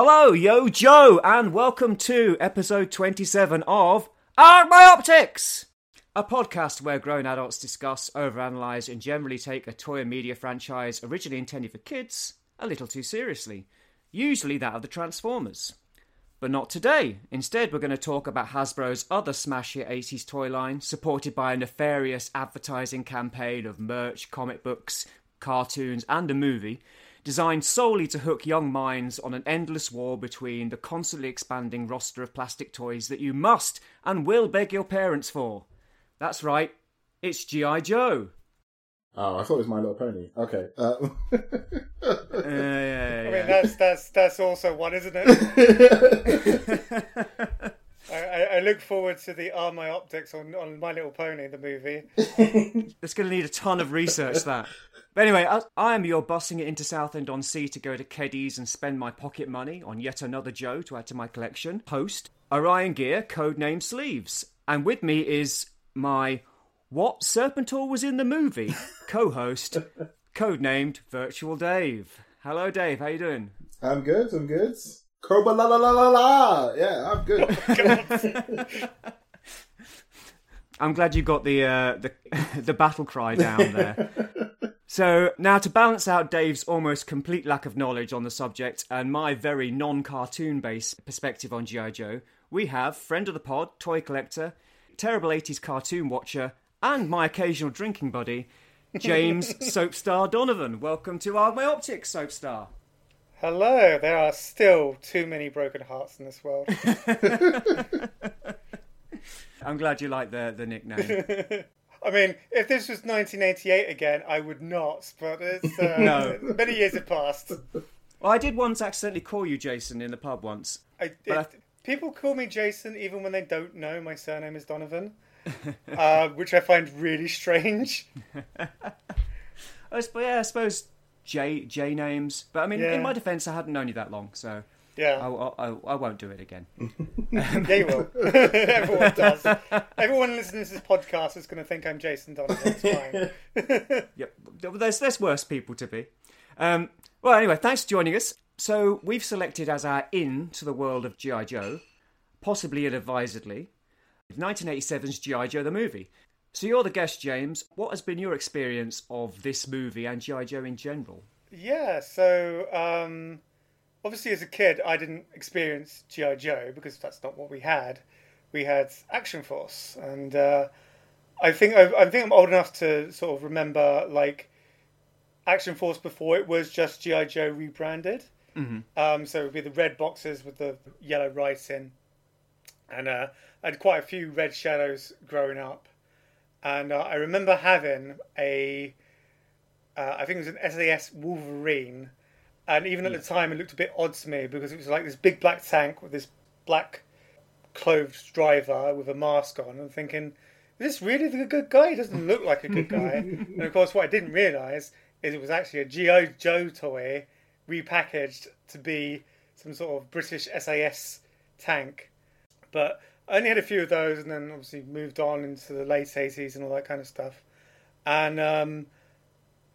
Hello, yo, Joe, and welcome to episode 27 of Aren't My Optics! A podcast where grown adults discuss, overanalyze, and generally take a toy and media franchise originally intended for kids a little too seriously. Usually that of the Transformers. But not today. Instead, we're going to talk about Hasbro's other smash hit 80s toy line, supported by a nefarious advertising campaign of merch, comic books, cartoons, and a movie, designed solely to hook young minds on an endless war between the constantly expanding roster of plastic toys that you must and will beg your parents for. That's right, it's G.I. Joe. Oh, I thought it was My Little Pony. Okay. Uh, Uh, yeah, I yeah, mean, that's that's that's also one, isn't it? I, I, I look forward to the Are My Optics on, on My Little Pony, the movie. It's going to need a ton of research, that. But anyway, I, I am your bossing it into Southend on Sea to go to Keddies and spend my pocket money on yet another Joe to add to my collection. Host, Orion Ghia, codename Sleeves. And with me is my What Serpentor Was in the Movie co host, codenamed Virtual Dave. Hello, Dave. How you doing? I'm good. I'm good. Cobra la la la la la. Yeah, I'm good. I'm glad you got the uh, the the battle cry down there. So now to balance out Dave's almost complete lack of knowledge on the subject and my very non-cartoon based perspective on GI Joe, we have friend of the pod, toy collector, terrible 80s cartoon watcher, and my occasional drinking buddy, James Soapstar Donovan. Welcome to our My Optics, Soapstar. Hello, there are still too many broken hearts in this world. I'm glad you like the the nickname. I mean, if this was 1988 again, I would not, but it's, uh, No. many years have passed. Well, I did once accidentally call you Jason in the pub once. I, But I it- people call me Jason even when they don't know my surname is Donovan, uh, which I find really strange. I suppose, yeah, I suppose J J names, but I mean, Yeah. in my defence, I hadn't known you that long, so Yeah, I, I, I won't do it again. yeah, you will. Everyone does. Everyone listening to this podcast is going to think I'm Jason Donovan. It's fine. Yep, there's there's worse people to be. Um, well, anyway, thanks for joining us. So we've selected as our in to the world of GI Joe, possibly advisedly, 1987's GI Joe the movie. So you're the guest, James. What has been your experience of this movie and GI Joe in general? Yeah, so um, obviously as a kid, I didn't experience GI Joe because that's not what we had. We had Action Force, and uh, I think I, I think I'm old enough to sort of remember like Action Force before it was just GI Joe rebranded. Um, so it would be the red boxes with the yellow writing, and uh, I had quite a few red shadows growing up, and uh, I remember having a uh, I think it was an SAS Wolverine, and even at the time it looked a bit odd to me because it was like this big black tank with this black clothed driver with a mask on. I'm thinking, is this really the good guy? He doesn't look like a good guy. and of course, what I didn't realise is it was actually a GI Joe toy repackaged to be some sort of British SAS tank. But I only had a few of those, and then obviously moved on into the late 80s and all that kind of stuff. And um,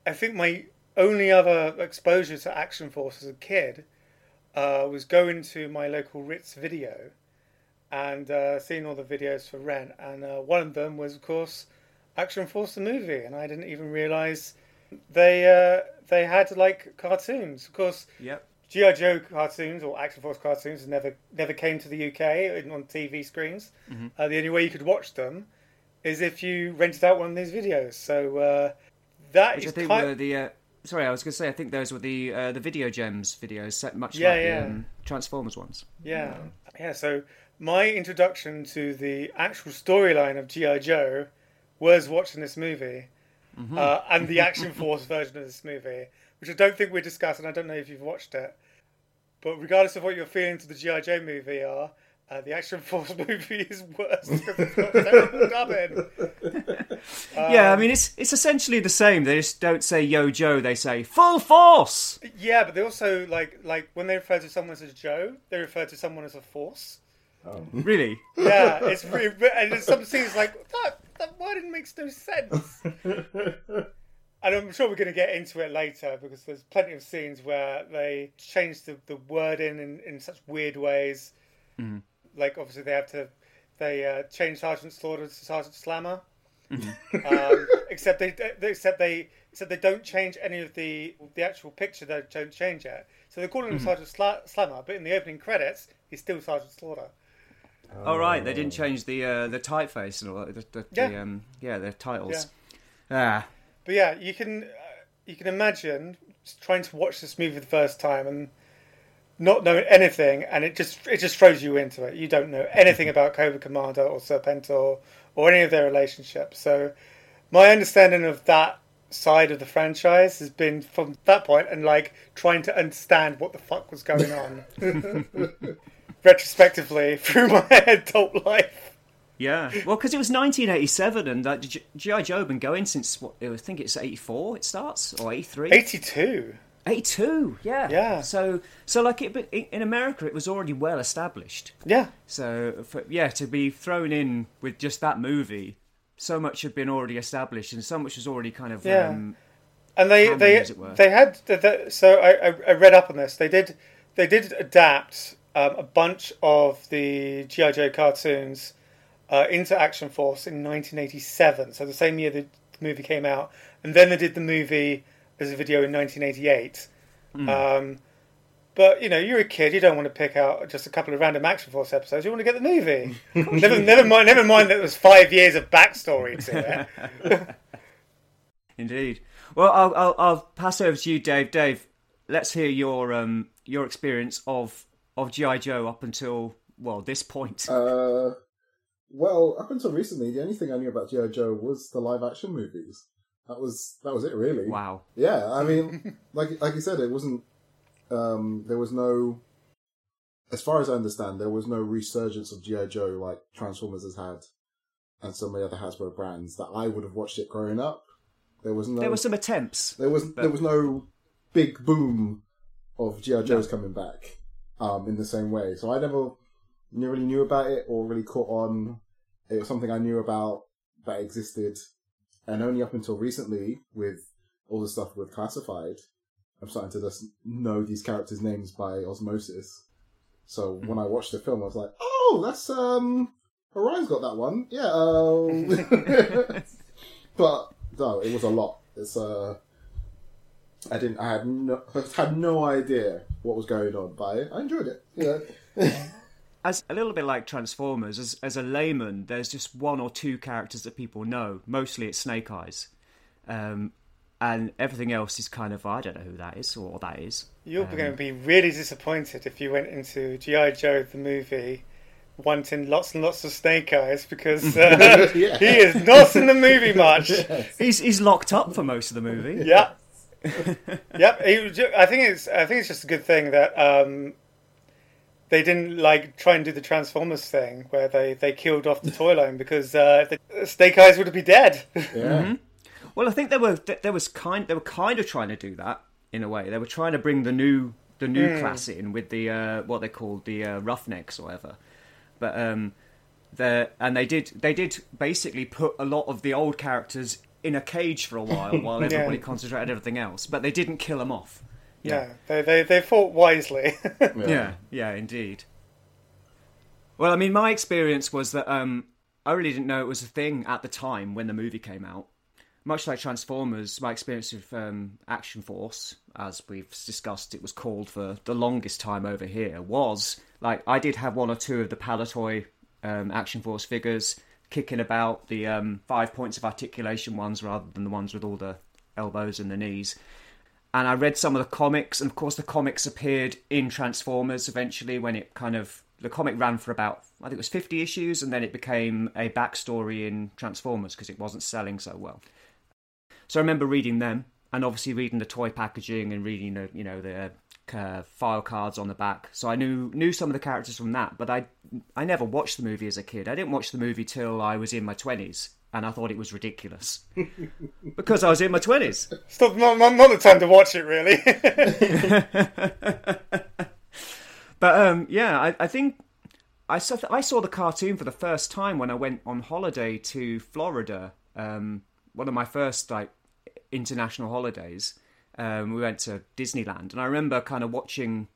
I think my only other exposure to Action Force as a kid uh, was going to my local Ritz video and uh, seeing all the videos for rent. And uh, one of them was, of course, Action Force the movie, and I didn't even realise they uh, they had like cartoons. Of course, Yep. GI Joe cartoons or Action Force cartoons never never came to the UK on TV screens. Uh, the only way you could watch them is if you rented out one of these videos. So uh, that Which I think kind- were the. Uh, sorry, I was going to say. I think those were the uh, the video gems videos, set much Yeah, like yeah. the um, Transformers ones. Yeah. Yeah, so my introduction to the actual storyline of G.I. Joe was watching this movie uh, and the Action Force version of this movie, which I don't think we discussed, and I don't know if you've watched it. But regardless of what your feelings of the G.I. Joe movie are, uh, the Action Force movie is worse because it's got terrible dubbing. yeah, Um, I mean it's it's essentially the same. They just don't say "Yo Joe," they say "Full Force." Yeah, but they also, like, like when they refer to someone as Joe, they refer to someone as a force. Really? Yeah, it's really, and there's some scenes like that. That wording makes no sense. And I'm sure we're going to get into it later because there's plenty of scenes where they change the, the wording in, in such weird ways. Mm-hmm. Like obviously they have to they uh, change Sergeant Slaughter to Sergeant Slammer, Mm-hmm. um, except they, they except they except they don't change any of the the actual picture. They don't change it. So they're calling him Mm-hmm. Sergeant Sla- Slammer, but in the opening credits he's still Sergeant Slaughter. Oh right, they didn't change the uh, the typeface and all that. The, the, Yeah. the, um, yeah, the titles. Ah, But yeah, you can uh, you can imagine trying to watch this movie for the first time and not knowing anything, and it just it just throws you into it. You don't know anything about Cobra Commander or Serpentor or any of their relationships. So my understanding of that side of the franchise has been from that point and like trying to understand what the fuck was going on retrospectively through my adult life. Yeah. Well, because it was 1987, and uh, G- GI Joe been going since what I think it's 84. It starts or 83. 82. 82. Yeah. Yeah. So so like it, but in in America, it was already well established. Yeah. So for, yeah, to be thrown in with just that movie, so much had been already established, and so much was already kind of Yeah. um, and they Cameron, they as it were. they had the, the, so I, I I read up on this. They did they did adapt um, a bunch of the GI Joe cartoons uh, into Action Force in 1987. So the same year the movie came out, and then they did the movie as a video in 1988. Hmm. Um, but you know, you're a kid. You don't want to pick out just a couple of random Action Force episodes. You want to get the movie. never, never mind. Never mind that there was five years of backstory to it. Indeed. Well, I'll, I'll I'll pass over to you, Dave. Dave, let's hear your um your experience of of GI Joe up until well this point. Uh, well, up until recently, the only thing I knew about GI Joe was the live action movies. That was that was it, really. wow. Yeah, I mean, like like you said, it wasn't. Um, there was no, as far as I understand, there was no resurgence of GI Joe like Transformers has had, and some of the other Hasbro brands that I would have watched it growing up. There was no. There were some attempts. There was there was no big boom of GI Joe's coming back um, in the same way. So I never really knew about it or really caught on. It was something I knew about that existed, and only up until recently, with all the stuff with Classified, I'm starting to just know these characters' names by osmosis. So when I watched the film, I was like, "Oh, that's um, Orion's got that one, yeah." Um... but no, it was a lot. It's uh, I didn't. I had no, had no idea what was going on, but I, I enjoyed it. Yeah. As a little bit like Transformers, as as a layman, there's just one or two characters that people know. Mostly it's Snake Eyes, um, and everything else is kind of I don't know who that is or what that is. You're going to be really disappointed if you went into GI Joe the movie wanting lots and lots of Snake Eyes because uh, Yeah. he is not in the movie much. He's he's locked up for most of the movie. Yeah. yep. He I think it's. I think it's just a good thing that um, they didn't like try and do the Transformers thing where they, they killed off the toy line because uh, the Snake Eyes would be dead. Yeah. Well, I think they were there was kind they were kind of trying to do that in a way. They were trying to bring the new the new class in with the uh, what they called the uh, Roughnecks or whatever. But um, the and they did they did basically put a lot of the old characters in a cage for a while while everybody concentrated everything else. But they didn't kill them off. Yeah. They, they they fought wisely. Yeah, yeah, indeed. Well, I mean, my experience was that um, I really didn't know it was a thing at the time when the movie came out. Much like Transformers, my experience with um, Action Force, as we've discussed, it was called for the longest time over here, was like I did have one or two of the Palitoy um, Action Force figures kicking about, the um, five points of articulation ones rather than the ones with all the elbows and the knees and I read some of the comics, and of course the comics appeared in Transformers eventually when it kind of the comic ran for about I think it was 50 issues and then it became a backstory in Transformers because it wasn't selling so well. So I remember reading them and obviously reading the toy packaging and reading the you know the uh, file cards on the back. So I knew knew some of the characters from that, but I I never watched the movie as a kid. I didn't watch the movie till I was in my 20s and I thought it was ridiculous. because I was in my 20s. Stop! Not, not, not the time to watch it, really. But um, yeah, I, I think I saw I saw the cartoon for the first time when I went on holiday to Florida. Um, one of my first like international holidays. Um, we went to Disneyland, and I remember kind of watching,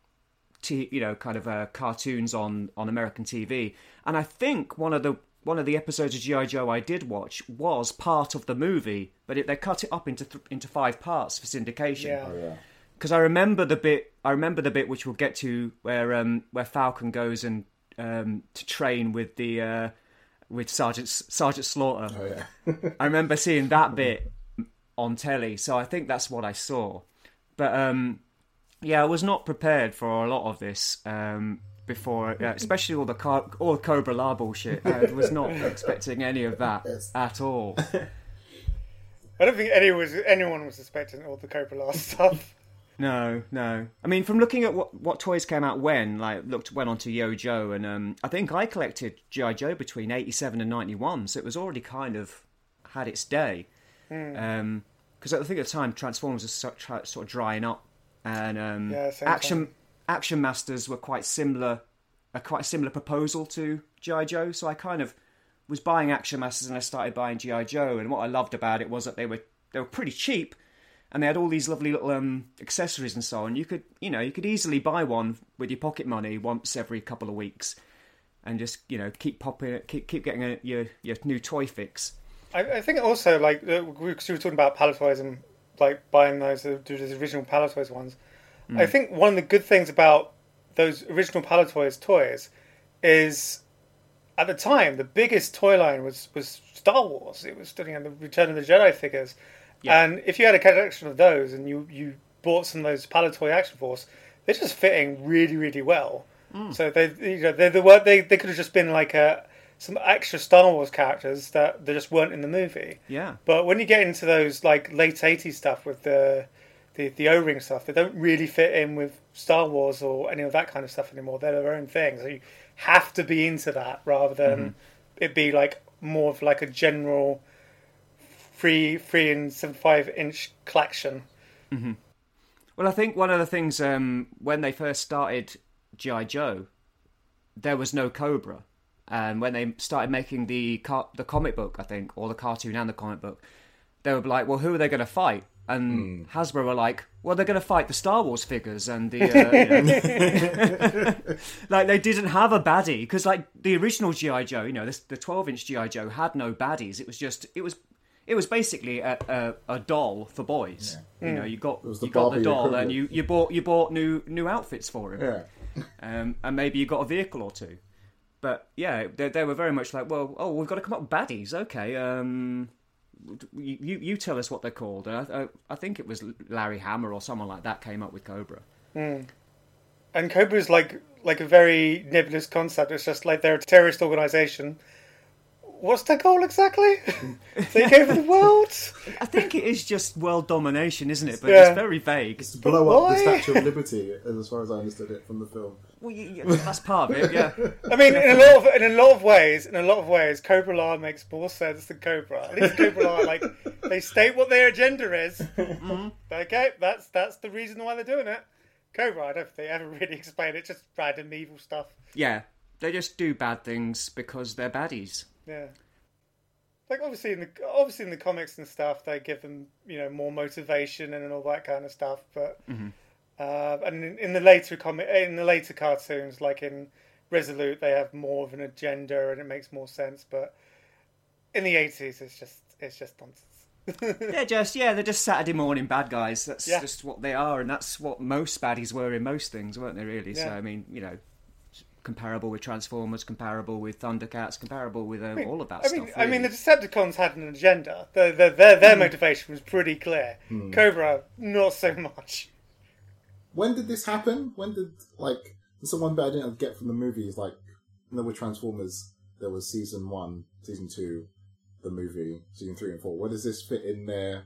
t- you know, kind of uh, cartoons on on American TV. And I think one of the one of the episodes of GI Joe I did watch was part of the movie, but it, they cut it up into th- into five parts for syndication. Yeah. Oh yeah. Because I remember the bit, I remember the bit which we'll get to where um where Falcon goes and um to train with the uh with Sergeant Sergeant Slaughter. Oh yeah. I remember seeing that bit on telly, so I think that's what I saw. But um, yeah, I was not prepared for a lot of this um, before, uh, especially all the car- all the Cobra La bullshit. I was not expecting any of that at all. I don't think anyone was anyone was expecting all the Cobra La stuff. No, no. I mean, from looking at what what toys came out when, like looked went on to Yo Joe, and um, I think I collected GI Joe between eighty seven and ninety one, so it was already kind of had its day. Because I think at the time Transformers was sort of drying up, and um, Yeah, Action time. Action Masters were quite similar, a quite similar proposal to GI Joe. So I kind of was buying Action Masters, and I started buying GI Joe. And what I loved about it was that they were they were pretty cheap, and they had all these lovely little um, accessories and so on. You could you know you could easily buy one with your pocket money once every couple of weeks, and just you know keep popping it, keep keep getting a, your your new toy fix. I, I think also like uh, we, were talking about and like buying those uh, those original Palitoys ones. I mm. think one of the good things about those original Palitoys toys is at the time the biggest toy line was was Star Wars. It was studying the Return of the Jedi figures, Yeah. and if you had a collection of those and you you bought some of those Palitoy Action Force, they're just fitting really really well. Mm. So they you know they they were they they could have just been like a some extra Star Wars characters that they just weren't in the movie. Yeah. But when you get into those like late '80s stuff with the the, the O-ring stuff, they don't really fit in with Star Wars or any of that kind of stuff anymore. They're their own thing, so you have to be into that rather than it be like more of like a general three three and seven five inch collection. Mm-hmm. Well, I think one of the things um, when they first started GI Joe, there was no Cobra, and when they started making the car- the comic book, I think, or the cartoon and the comic book, they were like, "Well, who are they going to fight?" And Hasbro were like, "Well, they're going to fight the Star Wars figures and the uh, you know." like they didn't have a baddie because like the original GI Joe, you know, this, the twelve inch GI Joe had no baddies. It was just it was." It was basically a, a, a doll for boys. You know, you got was the you got the doll, equivalent. and you, you bought you bought new new outfits for him, Yeah. um, and maybe you got a vehicle or two. But yeah, they, they were very much like, well, oh, we've got to come up with baddies. Okay, um, you, you tell us what they're called. I, I, I think it was Larry Hama or someone like that came up with Cobra. Hmm. And Cobra is like like a very nebulous concept. It's just like they're a terrorist organization. What's their goal exactly? Take over the world? I think it is just world domination, isn't it? But Yeah. it's very vague. To blow up why? the Statue of Liberty, as far as I understood it from the film. Well, you, you- that's part of it. Yeah. I mean, in a lot of in a lot of ways, in a lot of ways, Cobra La makes more sense than Cobra. At least Cobra La, like they state what their agenda is. Mm-hmm. Okay, that's that's the reason why they're doing it. Cobra, I don't think they ever really explain it. Just random evil stuff. Yeah. They just do bad things because they're baddies. Yeah. Like obviously in the obviously in the comics and stuff, they give them you know more motivation and all that kind of stuff. But uh, and in, in the later comic in the later cartoons, like in Resolute, they have more of an agenda and it makes more sense. But in the eighties, it's just it's just nonsense. They're just yeah, they're just Saturday morning bad guys. That's Yeah. just what they are, and that's what most baddies were in most things, weren't they? Really. So I mean, you know, comparable with Transformers, comparable with Thundercats, comparable with uh, all of that I stuff. mean, I mean, the. Decepticons had an agenda. The, the, their their motivation was pretty clear. Cobra, not so much. When did this happen? When did like this is one bit I didn't get from the movies? Like, there were Transformers, there was season one, season two, the movie, season three and four. Where does this fit in their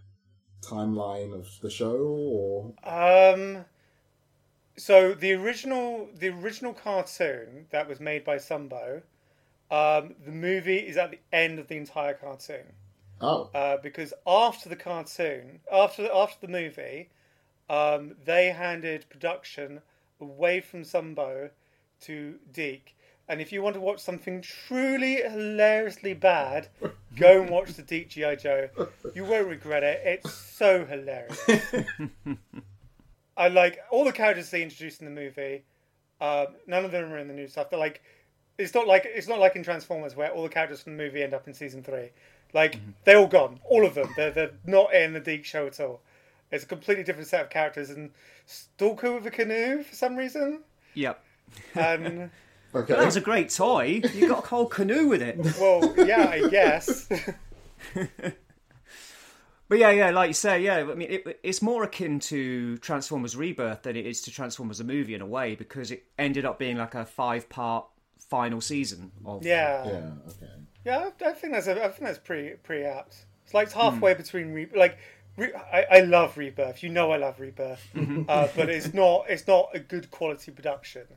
timeline of the show? Or Um, so the original the original cartoon that was made by Sunbow, um, the movie is at the end of the entire cartoon. oh, Uh, because after the cartoon, after after the movie, um, they handed production away from Sunbow to DiC, And if you want to watch something truly hilariously bad, go and watch the DiC GI Joe. You won't regret it. It's so hilarious. I like all the characters they introduced in the movie. Um, none of them are in the new stuff. They're like, it's not like it's not like in Transformers where all the characters from the movie end up in season three. Like they're all gone, all of them. They're they're not in the DiC show at all. It's a completely different set of characters and Stalker with a canoe for some reason. Yep. And Okay. That was a great toy. You got a whole canoe with it. well, yeah, I guess. But yeah, yeah, like you say, yeah. I mean, it, it's more akin to Transformers Rebirth than it is to Transformers a movie in a way because it ended up being like a five-part final season of. Yeah, Yeah. Okay. yeah. I, I think that's a, I think that's pretty pretty apt. It's like it's halfway between re- like. Re- I, I love Rebirth. You know I love Rebirth, uh, but it's not it's not a good quality production.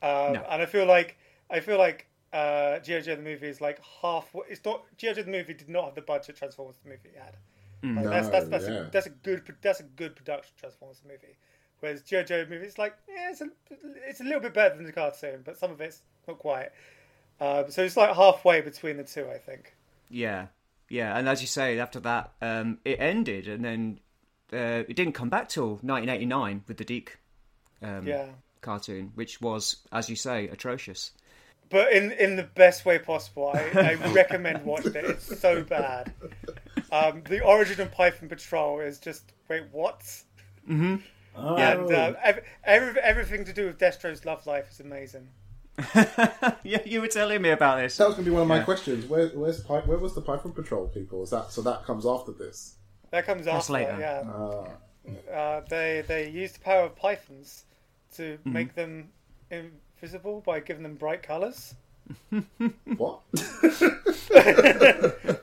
Um, No. And I feel like I feel like uh, GI Joe the movie is like half. It's not GI Joe the movie did not have the budget Transformers the movie had. Like, that's that's that's, yeah. a, that's a good that's a good production Transformers movie. Whereas GI Joe movie is like yeah, it's a it's a little bit better than the cartoon, but some of it's not quite. Um, so it's like halfway between the two, I think. Yeah, yeah, and as you say, after that, um, it ended, and then uh, it didn't come back till 1989 with the DiC um, Yeah, cartoon, which was, as you say, atrocious. but in in the best way possible. I, I recommend watching it. It's so bad. Um, the origin of Python Patrol is just wait what? Oh. And uh, ev- every, everything to do with Destro's love life is amazing. yeah, you were telling me about this. that was going to be one of my Yeah. questions. Where, where's Pi- where was the Python Patrol people? Is that so? That comes after this. That comes That's after. later. Yeah. Uh, Uh, they they use the power of pythons to Mm-hmm. make them invisible by giving them bright colors. what?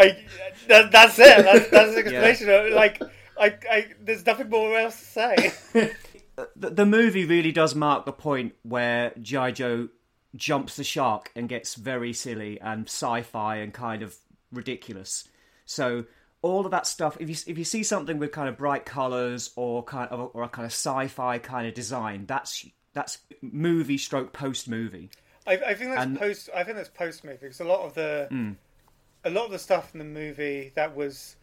I that, that's it. That's, that's the explanation. Like I, I there's nothing more else to say. the, the movie really does mark the point where G.I. Joe jumps the shark and gets very silly and sci-fi and kind of ridiculous. So all of that stuff, if you if you see something with kind of bright colours or kind of or a kind of sci-fi kind of design, that's that's movie stroke post movie. I, I think that's And- post. I think that's post movie because a lot of the Hmm. A lot of the stuff in the movie that was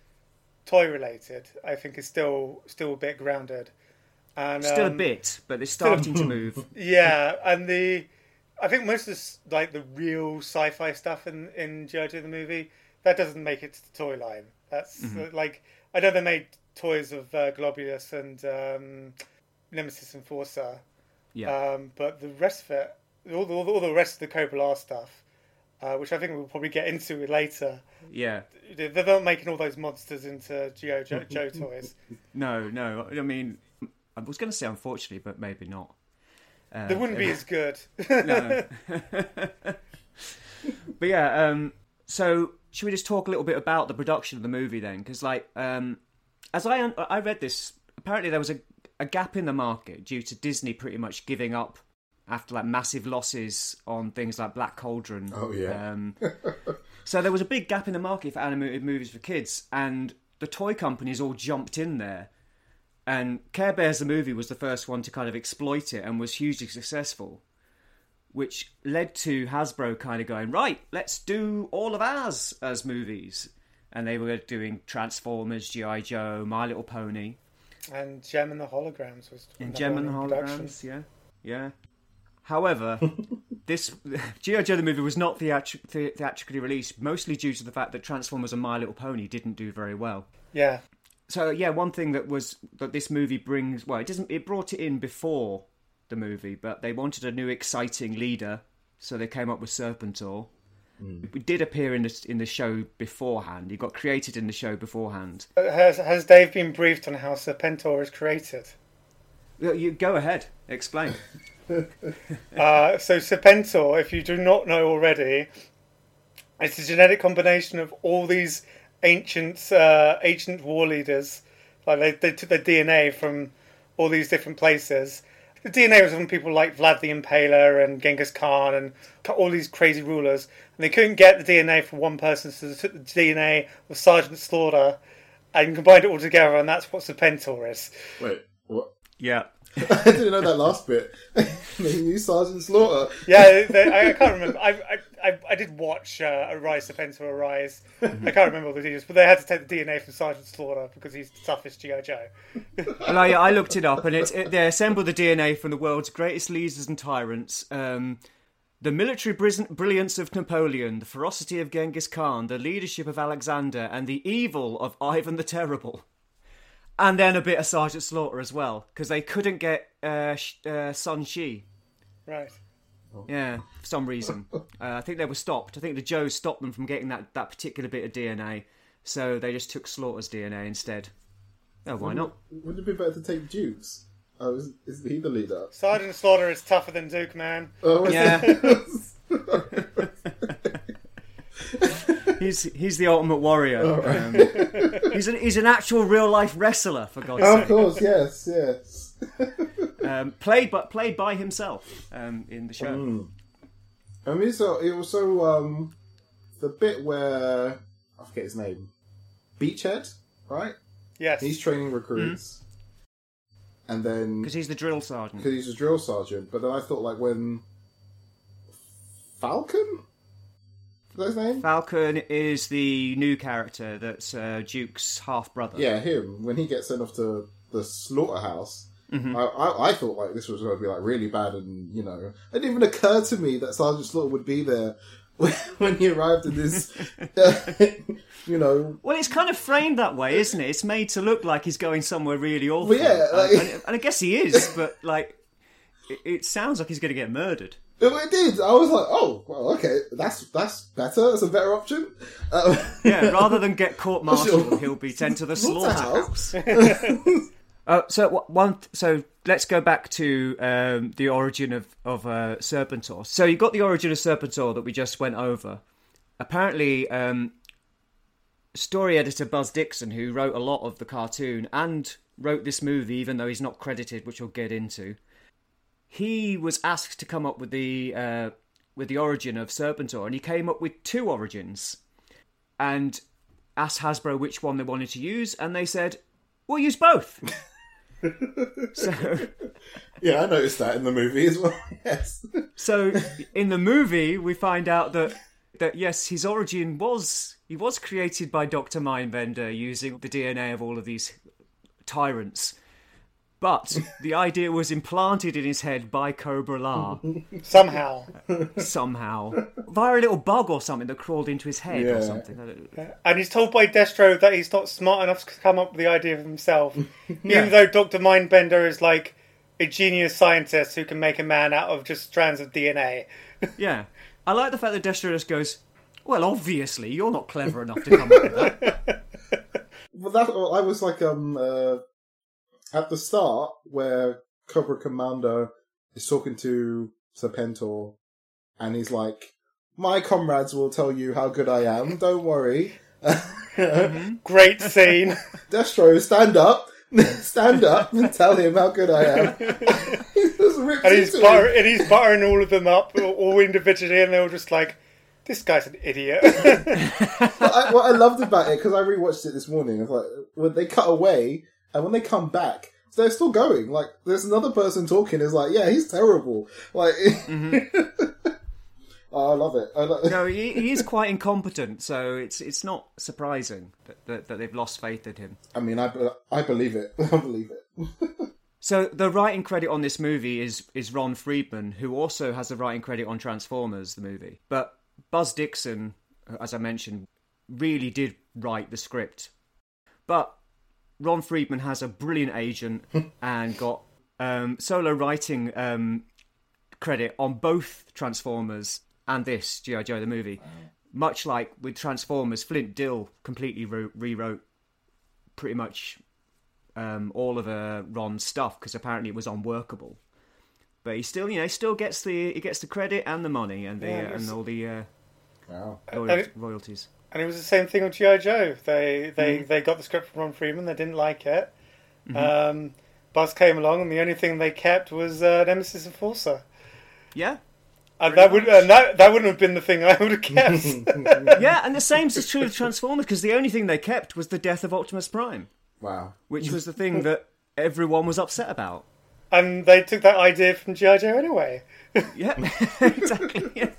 toy related, I think, is still still a bit grounded. And Still a um, bit, but they're starting to move. Yeah, and the I think most of this, like the real sci-fi stuff in in Joe the movie that doesn't make it to the toy line. That's uh, like I know they made toys of uh, Golobulus and um, Nemesis Enforcer, Yeah. um, but the rest of it, all the, all the rest of the Cobra stuff, uh, which I think we'll probably get into later, yeah. they're not making all those monsters into GI Joe, Joe toys. No, no. I mean, I was going to say unfortunately, but maybe not. Uh, They wouldn't be as good. no. but yeah, um, so should we just talk a little bit about the production of the movie then? Because like, um, as I un- I read this, apparently there was a, a gap in the market due to Disney pretty much giving up after like massive losses on things like Black Cauldron. Oh, yeah. Um, so there was a big gap in the market for animated movies for kids, and the toy companies all jumped in there. And Care Bears the movie was the first one to kind of exploit it and was hugely successful, which led to Hasbro kind of going, right, let's do all of ours as movies. And they were doing Transformers, G.I. Joe, My Little Pony, and Jem and the Holograms was and Jem and the. Holograms, yeah. Yeah. However, this G.I. Joe the movie was not theatri- the- theatrically released, mostly due to the fact that Transformers and My Little Pony didn't do very well. Yeah, so yeah, one thing that was that this movie brings well, it doesn't it brought it in before the movie, but they wanted a new exciting leader, so they came up with Serpentor. Hmm. It did appear in the in the show beforehand. He got created in the show beforehand. Uh, has has Dave been briefed on how Serpentor is created? You you- go ahead, explain. Uh, so Serpentor, if you do not know already, it's a genetic combination of all these ancient uh, ancient war leaders. Like they, they took their DNA from all these different places. The DNA was from people like Vlad the Impaler and Genghis Khan and all these crazy rulers. And they couldn't get the DNA from one person, so they took the DNA of Sergeant Slaughter and combined it all together, and that's what Serpentor is. Wait, what? Yeah. I didn't know that last bit. they knew Sergeant Slaughter. Yeah, they, I, I can't remember. I, I, I, I did watch uh, Arise, Serpentor Arise. I can't remember all the details, but they had to take the DNA from Sergeant Slaughter because he's the toughest GI Joe. Well, I, I looked it up, and it's it, they assembled the DNA from the world's greatest leaders and tyrants. Um, the military brilliance of Napoleon, the ferocity of Genghis Khan, the leadership of Alexander, and the evil of Ivan the Terrible. And then a bit of Sergeant Slaughter as well, because they couldn't get uh, Sh- uh, Sun Tzu. Right. Yeah, for some reason. Uh, I think they were stopped. I think the Joes stopped them from getting that, that particular bit of DNA, so they just took Slaughter's DNA instead. Oh, why not? Wouldn't it be better to take Dukes? Oh, is, is he the leader? Sergeant Slaughter is tougher than Duke, man. Oh, is Yeah. it? He's he's the ultimate warrior. Um, he's an he's an actual real life wrestler for God's Oh, of course, yes, yes. Um, played but played by himself um, in the show. I mean, so it was so um, the bit where I forget his name, Beachhead, right? Yes. He's training recruits, and then Because he's the drill sergeant. because he's a drill sergeant. But then I thought like when Falcon, is that his name? Falcon is the new character that's uh, Duke's half brother. Yeah, him. When he gets sent off to the slaughterhouse, Mm-hmm. I, I, I thought like this was going to be like really bad, and you know, it didn't even occur to me that Sergeant Slaughter would be there when, when he arrived in this, you know. Well, it's kind of framed that way, isn't it? It's made to look like he's going somewhere really awful. Well, yeah, like- and, and I guess he is, but like, it, it sounds like he's going to get murdered. It, it did. I was like, oh, well, okay, that's that's better. That's a better option. Um, Yeah, rather than get court-martialed, Sure. he'll be sent to the Slaughterhouse. slaughterhouse. Uh, so one, so let's go back to um, the origin of of uh, Serpentor. So you got the origin of Serpentor that we just went over. Apparently, um, story editor Buzz Dixon, who wrote a lot of the cartoon and wrote this movie, even though he's not credited, which we'll get into, he was asked to come up with the uh, with the origin of Serpentor, and he came up with two origins, and asked Hasbro which one they wanted to use, and they said, "We'll use both." so, yeah, I noticed that in the movie as well. Yes. so in the movie, we find out that that yes, his origin was he was created by Doctor Mindbender using the DNA of all of these tyrants. But the idea was implanted in his head by Cobra La Somehow. somehow via a little bug or something that crawled into his head Yeah. or something. And he's told by Destro that he's not smart enough to come up with the idea of himself. Yeah. Even though Dr. Mindbender is like a genius scientist who can make a man out of just strands of DNA. Yeah, I like the fact that Destro just goes, "Well, obviously you're not clever enough to come up with that." Well, that I was like um uh, at the start where Cobra Commander is talking to Serpentor, and he's like, "My comrades will tell you how good I am. Don't worry." Mm-hmm. Great scene. Destro, stand up, stand up, and tell him how good I am. he just rips and he's butter- him. and he's buttering all of them up, all- all individually, and they're all just like, "This guy's an idiot." But I, what I loved about it because I rewatched it this morning. It's like when they cut away and when they come back, they're still going. Like there's another person talking. Is like, yeah, he's terrible. Like, oh, I love it. I love No, he, he is quite incompetent, so it's it's not surprising that, that, that they've lost faith in him. I mean, I, I believe it. I believe it. So the writing credit on this movie is is Ron Friedman, who also has the writing credit on Transformers, the movie. But Buzz Dixon, as I mentioned, really did write the script. But Ron Friedman has a brilliant agent and got um, solo writing um, credit on both Transformers and this GI Joe the movie. Much like with Transformers, Flint Dille completely wrote, rewrote pretty much um, all of uh, Ron's stuff because apparently it was unworkable. But he still, you know, he still gets the he gets the credit and the money and the Yeah, uh, and all the uh, Wow. royal- and royalties. And it was the same thing with GI Joe. They they they got the script from Ron Friedman. They didn't like it. Um, Buzz came along, and the only thing they kept was uh, Nemesis Enforcer. Yeah, And that would and that that wouldn't have been the thing I would have kept. yeah, and the same is true of Transformers because the only thing they kept was the death of Optimus Prime, Wow. which was the thing that everyone was upset about. And they took that idea from G.I. Joe anyway. Yeah, exactly. Yeah.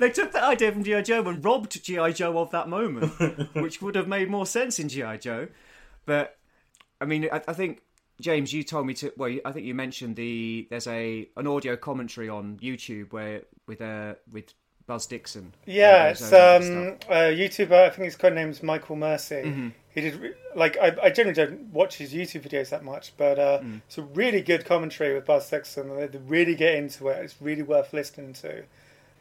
They took that idea from G.I. Joe and robbed G.I. Joe of that moment, which would have made more sense in G.I. Joe. But, I mean, I, I think, James, you told me to. Well, I think you mentioned the. There's a an audio commentary on YouTube where with uh, with Buzz Dixon. Yeah, it's um, a YouTuber. I think his code name's Michael Mercy. Mm-hmm. He did like I, I generally don't watch his YouTube videos that much, but uh, Mm. it's a really good commentary with Buzz and They really get into it. It's really worth listening to.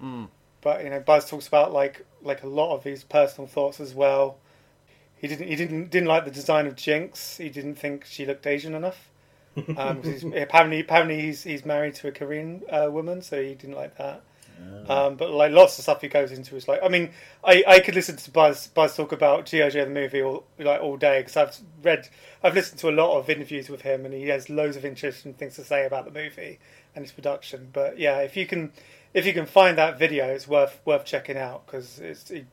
Mm. But you know, Buzz talks about like like a lot of his personal thoughts as well. He didn't he didn't didn't like the design of Jinx. He didn't think she looked Asian enough. Um, apparently, apparently he's he's married to a Korean uh, woman, so he didn't like that. Um, but like lots of stuff he goes into is like I mean I, I could listen to Buzz Buzz talk about GI Joe the movie all like all day because I've read I've listened to a lot of interviews with him and he has loads of interesting things to say about the movie and its production. But yeah, if you can if you can find that video, it's worth worth checking out because it's it,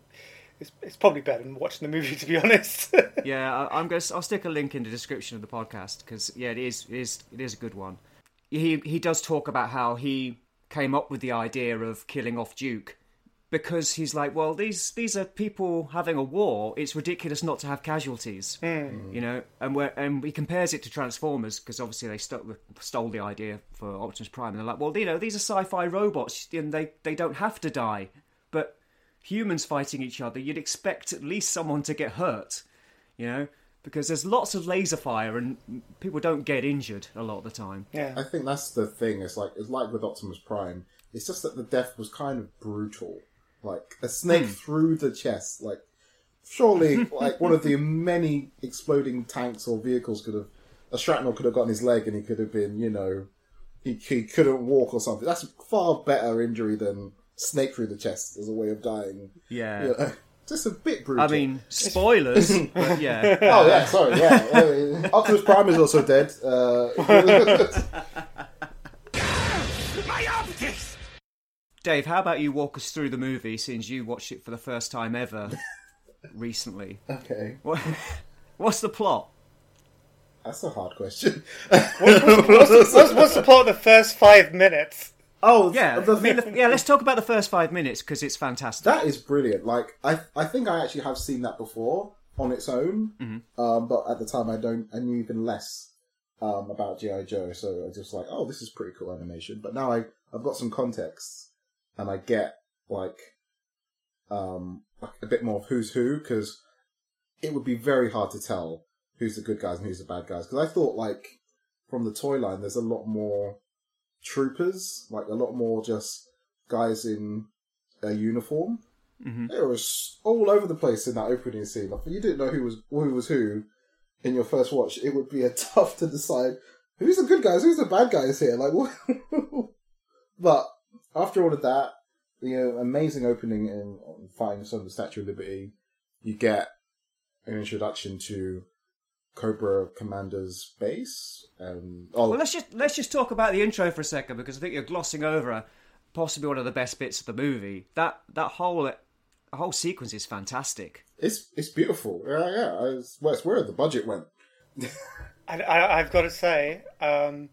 it's it's probably better than watching the movie to be honest. Yeah, I, I'm going. to I'll stick a link in the description of the podcast because yeah, it is it is it is a good one. He he does talk about how he came up with the idea of killing off Duke because he's like, well, these these are people having a war. It's ridiculous not to have casualties, mm. you know. And we and he compares it to Transformers because obviously they st- stole the idea for Optimus Prime. And they're like, well, you know, these are sci-fi robots and they they don't have to die, but humans fighting each other, you'd expect at least someone to get hurt you know, because there's lots of laser fire and people don't get injured a lot of the time. yeah. I think that's the thing. It's like it's like with Optimus Prime. It's just that the death was kind of brutal. Like a snake Hmm. through the chest. Like surely, like one of the many exploding tanks or vehicles could have a shrapnel could have gotten his leg and he could have been, you know, he he couldn't walk or something. That's a far better injury than snake through the chest as a way of dying. Yeah. You know, just a bit brutal. I mean, spoilers, but yeah. Oh yeah, sorry, yeah. Optimus Prime is also dead. Uh, My optics! Dave, how about you walk us through the movie since you watched it for the first time ever recently? okay, What, what's the plot? that's a hard question. what's, what's, what's the plot of the first five minutes? Oh Yeah, the, I mean, the- yeah. Let's talk about the first five minutes because it's fantastic. that is brilliant. Like I, I think I actually have seen that before on its own, um, but at the time I don't. I knew even less um, about GI Joe, so I was just like, oh, this is pretty cool animation. But now I, I've got some context, and I get like, um, like a bit more of who's who because it would be very hard to tell who's the good guys and who's the bad guys. Because I thought like from the toy line, there's a lot more troopers, like a lot more just guys in a uniform. Mhm. They were all over the place in that opening scene. Like, if you didn't know who was who was who in your first watch, it would be a tough to decide who's the good guys, who's the bad guys here. Like, but after all of that, the uh, amazing opening in on fighting some of the Statue of Liberty, you get an introduction to Cobra Commander's base. Um, oh, Well, let's just let's just talk about the intro for a second because I think you're glossing over a, possibly one of the best bits of the movie. That that whole that whole sequence is fantastic. it's it's beautiful. Yeah, yeah. I well, it's where the budget went. I, I, I've got to say, um,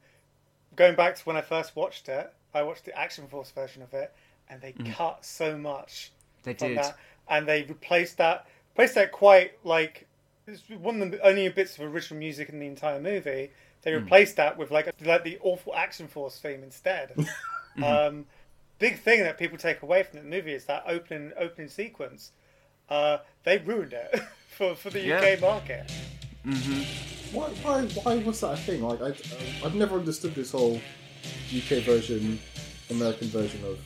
going back to when I first watched it, I watched the Action Force version of it, and they cut so much They from did. that, and they replaced that, replaced that quite like it's one of the only bits of original music in the entire movie. They replaced that with like like the awful Action Force theme instead. um, big thing that people take away from the movie is that opening opening sequence. Uh, they ruined it for for the Yeah. UK market. Why, why, why was that a thing? Like, I, I've never understood this whole UK version, American version of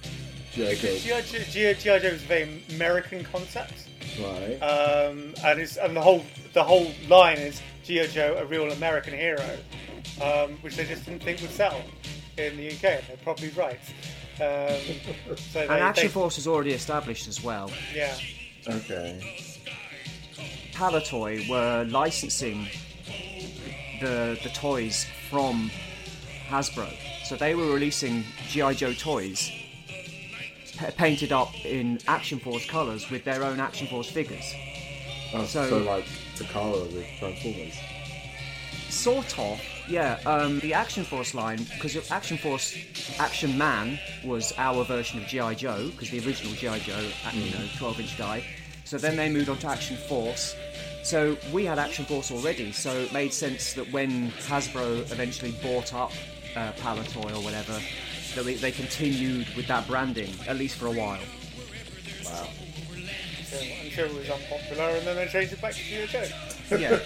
G.I. Joe. G.I. Joe, is a very American concept, Right. um, and it's and the whole the whole line is G.I. Joe, a real American hero, um, which they just didn't think would sell in the UK. And They're probably right. Um, so they, And Action they- Force is already established as well. yeah, okay. Palitoy were licensing the the toys from Hasbro, so they were releasing GI Joe toys pa- painted up in Action Force colours with their own Action Force figures. Oh, so, So- like Takara with Transformers. Sort of, yeah. Um, the Action Force line, because Action Force, Action Man was our version of GI Joe, because the original GI Joe, uh, you know, 12-inch guy. So then they moved on to Action Force. So we had Action Force already, so it made sense that when Hasbro eventually bought up uh, Palitoy or whatever, that they, they continued with that branding at least for a while. Wow. So I'm sure it was unpopular, and then they changed it back to GI Joe. Yeah.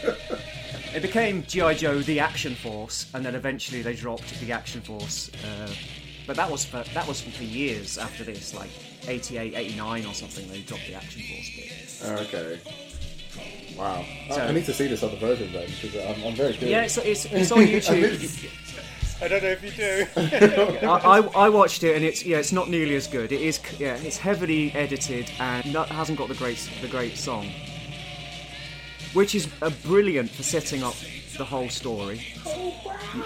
It became G.I. Joe the Action Force, and then eventually they dropped the Action Force. Uh, but that was for that was for years after this, like 88, 89 or something. They dropped the Action Force bit. Oh, okay. Wow. I- So- I need to see this other version then because I'm, I'm very curious. Yeah, it's, it's, it's on YouTube. I don't know if you do. I, I, I watched it and it's yeah it's not nearly as good. It is yeah it's heavily edited and not, hasn't got the great the great song, which is uh, brilliant for setting up the whole story. You,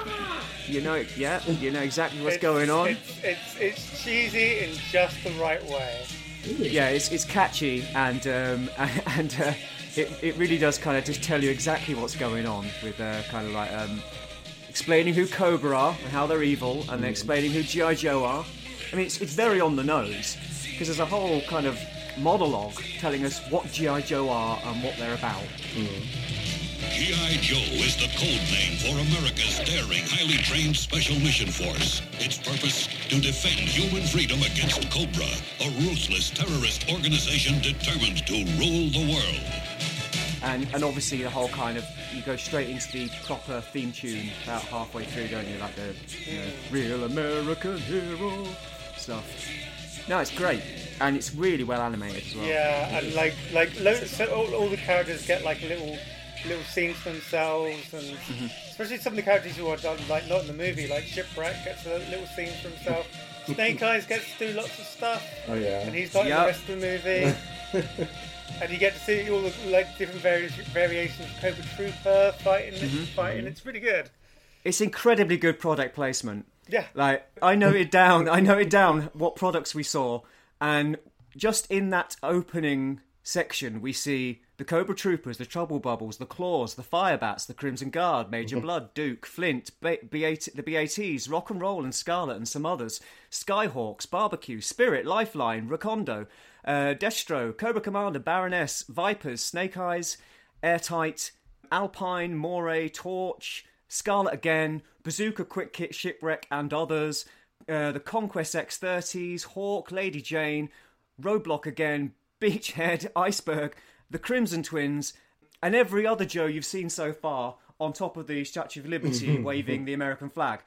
you know yeah you know exactly what's It's- going on. It's, it's, it's cheesy in just the right way. yeah, it's, it's catchy and um, and uh, it, it really does kind of just tell you exactly what's going on with uh, kind of like um, explaining who Cobra are and how they're evil, and then explaining who GI Joe are. I mean, it's, it's very on the nose because there's a whole kind of monologue telling us what GI Joe are and what they're about. G.I. Joe is the code name for America's daring, highly trained Special Mission Force. Its purpose, to defend human freedom against Cobra, a ruthless terrorist organization determined to rule the world. And, and obviously the whole kind of you go straight into the proper theme tune about halfway through, don't you? Like the you know, real American hero stuff. No, it's great, and it's really well animated as well. Yeah, and like like so all, all the characters get like little little scenes for themselves, and Mm-hmm. especially some of the characters who are done like not in the movie, like Shipwreck gets a little scene for himself. Snake Eyes gets to do lots of stuff, Oh yeah. and he's not in Yep. the rest of the movie. and you get to see all the like different vari- variations of Cobra Trooper fighting, Mm-hmm. fighting. It's really good. It's incredibly good product placement. Yeah. Like I noted down, I noted down what products we saw, and just in that opening section, we see the Cobra Troopers, the Trouble Bubbles, the Claws, the Fire Bats, the Crimson Guard, Major Blood, Duke, Flint, B- B8, the BATs, Rock and Roll, and Scarlet, and some others. Skyhawks, Barbecue, Spirit, Lifeline, Recondo, uh, Destro, Cobra Commander, Baroness, Vipers, Snake Eyes, Airtight, Alpine, Moray, Torch, Scarlet again, Bazooka, Quick Kick, Shipwreck, and others. Uh, the Conquest X30s, Hawk, Lady Jane, Roadblock again, Beachhead, Iceberg, the Crimson Twins, and every other Joe you've seen so far on top of the Statue of Liberty waving the American flag.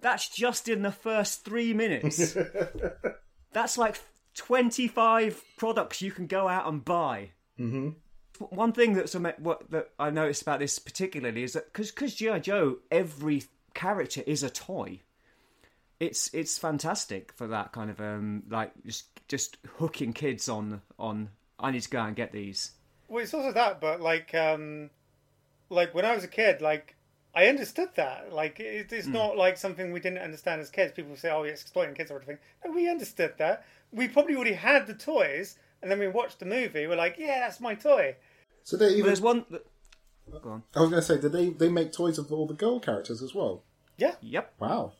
That's just in the first three minutes. That's like 25 products you can go out and buy. Mm-hmm. One thing that's what that I noticed about this particularly is that because because GI Joe, every character is a toy. It's it's fantastic for that kind of um like just just hooking kids on on. I need to go out and get these. Well, it's also that, but like, um, like when I was a kid, like I understood that. Like, it, it's not like something we didn't understand as kids. People say, "Oh, it's exploiting kids" or everything. No, we understood that. We probably already had the toys, and then we watched the movie. We're like, "Yeah, that's my toy." So they But even. there's one. That... Go on. I was going to say, did they they make toys of all the girl characters as well? Yeah, Yep. Wow.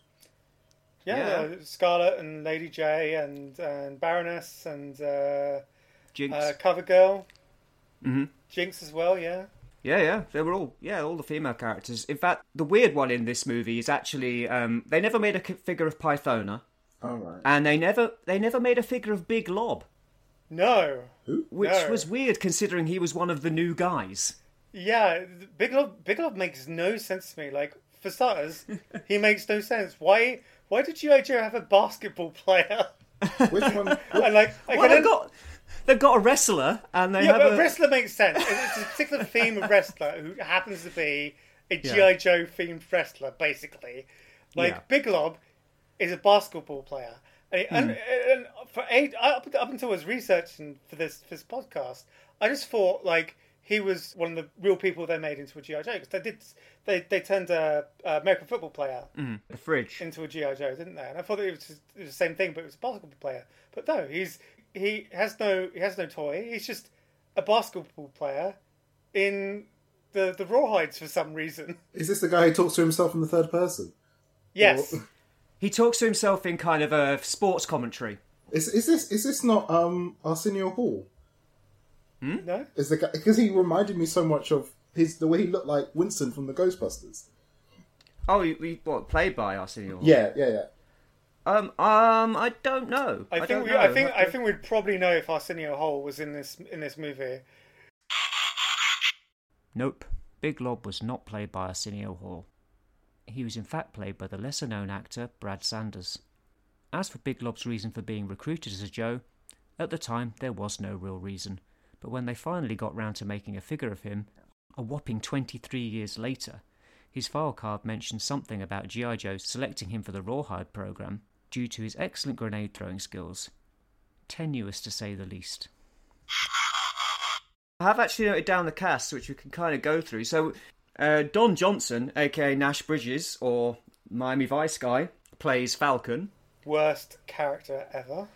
yeah. Yeah. uh, Scarlet and Lady Jaye and and Baroness and uh, Jinx. uh, Cover Girl, Mhm. Jinx as well. Yeah. Yeah, yeah, they were all yeah, all the female characters. In fact, the weird one in this movie is actually um, they never made a figure of Pythona, All right. and they never they never made a figure of Big Lob, No. which No. was weird considering he was one of the new guys. Yeah, Big Lob Big Lob makes no sense to me. Like, for starters, he makes no sense. Why? Why did GI Joe have a basketball player? Which one? and like, I Well, can they've got they've got a wrestler, and they yeah, have but a wrestler makes sense. It's a particular theme of wrestler who happens to be a GI Yeah. Joe themed wrestler, basically. Like Yeah. Big Lob is a basketball player, and, Hmm. and, and for eight up, up until I was researching for this for this podcast, I just thought like he was one of the real people they made into a GI Joe because they did they they turned a, a American football player the fridge. into a GI Joe, didn't they? And I thought it was, just, it was the same thing, but it was a basketball player. But no, he's he has no he has no toy. He's just a basketball player in the the rawhides for some reason. Is this the guy who talks to himself in the third person? Yes, Or- He talks to himself in kind of a sports commentary. Is is this is this not um Arsenio Hall? no. Is the guy because he reminded me so much of his the way he looked like Winston from the Ghostbusters. Oh, he, he, what played by Arsenio? Hall? Yeah, yeah, yeah. Um, um, I don't know. I think don't we, know. I think I think we'd probably know if Arsenio Hall was in this in this movie. Nope. Big Lob was not played by Arsenio Hall. He was in fact played by the lesser known actor Brad Sanders. As for Big Lob's reason for being recruited as a Joe, at the time there was no real reason, but when they finally got round to making a figure of him, a whopping 23 years later, his file card mentioned something about G.I. Joe selecting him for the Rawhide program due to his excellent grenade throwing skills. Tenuous to say the least. I have actually noted down the cast, which we can kind of go through. So, uh, Don Johnson, aka Nash Bridges, or Miami Vice guy, plays Falcon. Worst character ever.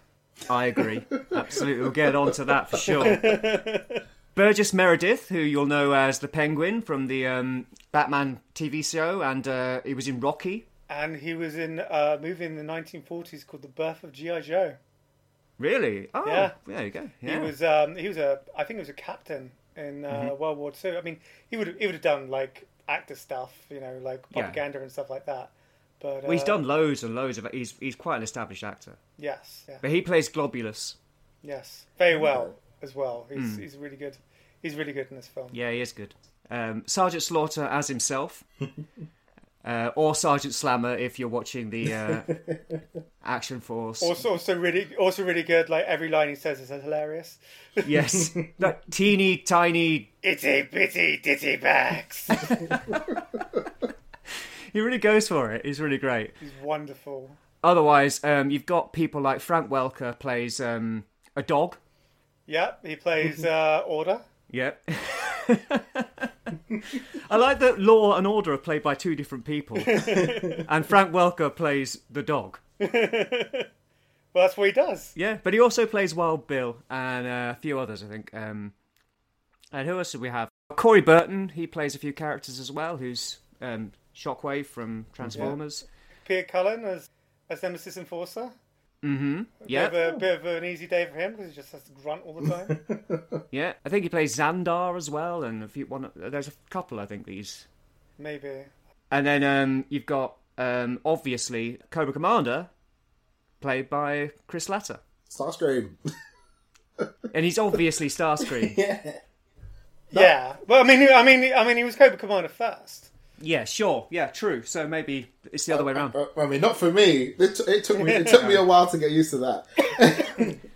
I agree. Absolutely. We'll get on to that for sure. Burgess Meredith, who you'll know as the Penguin from the um, Batman TV show, and uh, he was in Rocky. And he was in a movie in the 1940s called The Birth of G.I. Joe. Really? Oh, Yeah. there you go. He Yeah. was um, he was a I think he was a captain in uh, Mm-hmm. World War Two. I mean, he would he would have done like actor stuff, you know, like Yeah. propaganda and stuff like that. But well, he's uh, done loads and loads of. He's, he's quite an established actor. Yes, yeah, But he plays Golobulus. yes, very well as well. He's Hmm. he's really good. He's really good in this film. Yeah, he is good. Um, Sergeant Slaughter as himself, uh, or Sergeant Slammer if you're watching the uh, Action Force. Also, also really, also really good. Like every line he says is hilarious. Yes, that teeny tiny. Itty bitty ditty bags. He really goes for it. He's really great. He's wonderful. Otherwise, um, you've got people like Frank Welker plays um, a dog. Yep, he plays uh, Order. Yep. I like that Law and Order are played by two different people, and Frank Welker plays the dog. Well, that's what he does. Yeah, but he also plays Wild Bill and uh, a few others, I think. Um, and who else do we have? Corey Burton. He plays a few characters as well. Who's um, Shockwave from Transformers. Peter Cullen as as Nemesis Enforcer. Mm-hmm. Yeah, Bit of, a, bit of an easy day for him because he just has to grunt all the time. yeah. I think he plays Zandar as well, and a few. One, there's a couple, I think. These, Maybe. and then um, you've got um, obviously Cobra Commander, played by Chris Latta, Starscream. and he's obviously Starscream. yeah. Yeah. Well, I mean, I mean, I mean, he was Cobra Commander first. Yeah, sure. Yeah, true. So maybe it's the other way around. Uh, I mean, not for me. It, t- it took me. It took me a while to get used to that.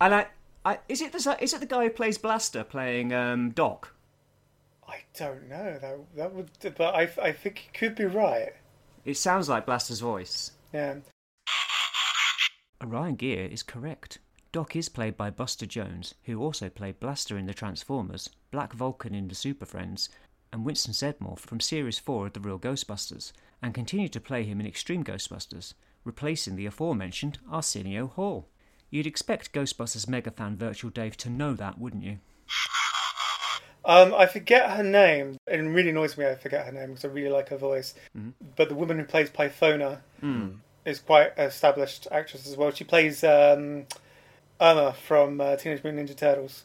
And I, I is it the is it the guy who plays Blaster playing um, Doc? I don't know. That that would, but I I think he could be right. It sounds like Blaster's voice. Yeah. Orion Ghia is correct. Doc is played by Buster Jones, who also played Blaster in the Transformers, Black Vulcan in the Super Friends, and Winston Zeddemore from Series 4 of The Real Ghostbusters, and continued to play him in Extreme Ghostbusters, replacing the aforementioned Arsenio Hall. You'd expect Ghostbusters megafan Virtual Dave to know that, wouldn't you? Um, I forget her name. It really annoys me. I forget her name because I really like her voice. But the woman who plays Pythona is quite an established actress as well. She plays um, Irma from uh, Teenage Mutant Ninja Turtles,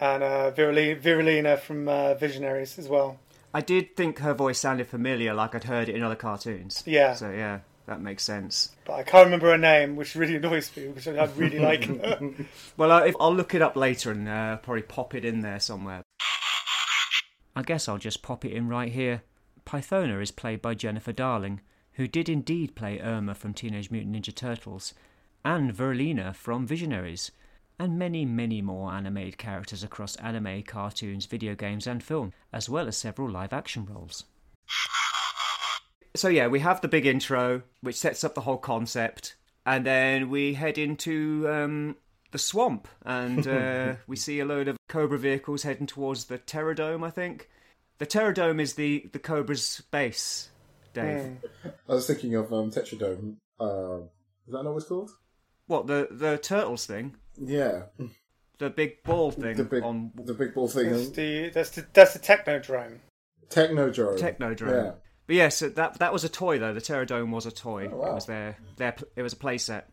and uh, Virulina from uh, Visionaries as well. I did think her voice sounded familiar, like I'd heard it in other cartoons. Yeah. So yeah, that makes sense. But I can't remember her name, which really annoys me because I really like her. Well, uh, if, I'll look it up later and uh, probably pop it in there somewhere. I guess I'll just pop it in right here. Pythona is played by Jennifer Darling, who did indeed play Irma from Teenage Mutant Ninja Turtles, and Virulina from Visionaries, and many, many more animated characters across anime, cartoons, video games, and film, as well as several live action roles. So, yeah, we have the big intro, which sets up the whole concept, and then we head into um, the swamp, and uh, we see a load of Cobra vehicles heading towards the Terrordrome, I think. The Terrordrome is the, the Cobra's base, Dave. I was thinking of um, Tetradome. Uh, is that not what it's called? What, the, the Turtles thing? Yeah. the big ball thing The big, on the big ball thing. That's the that's the that's the Technodrome. Technodrome. Technodrome. Yeah. But yes, yeah, so that that was a toy though. The Terrordrome was a toy. Oh, wow. It was their their it was a playset.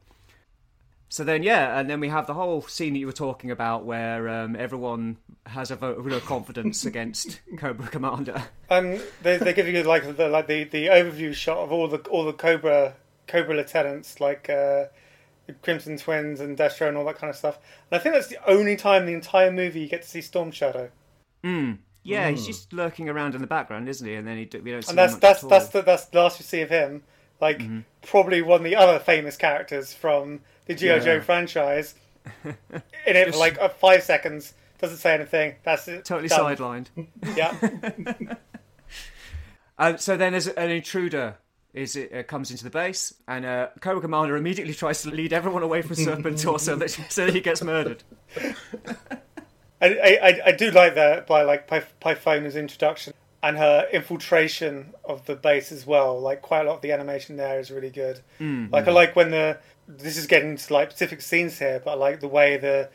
So then, yeah, and then we have the whole scene that you were talking about, where um, everyone has a vote of confidence against Cobra Commander. And they they give you like the like the, the overview shot of all the all the Cobra Cobra lieutenants like uh, the Crimson Twins and Destro and all that kind of stuff. And I think that's the only time in the entire movie you get to see Storm Shadow. Yeah, he's just lurking around in the background, isn't he? And then he do, we don't see And that's him much that's that's the that's the last you see of him. Like Mm-hmm. probably one of the other famous characters from the G.I. Joe franchise. In it for like uh, five seconds, doesn't say anything. That's it. totally Done. sidelined. Yeah. Uh, so then, as an intruder is it uh, comes into the base, and uh, Cobra Commander immediately tries to lead everyone away from Serpentor so that so that he gets murdered. I, I, I do like that by like Py- Pythona's introduction and her infiltration of the base as well. Like quite a lot of the animation there is really good. Like I like when the this is getting to like specific scenes here, but I like the way the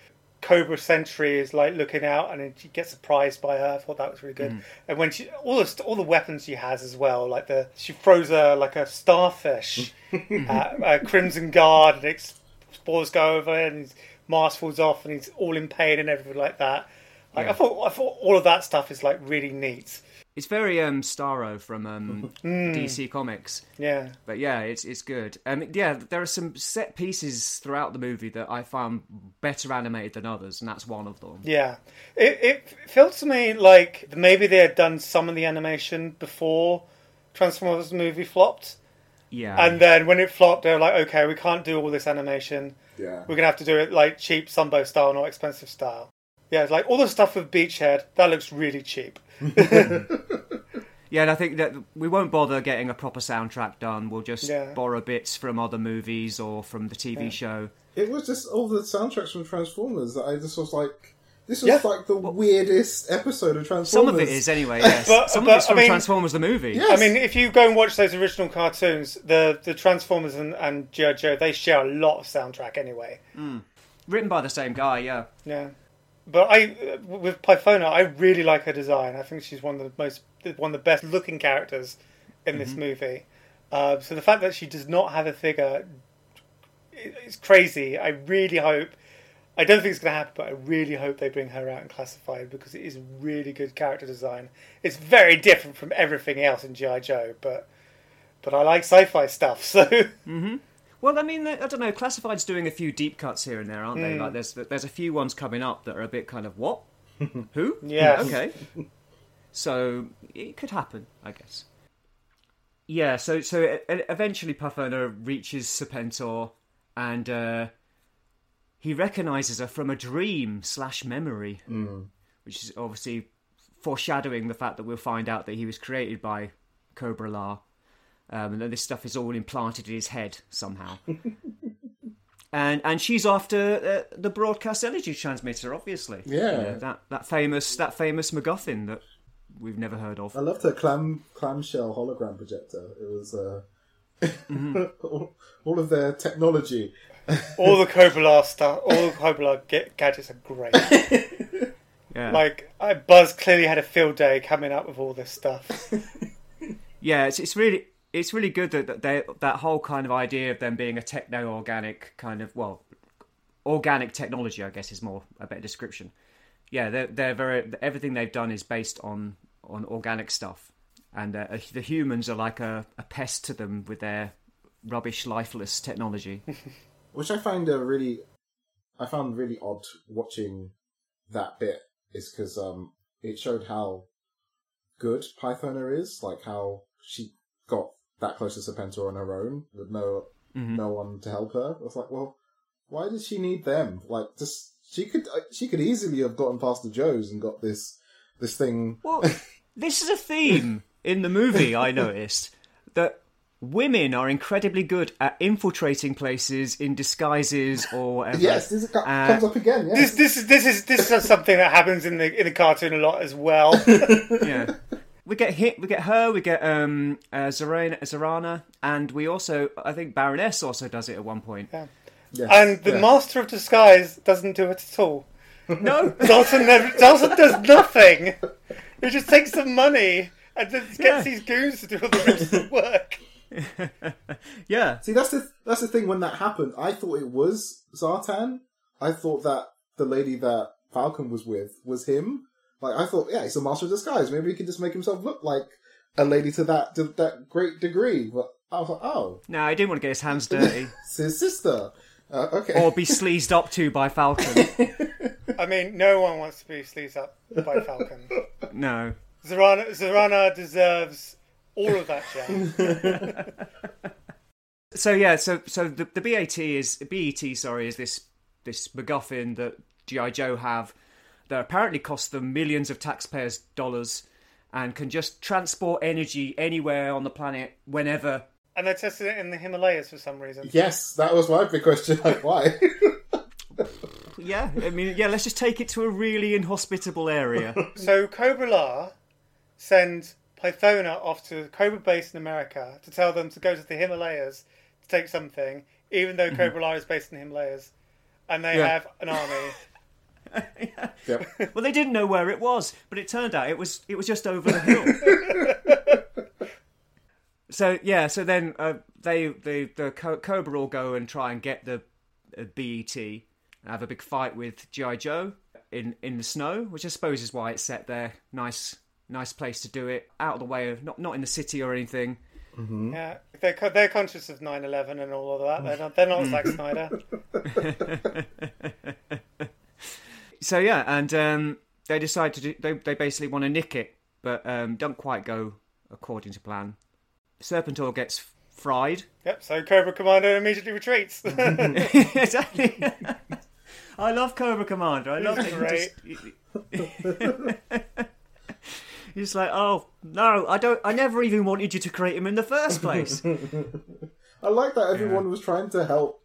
Cobra Sentry is like looking out and then she gets surprised by her. I thought that was really good. Mm. And when she all the all the weapons she has as well, like the she throws a like a starfish a Crimson Guard and it spores go over and his mask falls off and he's all in pain and everything like that. Like I thought, I thought all of that stuff is like really neat. It's very um, Starro from um, DC Comics. Yeah, But yeah, it's it's good. Um, yeah, there are some set pieces throughout the movie that I found better animated than others, and that's one of them. yeah. It it felt to me like maybe they had done some of the animation before Transformers movie flopped, Yeah, and then when it flopped, they were like, okay, we can't do all this animation. Yeah. We're gonna have to do it like cheap Sunbow style, not expensive style. Yeah, it's like all the stuff with Beachhead that looks really cheap. yeah, and I think that we won't bother getting a proper soundtrack done. We'll just Yeah. borrow bits from other movies or from the TV show. It was just all the soundtracks from Transformers that I just was like, this was Yeah. like the weirdest episode of Transformers. Some of it is anyway. Yes, But- some but, of it's I from mean- Transformers the movie. Yeah. I mean, if you go and watch those original cartoons, the the Transformers and, and G.I. Joe, they share a lot of soundtrack anyway. Hmm. written by the same guy. Yeah, Yeah, but I with Pythona, I really like her design. I think she's one of the most one of the best looking characters in this movie. Uh, so the fact that she does not have a figure is crazy. I really hope. I don't think it's going to happen, but I really hope they bring her out in Classified because it is really good character design. It's very different from everything else in GI Joe, but but I like sci-fi stuff, so Well, I mean, I don't know. Classified's doing a few deep cuts here and there, aren't Hmm. they? Like, there's there's a few ones coming up that are a bit kind of what, who? Yeah. Okay. So it could happen, I guess. Yeah. So so eventually, Pythona reaches Serpentor, and uh, he recognizes her from a dream slash memory, which is obviously foreshadowing the fact that we'll find out that he was created by Cobra La. Um, and then this stuff is all implanted in his head somehow. and and she's after uh, the broadcast energy transmitter, obviously. Yeah. You know, that that famous that famous MacGuffin that we've never heard of. I loved her clam clamshell hologram projector. It was uh, all, all of their technology. all the Cobra stuff, all the Cobra ga- gadgets are great. Yeah, Like I, Buzz clearly had a field day coming up with all this stuff. yeah. It's it's really it's really good that that they that whole kind of idea of them being a techno organic kind of well organic technology, I guess, is more a better description. Yeah, they're they're very everything they've done is based on on organic stuff, and uh, the humans are like a, a pest to them with their rubbish, lifeless technology. which I find a really, I found really odd watching that bit is because um, it showed how good Pythona is, like how she got that close to Serpentor on her own with no no one to help her. I was like, well, why does she need them? Like, just she could uh, she could easily have gotten past the Joes and got this this thing. Well, this is a theme in the movie. I noticed that women are incredibly good at infiltrating places in disguises or whatever. Yes, this co- Uh, comes up again. This this is this is this is something that happens in the in the cartoon a lot as well. yeah. We get hit. We get her. We get um, uh, Zarana, Zarana, and we also, I think, Baroness also does it at one point. Yes, And the yeah. Master of Disguise doesn't do it at all. No, Zartan never. Zartan does nothing. He just takes some money and then gets Yeah. these goons to do all the rest of the work. yeah, See, that's the that's the thing. When that happened, I thought it was Zartan. I thought that the lady that Falcon was with was him. Like I thought, yeah, he's a master of disguise. Maybe he can just make himself look like a lady to that to that great degree. But I was like, oh, no, he didn't want to get his hands dirty it's his sister. Uh, okay. or be sleazed up to by Falcon. I mean, no one wants to be sleazed up by Falcon. No, Zarana, Zarana deserves all of that jam. so yeah, so so the, the BAT is BET, sorry, is this this MacGuffin that GI Joe have that apparently cost them millions of taxpayers' dollars and can just transport energy anywhere on the planet whenever. And they tested it in the Himalayas for some reason. yes, that was my big question. Like, why? Yeah, I mean, yeah, let's just take it to a really inhospitable area. So Cobra La send Pythona off to Cobra base in America to tell them to go to the Himalayas to take something, even though mm-hmm. Cobra La is based in the Himalayas, and they Yeah. have an army. yep. well, they didn't know where it was, but it turned out it was it was just over the hill. so yeah, so then uh, they the the Cobra all go and try and get the uh, BET and have a big fight with GI Joe in in the snow, which I suppose is why it's set there. Nice nice place to do it, out of the way of not not in the city or anything. Yeah, they're co- they're conscious of 9/11 and all of that. They're not they're not Zack Snyder. So yeah, and um, they decide to do. They they basically want to nick it, but um, don't quite go according to plan. Serpentor gets fried. Yep. So Cobra Commander immediately retreats. exactly. I love Cobra Commander. I love it. He's just- He's like, oh no, I don't. I never even wanted you to create him in the first place. I like that everyone was trying to help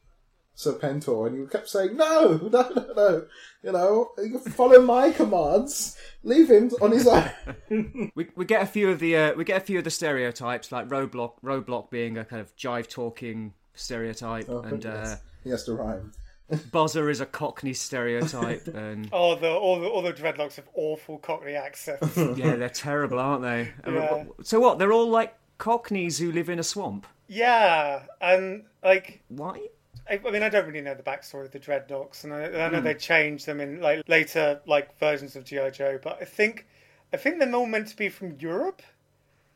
Serpentor, and you kept saying, "No, no, no, no." You know, you follow my commands. Leave him on his own. we we get a few of the uh, we get a few of the stereotypes, like Roadblock. Roadblock being a kind of jive talking stereotype, and uh, He has to rhyme. Buzzer is a Cockney stereotype, and oh, the all the all the Dreadnoks have awful Cockney accents. yeah, they're terrible, aren't they? Yeah. So what? They're all like Cockneys who live in a swamp. yeah, and like Why? I, I mean, I don't really know the backstory of the Dreadnoks, and I, I know they changed them in like later like versions of GI Joe. But I think I think they're all meant to be from Europe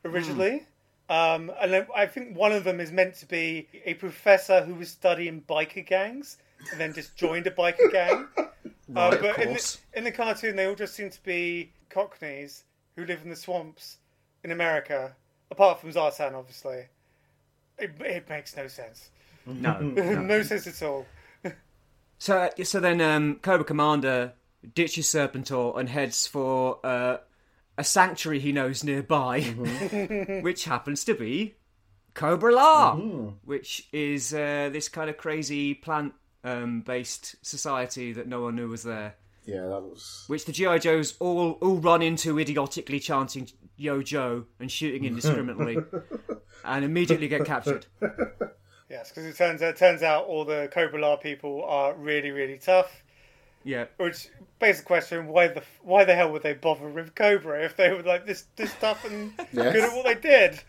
originally. Um, and then I think one of them is meant to be a professor who was studying biker gangs and then just joined a biker gang. Right, uh, but in the, in the cartoon, they all just seem to be Cockneys who live in the swamps in America, apart from Zartan, obviously. It, it makes no sense. No. no sense at all. So, so then um, Cobra Commander ditches Serpentor and heads for uh, a sanctuary he knows nearby, which happens to be Cobra La, which is uh, this kind of crazy plant-based society that no one knew was there. Yeah, that was. Which the GI Joes all all run into idiotically chanting "Yo Joe" and shooting indiscriminately, and immediately get captured. Yes, because it turns out turns out all the Cobra La people are really really tough. Yeah, Which begs the question: Why the why the hell would they bother with Cobra if they were like this this tough and Yes. good at what they did?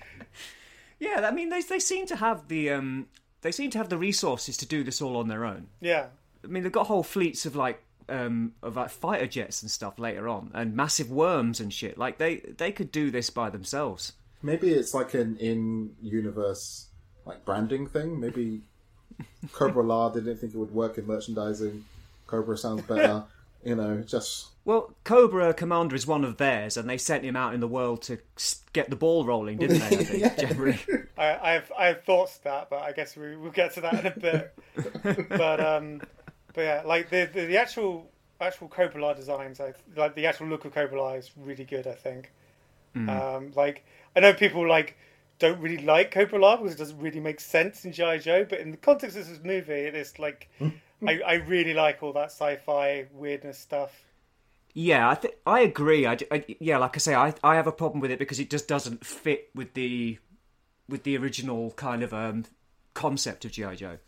yeah. I mean, they they seem to have the um they seem to have the resources to do this all on their own. Yeah, I mean, they've got whole fleets of like um of like fighter jets and stuff later on, and massive worms and shit. Like they they could do this by themselves. Maybe it's like an in-universe like branding thing. Maybe Cobra La didn't think it would work in merchandising. Cobra sounds better. you know, just Well, Cobra Commander is one of theirs, and they sent him out in the world to get the ball rolling, didn't they? I think generally. I, I've I've thoughts to that, but I guess we we'll get to that in a bit. but um, but yeah, like the the, the actual actual Cobra La designs, I, like the actual look of Cobra La is really good. I think. Um, like I know people like don't really like Cobra La because it doesn't really make sense in GI Joe, but in the context of this movie, it is like I, I really like all that sci-fi weirdness stuff. Yeah, I think I agree. I, d- I- yeah, like I say, I I have a problem with it because it just doesn't fit with the with the original kind of um concept of GI Joe.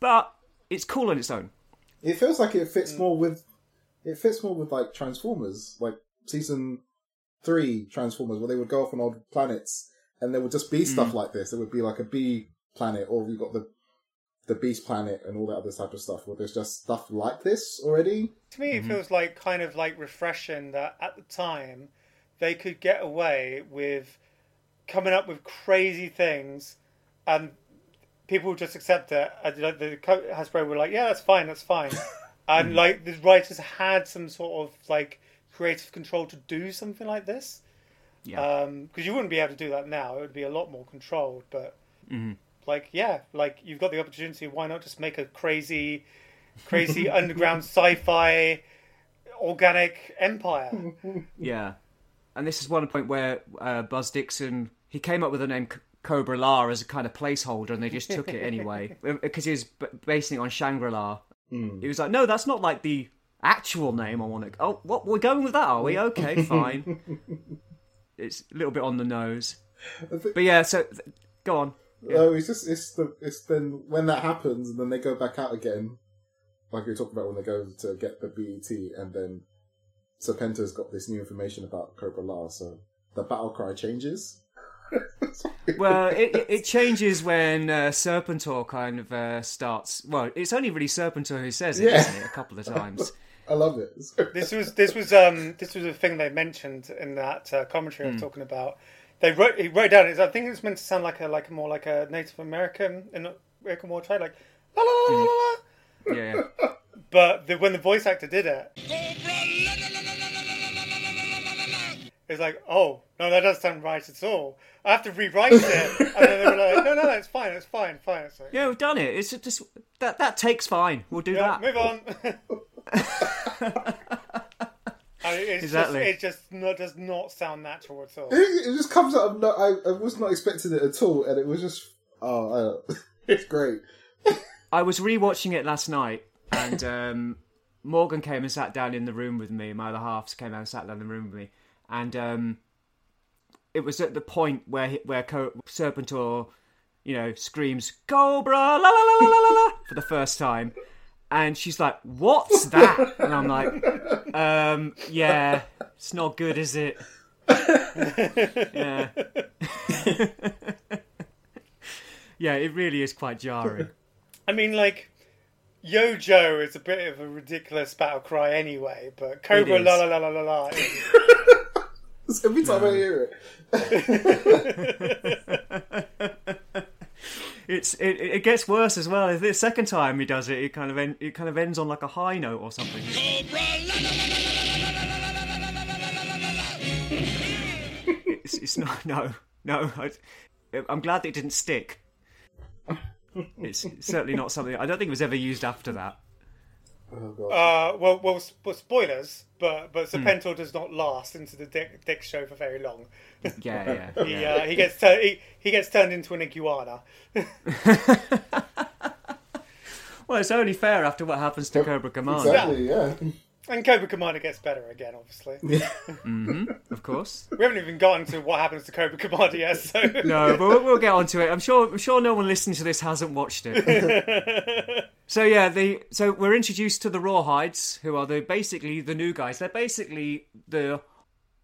But it's cool on its own. it feels like it fits more with it fits more with like Transformers, like season three Transformers, where they would go off on old planets and there would just be stuff mm. like this. There would be like a bee planet, or you got the the beast planet and all that other type of stuff. Where there's just stuff like this already. To me, it mm-hmm. feels like kind of like refreshing that at the time they could get away with coming up with crazy things, and people would just accept it. And like the Hasbro were like, "Yeah, that's fine, that's fine," and like the writers had some sort of like creative control to do something like this. Yeah. because you wouldn't be able to do that now. It would be a lot more controlled. But Mm-hmm. like, yeah, like you've got the opportunity. Why not just make a crazy, crazy underground sci-fi organic empire? Yeah, and this is one point where uh, Buzz Dixon he came up with the name C- Cobra La as a kind of placeholder, and they just took it anyway because he was b- basing it on Shangri La. He was like, "No, that's not like the actual name I want to." Oh, what we're going with that? Are we okay? Fine. It's a little bit on the nose, but yeah. So th- go on. Oh, it's just it's the it's then when that happens and then they go back out again, like we talked about when they go to get the BET and then Serpentor's got this new information about Cobra La, so the battle cry changes. Well, it, it- it changes when uh, Serpentor kind of uh, starts. Well, it's only really Serpentor who says it, Yeah. isn't it? A couple of times. I love it. This was this was um this was a thing they mentioned in that uh, commentary I was talking about. They wrote he wrote down. I think it's meant to sound like a like a more like a Native American in American War trade, like la la la la la. la. Yeah, yeah. But the, when the voice actor did it, it's like, oh no, that doesn't sound right at all. I have to rewrite it. and then they were like, no, no, it's fine, it's fine, fine. It's like, Yeah, we've done it. It's just that that takes fine. We'll do yeah, that. move on. I mean, it's Exactly. just, it just not, does not sound natural at all. It, it just comes out of no. I, I was not expecting it at all, and it was just oh, I it's great. I was rewatching it last night, and um, Morgan came and sat down in the room with me. My other halves came out and sat down in the room with me, and um, it was at the point where he, where Co- Serpentor, you know, screams "Cobra la la la la la la la" for the first time, and she's like, "What's that?" And I'm like, um, "Yeah, it's not good, is it?" yeah. yeah, it really is quite jarring. I mean, like, Yo Joe is a bit of a ridiculous battle cry anyway, but Cobra la la la la la la. Every time I hear it, it's it, it gets worse as well. The second time he does it, it kind of en- it kind of ends on like a high note or something. it's, it's not no no. I, am glad that it didn't stick. It's certainly not something. I don't think it was ever used after that. Oh, God. Uh, well, well, spoilers but but Hmm. Serpentor does not last into the DiC, DiC show for very long. Yeah, yeah. He yeah. uh, he gets tur- he, he gets turned into an iguana. Well, it's only fair after what happens to Cobra Commander, exactly, yeah. And Cobra Commander gets better again, obviously. of course. We haven't even gotten to what happens to Cobra Commander yet, so No, but we'll, we'll get onto it. I'm sure. I'm sure no one listening to this hasn't watched it. so yeah, the so we're introduced to the Rawhides, who are the basically the new guys. They're basically the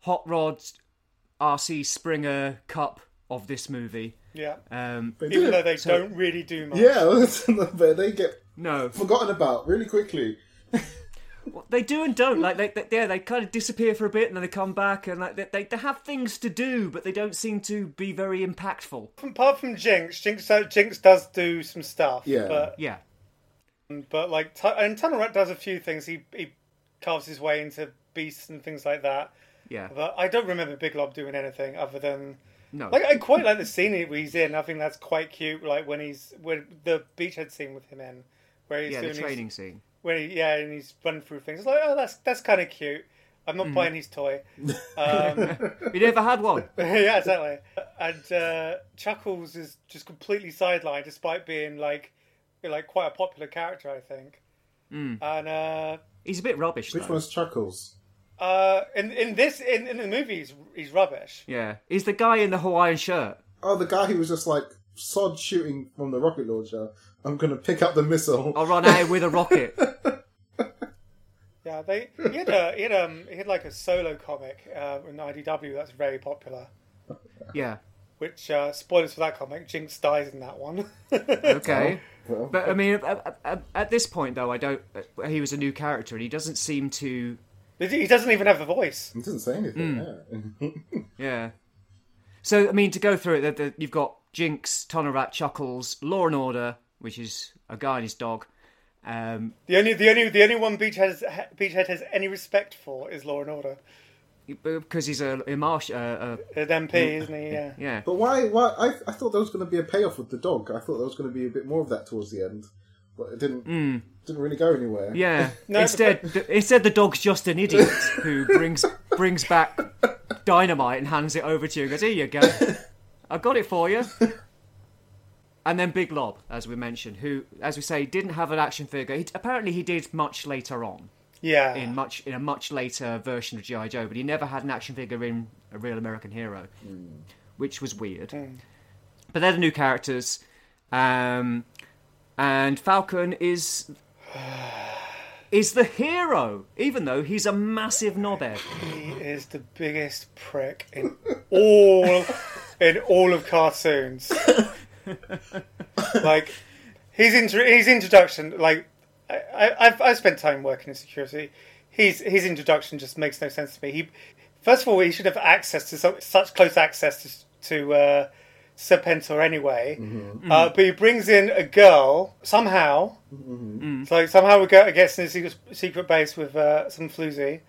hot rod Arcee Springer Kup of this movie. yeah. Um, They Even did though they so- don't really do much. Yeah, but they get no, forgotten about really quickly. Well, they do and don't. Like they, they, yeah, they kind of disappear for a bit and then they come back, and like they, they, they have things to do, but they don't seem to be very impactful. Apart from Jinx, Jinx, uh, Jinx does do some stuff. Yeah. But Yeah, but like, and Tunnel Rat does a few things. He he carves his way into beasts and things like that. yeah, But I don't remember Big Lob doing anything other than no, like I quite like the scene he's in. I think that's quite cute. Like when he's when the beachhead scene with him in, where he's yeah, the doing his- training scene. When he yeah, and he's running through things. It's like oh, that's that's kind of cute. I'm Mm. not buying his toy. Um, You never had one. yeah, exactly. And uh, Chuckles is just completely sidelined, despite being like like quite a popular character, I think. Mm. And uh, He's a bit rubbish. Which though. one's Chuckles? uh, in in this in, in the movie, he's, he's rubbish. Yeah, he's the guy in the Hawaiian shirt. Oh, the guy who was just like sod shooting from the rocket launcher. I'm gonna pick up the missile. I'll run out with a rocket. Yeah, they he had a he had um he had like a solo comic uh, in IDW that's very popular. Yeah. Which uh, spoilers for that comic, Jinx dies in that one. Okay. Well, But I mean, at, at, at this point though, I don't. uh, He was a new character, and he doesn't seem to. he doesn't even have a voice. He doesn't say anything. Yeah. Yeah. So I mean, to go through it, the, the, you've got Jinx, Tunnel Rat, Chuckles, Law and Order, which is a guy and his dog. Um, The only the only the only one Beachhead has, Beachhead has any respect for is Law and Order. because he's a, a marsh. Uh, uh, An MP, isn't he? Yeah. yeah. But why? Why? I, I thought there was going to be a payoff with the dog. I thought there was going to be a bit more of that towards the end, but it didn't. Didn't really go anywhere. Yeah. No, instead, th- instead the dog's just an idiot who brings brings back dynamite and hands it over to you and goes, "Here you go, I got it for you." And then Big Lob, as we mentioned, who, as we say, didn't have an action figure. He, apparently, he did much later on, Yeah. in much in a much later version of GI Joe, but he never had an action figure in a real American hero, which was weird. But they're the new characters, um, and Falcon is is the hero, even though he's a massive knobhead. He is the biggest prick in all in all of cartoons. like his intro, his introduction, like I, I, I've I've spent time working in security. His his introduction just makes no sense to me. He first of all he should have access to so, such close access to, to uh, Serpentor anyway. Uh, but he brings in a girl somehow. So somehow we go gets in a secret, secret base with uh, some floozy,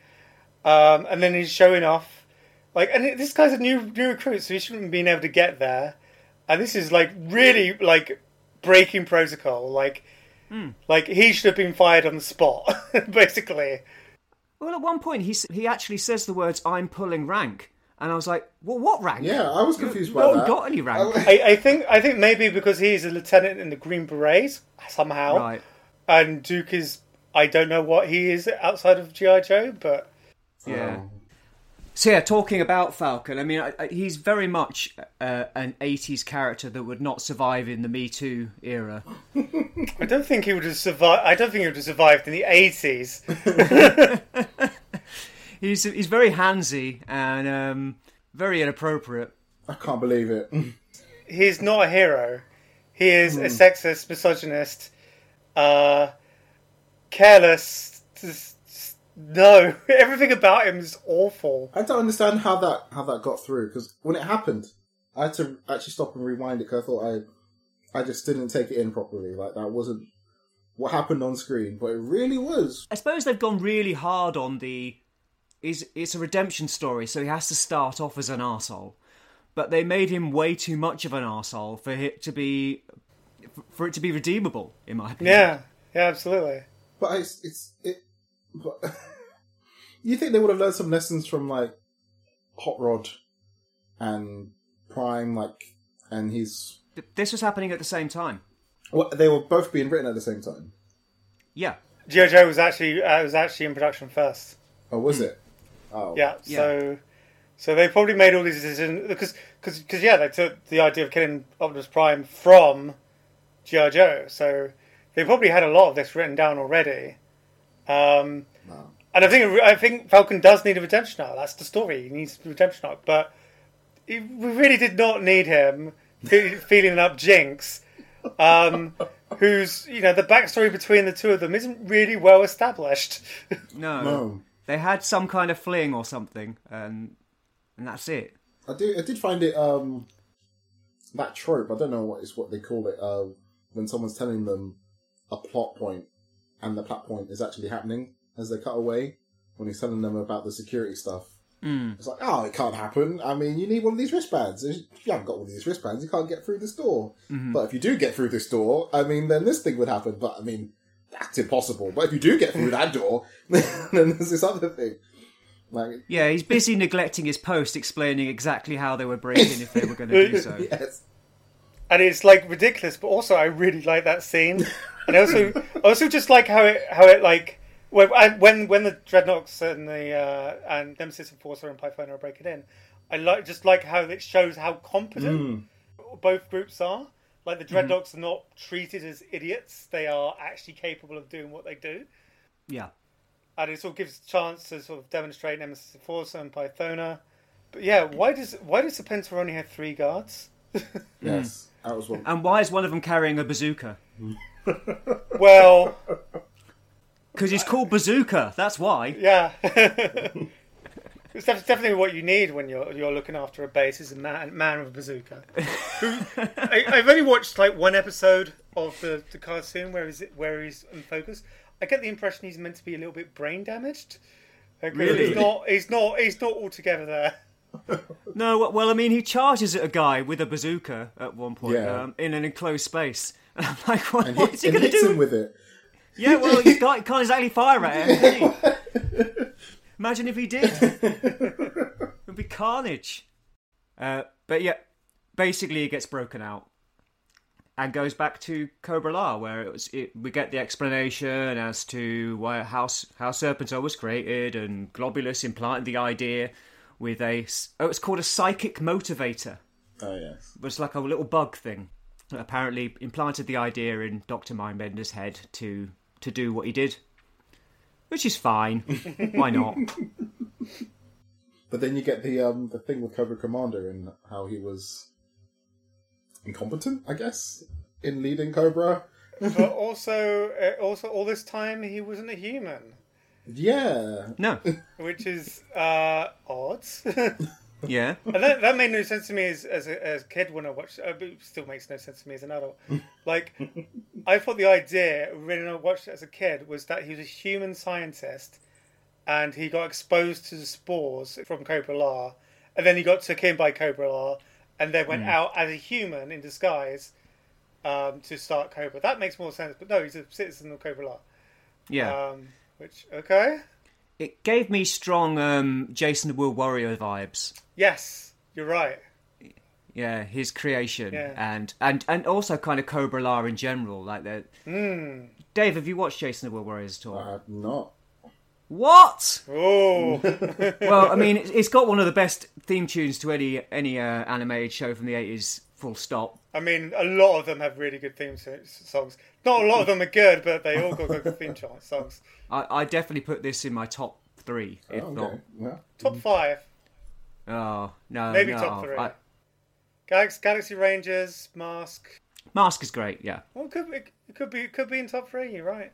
um, and then he's showing off. Like, and this guy's a new new recruit, so he shouldn't have been able to get there. And this is like really like breaking protocol. Like, hmm. like he should have been fired on the spot, basically. Well, at one point he he actually says the words "I'm pulling rank," and I was like, "Well, what rank? Yeah, I was confused you by haven't that. got any rank." I, I think I think maybe because he's a lieutenant in the Green Berets somehow, right. and Duke is I don't know what he is outside of GI Joe, but Yeah. Oh. So yeah, talking about Falcon, I mean, I, I, he's very much uh, an '80s character that would not survive in the Me Too era. I don't think he would have survived. I don't think he would have survived in the eighties. He's he's very handsy and um, very inappropriate. I can't believe it. He's not a hero. He is a sexist, misogynist, uh, careless. Just, just- no, everything about him is awful. I don't understand how that how that got through because when it happened, I had to actually stop and rewind it because I thought I I just didn't take it in properly. Like that wasn't what happened on screen, but it really was. I suppose they've gone really hard on the. Is it's a redemption story, so he has to start off as an arsehole. But they made him way too much of an arsehole for it to be, for it to be redeemable, in my opinion. Yeah, yeah, absolutely. But it's it's it. But you think they would have learned some lessons from like Hot Rod and Prime, like, and he's This was happening at the same time. well, they were both being written at the same time. Yeah. GI Joe was actually uh, was actually in production first. Oh, was it? Oh, Yeah, so so they probably made all these decisions because because because yeah, they took the idea of killing Optimus Prime from GI Joe, so they probably had a lot of this written down already. Um, Wow. and I think I think Falcon does need a redemption arc. That's the story. He needs a redemption arc, but he, we really did not need him feeling up Jinx, um, who's you know the backstory between the two of them isn't really well established. No. No. They had some kind of fling or something, and and that's it. I do. I did find it um that trope. I don't know what is what they call it. Uh, when someone's telling them a plot point, and the plot point is actually happening as they cut away. When he's telling them about the security stuff, hmm. it's like, oh, it can't happen. I mean, you need one of these wristbands. If you haven't got one of these wristbands, you can't get through this door. Mm-hmm. But if you do get through this door, I mean, then this thing would happen. But I mean, that's impossible. But if you do get through that door, then there's this other thing. Like, Yeah, he's busy neglecting his post explaining exactly how they were breaking if they were going to do so. yes. And it's like ridiculous, but also I really like that scene, and I also I also just like how it how it like when when when the Dreadnoks and the uh, and Nemesis Enforcer and Python are breaking in, I like just like how it shows how competent both groups are. Like the Dreadnoks are not treated as idiots; they are actually capable of doing what they do. Yeah. and it sort of gives a chance to sort of demonstrate Nemesis Enforcer and Pythona. But yeah, why does why does Serpentor only have three guards? Yes, that was one. And why is one of them carrying a bazooka? Well, Because he's called Bazooka. That's why. yeah. It's definitely what you need when you're you're looking after a base is a man man with a bazooka. I, I've only watched like one episode of the, the cartoon where is it where he's in focus. I get the impression he's meant to be a little bit brain damaged. Like, Really? He's not. He's not. He's not altogether there. No, well, I mean, he charges at a guy with a bazooka at one point Yeah. um, in an enclosed space. And I'm like, what, And, what hit, is he going to hits do? him with it. Yeah, well, he can't exactly fire at him. can he? Imagine if he did. It'd be carnage. Uh, but yeah, basically, he gets broken out and goes back to Cobra La, where it was. It, we get the explanation as to why how how Serpentor was created, and Golobulus implanted the idea with a Oh, it's called a psychic motivator. Oh yes. It was like a little bug thing. that Apparently, implanted the idea in Doctor Mindbender's head to to do what he did, which is fine. Why not? But then you get the um the thing with Cobra Commander and how he was incompetent, I guess, in leading Cobra. But also, uh, also all this time he wasn't a human, Yeah. No. which is uh, odd. Yeah. And that, that made no sense to me as, as, a, as a kid when I watched it. It still makes no sense to me as an adult. Like, I thought the idea when I watched it as a kid was that he was a human scientist and he got exposed to the spores from Cobra La, and then he got took in by Cobra La, and then went out as a human in disguise um, to start Cobra. That makes more sense, but no, he's a citizen of Cobra La. Yeah. Um, which, okay. It gave me strong um, Jayce and the Wheeled Warrior vibes. Yes, you're right. Yeah, his creation Yeah. and and and also kind of Cobra La in general. Like that. Mm. Dave, have you watched Jayce and the Wheeled Warriors at all? I have not. What? Oh, Well, I mean, it's- it's got one of the best theme tunes to any any uh, animated show from the eighties. Full stop. I mean, a lot of them have really good theme songs. Not a lot of them are good, but they all got good theme songs. I, I definitely put this in my top three, if Oh, not. okay. Yeah. Top five: Oh no, Maybe no. top three. I- Galaxy, Galaxy Rangers, Mask. Mask is great. Yeah, Well, it could be, it could be, it could be in top three. You're right.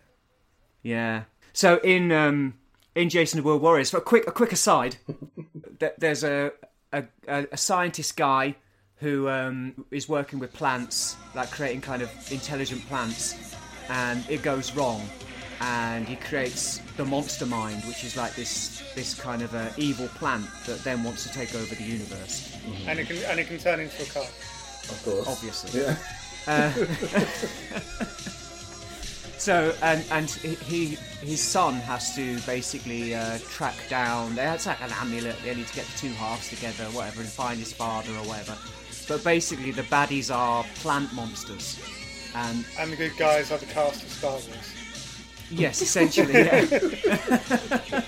yeah. So in um in Jayce and the Wheeled Warriors, for a quick a quick aside, th- there's a a, a a scientist guy who um, is working with plants, like creating kind of intelligent plants, and it goes wrong, and he creates the monster mind, which is like this this kind of uh, evil plant that then wants to take over the universe. And it can, and it can turn into a car. Of course. Obviously. Yeah. So and and he his son has to basically uh, track down. It's like an amulet. They need to get the two halves together, whatever, and find his father or whatever. But basically, the baddies are plant monsters, and And the good guys are the cast of Star Wars. Yes, essentially, yeah.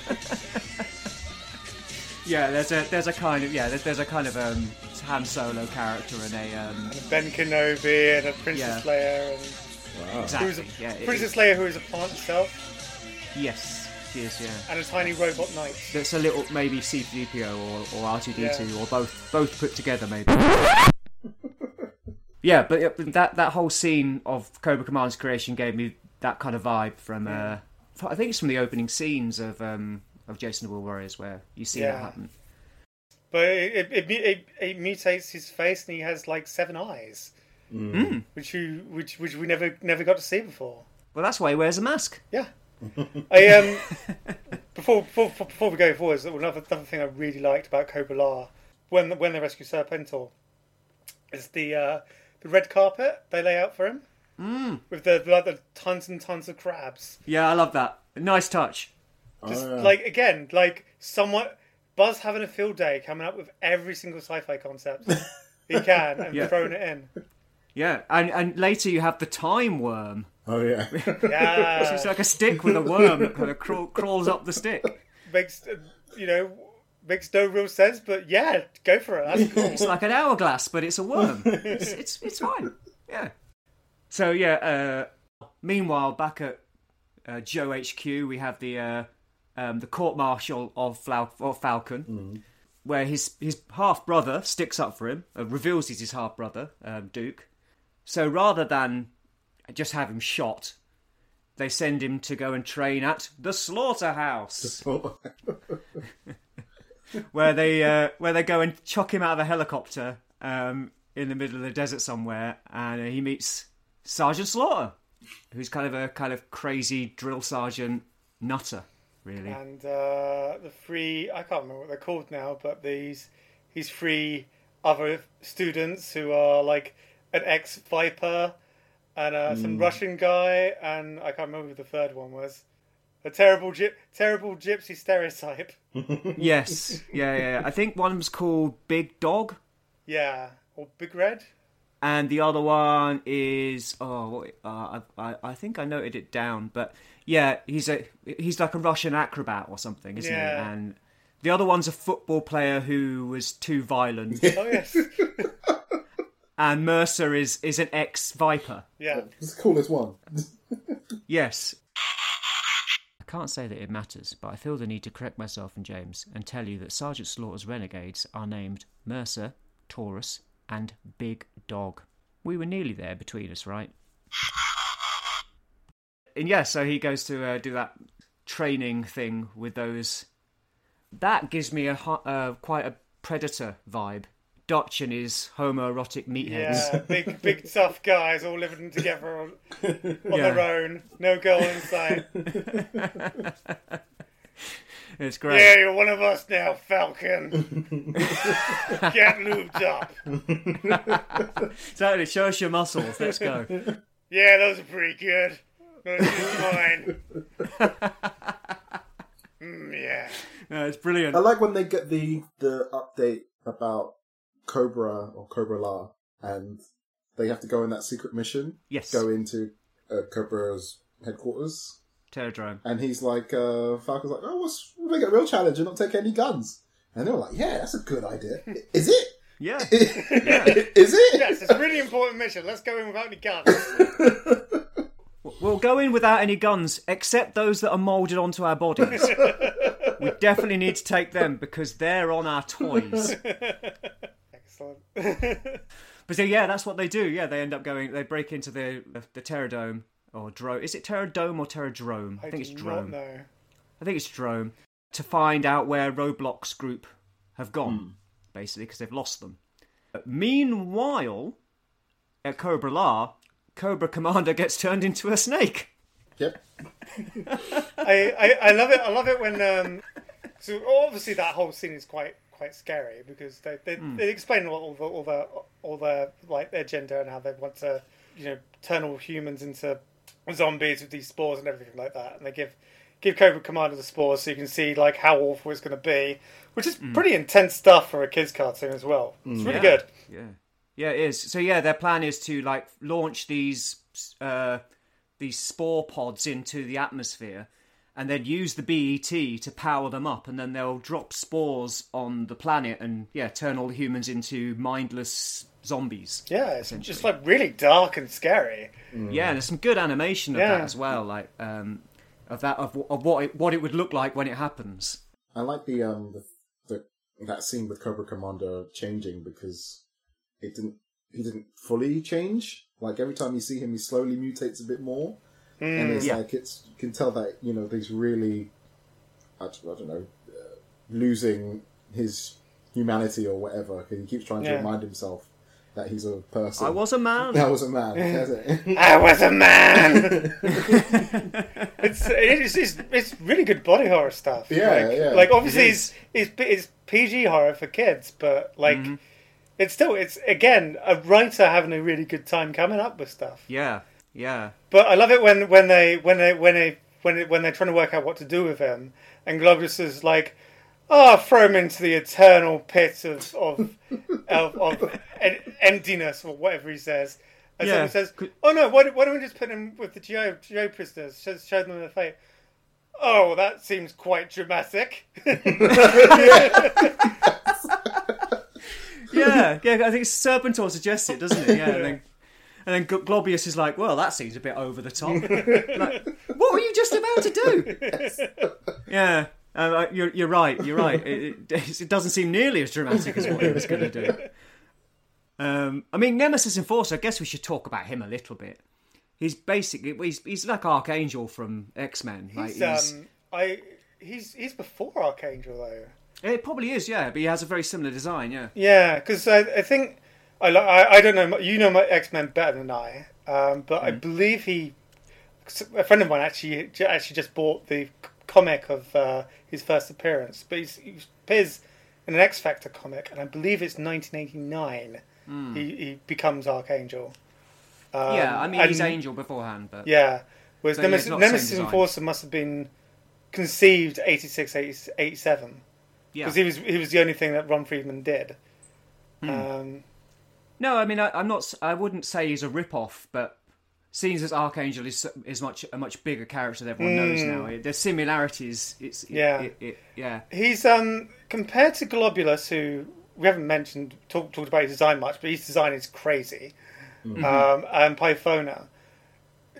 yeah, there's a there's a kind of yeah there's, there's a kind of um, Han Solo character and a um, And a Ben Kenobi and a Princess Yeah. Leia and Wow. who's a exactly yeah it- Princess Leia who is a plant herself yes she is yeah. and a tiny robot knight. That's a little maybe C3PO or, or R2D2 Yeah. or both both put together maybe. yeah, but but that that whole scene of Cobra Command's creation gave me that kind of vibe from uh, I think it's from the opening scenes of um, of Jayce and the Wheeled Warriors where you see that happen. But it it, it, it it mutates his face and he has like seven eyes, which you which which we never never got to see before. Well, that's why he wears a mask. Yeah. I um before before before we go forward, another another thing I really liked about Cobra La when when they rescue Serpentor is the uh, the red carpet they lay out for him with the like the tons and tons of crabs. Yeah, I love that. Nice touch. Just Oh, yeah. like again, like somewhat Buzz having a field day, coming up with every single sci-fi concept he can and Yeah. throwing it in. Yeah, and and later you have the time worm. Oh yeah. Yeah, It's like a stick with a worm that kind of crawl, crawls up the stick. makes uh, you know makes no real sense, but yeah, go for it. That's cool. It's like an hourglass, but it's a worm. It's it's, it's fine. Yeah. So yeah. Uh, meanwhile, back at uh, Joe HQ, we have the uh, um, the court martial of, Falcon, Mm. where his his half brother sticks up for him, uh, reveals he's his half brother, um, Duke. So rather than just have him shot, they send him to go and train at the slaughterhouse, where they uh, where they go and chuck him out of a helicopter um, in the middle of the desert somewhere, and he meets Sergeant Slaughter, who's kind of a kind of crazy drill sergeant nutter, really. and uh, the three I can't remember what they're called now, but these these three other students who are like an ex Viper and uh, some Russian guy, and I can't remember who the third one was. A terrible, gy- terrible gypsy stereotype. Yes, yeah, yeah. yeah. I think one was called Big Dog, Yeah, or Big Red. And the other one is oh, uh, I, I I think I noted it down, but yeah, he's a he's like a Russian acrobat or something, isn't Yeah. he? And the other one's a football player who was too violent, Oh yes, and Mercer is is an ex Viper. yeah. It's the coolest one. Yes. I can't say that it matters, but I feel the need to correct myself and James and tell you that Sergeant Slaughter's renegades are named Mercer, Taurus, and Big Dog. We were nearly there between us, right? And yeah, so he goes to uh, do that training thing with those. That gives me a uh, quite a predator vibe. Dutch and his homoerotic meatheads. Yeah, big, big tough guys all living together on, on Yeah. their own. No girl in sight. It's great. Yeah, you're one of us now, Falcon. Get lubed up. Totally, show us your muscles. Let's go. Yeah, those are pretty good. Those are mine. Mm, yeah. No, it's brilliant. I like when they get the the update about Cobra or Cobra La, and they have to go on that secret mission. Yes. Go into uh, Cobra's headquarters, Terrordrome. and he's like, uh, Falcon's like, "Oh, what's we'll make it a real challenge and not take any guns." And they were like, "Yeah, that's a good idea. Is it? Yeah. Is it?" Yes, it's a really important mission. Let's go in without any guns. We'll go in without any guns, except those that are moulded onto our bodies. we definitely need to take them because they're on our toys. Excellent. But so, yeah, that's what they do. Yeah, they end up going, they break into the the Terrordome or Drome. Is it Terrordome or Terrordrome? I, I think it's do Drome. I think it's Drome. To find out where Roadblock's group have gone, basically, because they've lost them. Meanwhile, at Cobra La, Cobra Commander gets turned into a snake. Yep. I, I, I love it. I love it when. Um, so obviously that whole scene is quite quite scary because they they, they explain all, all the all the all the like their gender and how they want to you know turn all humans into zombies with these spores and everything like that, and they give give Cobra Commander the spores so you can see like how awful it's going to be, which is pretty intense stuff for a kids cartoon as well. It's really Yeah. good. Yeah, yeah, it is. So yeah, their plan is to like launch these uh, these spore pods into the atmosphere, and then use the BET to power them up, and then they'll drop spores on the planet, and yeah, turn all the humans into mindless zombies. Yeah, it's just like really dark and scary. Yeah, and there's some good animation of Yeah. that as well, like um, of that of, of what it, what it would look like when it happens. I like the um the, the that scene with Cobra Commander changing because it didn't he didn't fully change. Like every time you see him, he slowly mutates a bit more, and it's Yeah. like it's you can tell that you know he's really I, don't- I don't know uh, losing his humanity or whatever. 'cause he keeps trying to Yeah. remind himself that he's a person. I was a man. That was a man. I was a man. it's, it's it's it's really good body horror stuff. Yeah, like, yeah. Like obviously It it's, it's it's PG horror for kids, but like it's still it's again a writer having a really good time coming up with stuff. yeah, yeah. But I love it when when they when they when they when they, when they're trying to work out what to do with him, and Golobulus is like. Oh, throw him into the eternal pit of of, of, of emptiness, or whatever he says. And Yeah. someone says, "Oh no, why, don't- why don't we just put him with the Geo Geo prisoners? Show, show them the fate." Oh, that seems quite dramatic. yeah, yeah. I think Serpentor suggests it, doesn't it? Yeah, then, and then Gl- Golobulus is like, "Well, that seems a bit over the top." like, what what were you just about to do? yeah, uh, you're you're right. You're right. It, it, it doesn't seem nearly as dramatic as what he was going to do. Um, I mean, Nemesis Enforcer. I guess we should talk about him a little bit. He's basically he's he's like Archangel from X Men. Like, He's, he's, um, I he's he's before Archangel though. it probably is, yeah, but he has a very similar design, yeah. Yeah, because I, I think I, I I don't know you know my X Men better than I, um, but Hmm. I believe he a friend of mine actually actually just bought the comic of uh, his first appearance, but he's, he appears in an X Factor comic, and I believe it's 1989. He he becomes Archangel. Um, yeah, I mean he's Angel beforehand, but Yeah, whereas So, Nemesis, Nemesis. Enforcer must have been conceived 86, 80 87 yeah. because he was he was the only thing that Ron Friedman did. Hmm. Um, No, I mean I, I'm not. I wouldn't say he's a rip-off, but seeing as Archangel is is much a much bigger character than everyone knows now, it, there's similarities. It's Hmm. Yeah. it, it, yeah, He's um compared to Golobulus, who we haven't mentioned talk, talked about his design much, but his design is crazy. Mm-hmm. Um, and Pythona,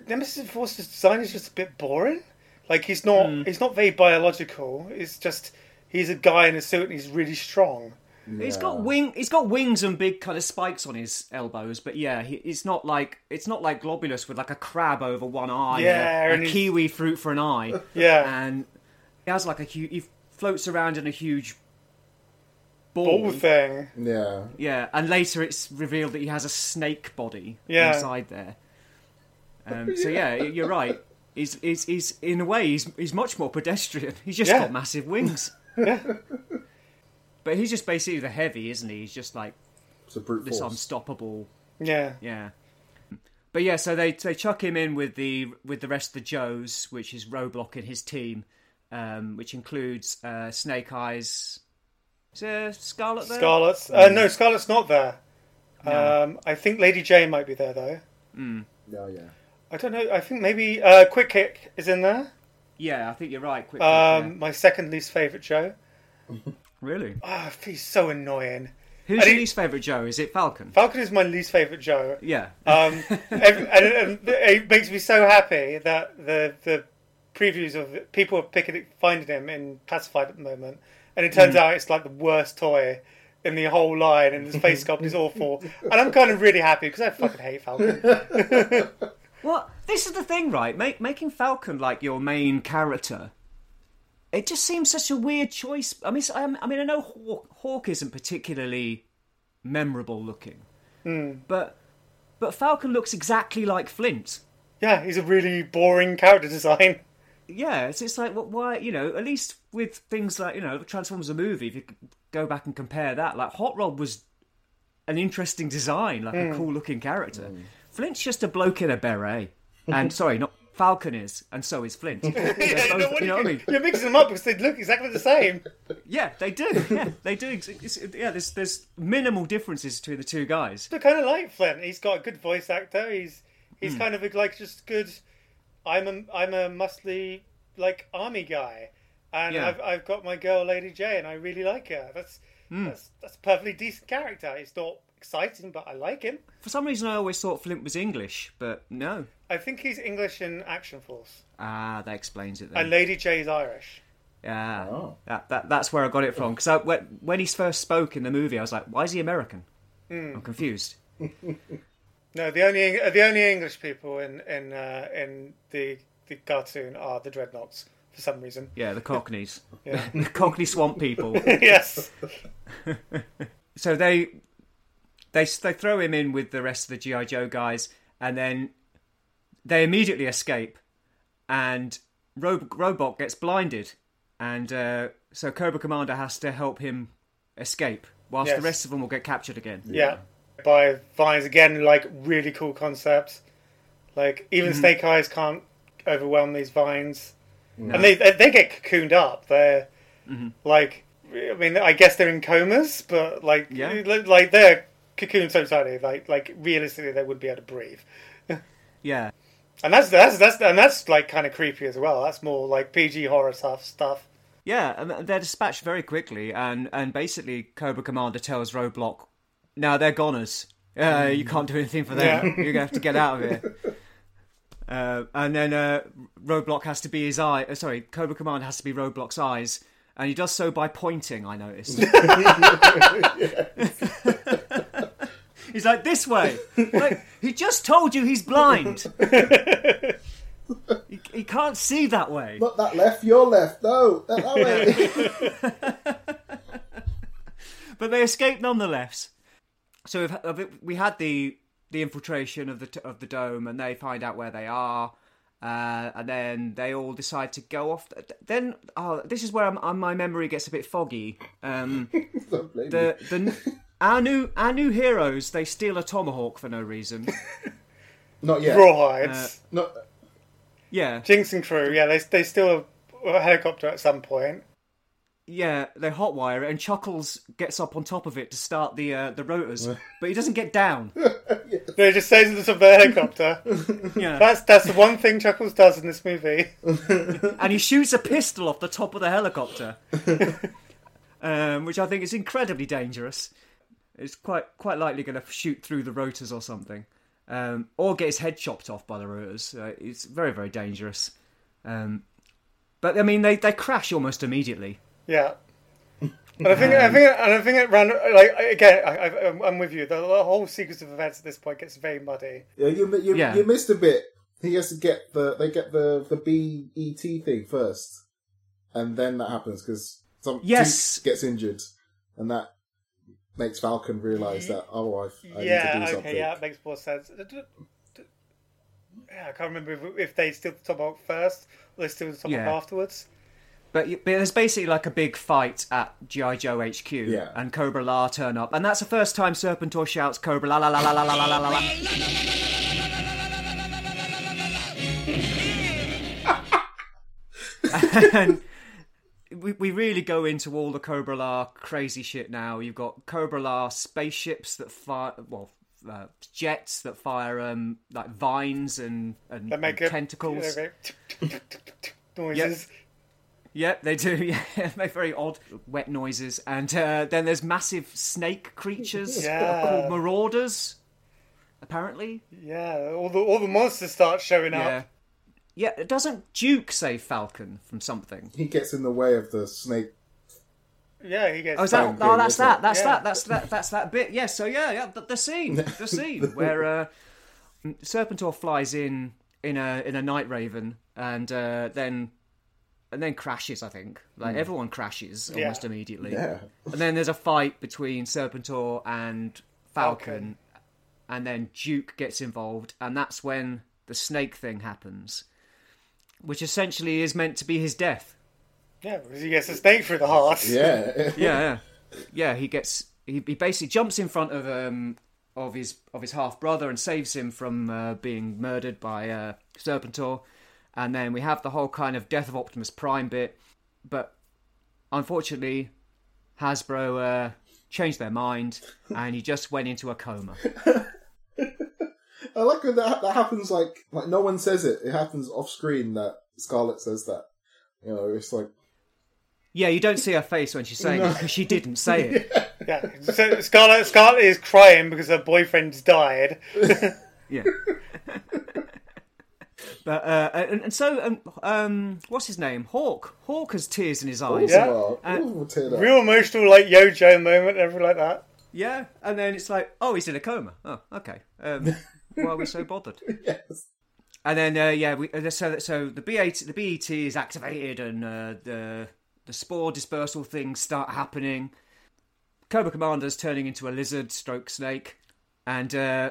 Nemesis Enforcer's design is just a bit boring. Like he's not Hmm. he's not very biological. It's just he's a guy in a suit and he's really strong. He's got wing. He's got wings and big kind of spikes on his elbows, but yeah, he, it's not like it's not like Golobulus with like a crab over one eye, Yeah, a, a and he's- kiwi fruit for an eye, Yeah, and he has like a huge. He floats around in a huge ball. ball thing. Yeah. Yeah, and later it's revealed that he has a snake body Yeah. inside there. Um, so yeah, you're right. He's, he's, he's in a way he's he's much more pedestrian. He's just Yeah. got massive wings. But he's just basically the heavy, isn't he? He's just like It's a brute this force. unstoppable. Yeah, Yeah. But yeah, so they they chuck him in with the with the rest of the Joes, which is Roadblock's and his team, um, which includes uh, Snake Eyes. Is there Scarlett there? Scarlett's uh, no Scarlett's not there. Um, I think Lady Jaye might be there though. Yeah, yeah. I don't know. I think maybe uh, Quick Kick is in there. Yeah, I think you're right. Quick, Um, my second least favorite Joe. Really? Ah, he's so annoying. Who's I your didn't- least favourite Joe? Is it Falcon? Falcon is my least favorite Joe. Yeah. Um, and, and it makes me so happy that the the previews of people are picking it, finding him in classified at the moment, and it turns out it's like the worst toy in the whole line, and his face sculpt is awful. And I'm kind of really happy because I fucking hate Falcon. Well, this is the thing, right? Make, making Falcon like your main character, it just seems such a weird choice. I mean, I I mean, I know Hawk, Hawk isn't particularly memorable looking, hmm. but but Falcon looks exactly like Flint. Yeah, he's a really boring character design. Yeah, it's, it's like wh- why you know at least with things like you know Transformers a movie, if you go back and compare that, like Hot Rod was an interesting design, like a hmm. cool looking character. Hmm. Flint's just a bloke in a beret, and sorry, not Falcon is, and so is Flint. They're both- What you know what I mean? You're mixing them up because they look exactly the same. Yeah, they do. Yeah, they do. It's- it's- yeah, there's there's minimal differences between the two guys. They're kind of like Flint. He's got a good voice actor. He's he's hmm. kind of a, like just good. I'm a I'm a muscly like army guy, and Yeah. I've I've got my girl Lady Jaye, and I really like her. That's hmm. that's that's a perfectly decent character. He's not exciting, but I like him. For some reason, I always thought Flint was English, but no. I think he's English in Action Force, Ah, that explains it then. and Lady Jaye is Irish. Yeah, Oh. that, that that's where I got it from. Because when, when he first spoke in the movie, I was like, "Why is he American?" I'm confused. No, the only the only English people in in uh, in the the cartoon are the Dreadnoks for some reason. Yeah, the Cockneys, Yeah. the Cockney Swamp people. yes. so they they they throw him in with the rest of the GI Joe guys, and then they immediately escape, and Ro- Robot gets blinded, and uh, so Cobra Commander has to help him escape, whilst Yes. the rest of them will get captured again. Yeah. By vines again, like really cool concept. Like even Mm-hmm. Snake Eyes can't overwhelm these vines, and they, they they get cocooned up. They're Mm-hmm. like, I mean, I guess they're in comas, but like, Yeah. like they're cocooned so tightly, like like realistically they wouldn't be able to breathe. Yeah, And that's that's that's and that's like kind of creepy as well. That's more like PG horror stuff stuff. Yeah, and they're dispatched very quickly, and, and basically Cobra Commander tells Roadblock, "Now they're goners. Uh, you can't do anything for them. Yeah. You're gonna have to get out of here." Uh, and then uh, Roadblock has to be his eye. Uh, sorry, Cobra Commander has to be Roadblock's eyes, and he does so by pointing. I noticed. he's like this way. Like he just told you he's blind. he, he can't see that way. Not that left, your left. No, that, that way. but they escape nonetheless. So we've, uh, we had the the infiltration of the of the dome, and they find out where they are, uh, and then they all decide to go off. Then, oh, this is where I'm, my memory gets a bit foggy. Um, the the our new our new heroes they steal a tomahawk for no reason. Not yet. Rawhides. Not, Yeah, Jinx and crew, yeah, they they steal a, a helicopter at some point. yeah, they hotwire it, and Chuckles gets up on top of it to start the uh, the rotors, but he doesn't get down. They just stays at the top of the helicopter. Yeah, That's that's the one thing Chuckles does in this movie. and he shoots a pistol off the top of the helicopter, um, which I think is incredibly dangerous. It's quite quite likely going to shoot through the rotors or something, um, or get his head chopped off by the rotors. Uh, it's very very dangerous. Um, but I mean, they they crash almost immediately. Yeah. And I think, I think, and I think it ran like again. I, I, I'm- I'm with you. The, the whole sequence of events at this point gets very muddy. yeah, you, you, Yeah. you missed a bit. He has to get the they get the the BET thing first, and then that happens because some Yes. Teak gets injured, and that makes Falcon realize mm-hmm. that oh I, I need to yeah. do Okay. something. Yeah, it makes more sense. D- d- Yeah, I can't remember if, if they steal the tomahawk first or they steal the tomahawk Yeah. afterwards. But, but there's basically like a big fight at GI Joe HQ, Yeah. and Cobra La turn up, and that's the first time Serpentor shouts Cobra La La La La La La La La La. la. and we, we really go into all the Cobra La crazy shit now. You've got Cobra La spaceships that fire, well, uh, jets that fire um, like vines and, and, They make and a- tentacles. noises. Yep, they do. Yeah, make very odd wet noises, and uh, then there's massive snake creatures Yeah. called marauders. Apparently, Yeah, all the all the monsters start showing yeah, up. Yeah. it Doesn't Duke save Falcon from something? He gets in the way of the snake. Yeah, he gets. Oh, is that? Fine Oh, that's that. it? That's Yeah. that. That's that. That's that bit. Yes. so yeah, yeah. The, the scene. The scene where uh, Serpentor flies in in a in a Night Raven, and uh, then and then crashes. I think like everyone crashes almost Yeah. immediately. Yeah, And then there's a fight between Serpentor and Falcon, Falcon. and then Duke gets involved, and that's when the snake thing happens, which essentially is meant to be his death. Yeah, because he gets a stake through the heart. yeah. Yeah, yeah, yeah. He gets he, he basically jumps in front of um of his of his half brother and saves him from uh, being murdered by uh, Serpentor, and then we have the whole kind of death of Optimus Prime bit, but unfortunately, Hasbro uh, changed their mind and he just went into a coma. I like when that that happens. Like like no one says it. It happens off screen that Scarlett says that. You know, it's like Yeah, you don't see her face when she's saying it because she didn't say it. Yeah, so Scarlett Scarlett is crying because her boyfriend's died. Yeah. But uh, and, and so um, um, what's his name? Hawk. Hawk has tears in his eyes. Yeah. Uh, ooh, teared. Real emotional, like Yo Joe moment, everything like that. Yeah, and then it's like, oh, he's in a coma. Oh, okay. Um, why are we so bothered? Yes. And then uh, yeah, we uh, so so the BAT the BET is activated and uh, the the spore dispersal things start happening. Cobra Commander's turning into a lizard stroke snake, and uh,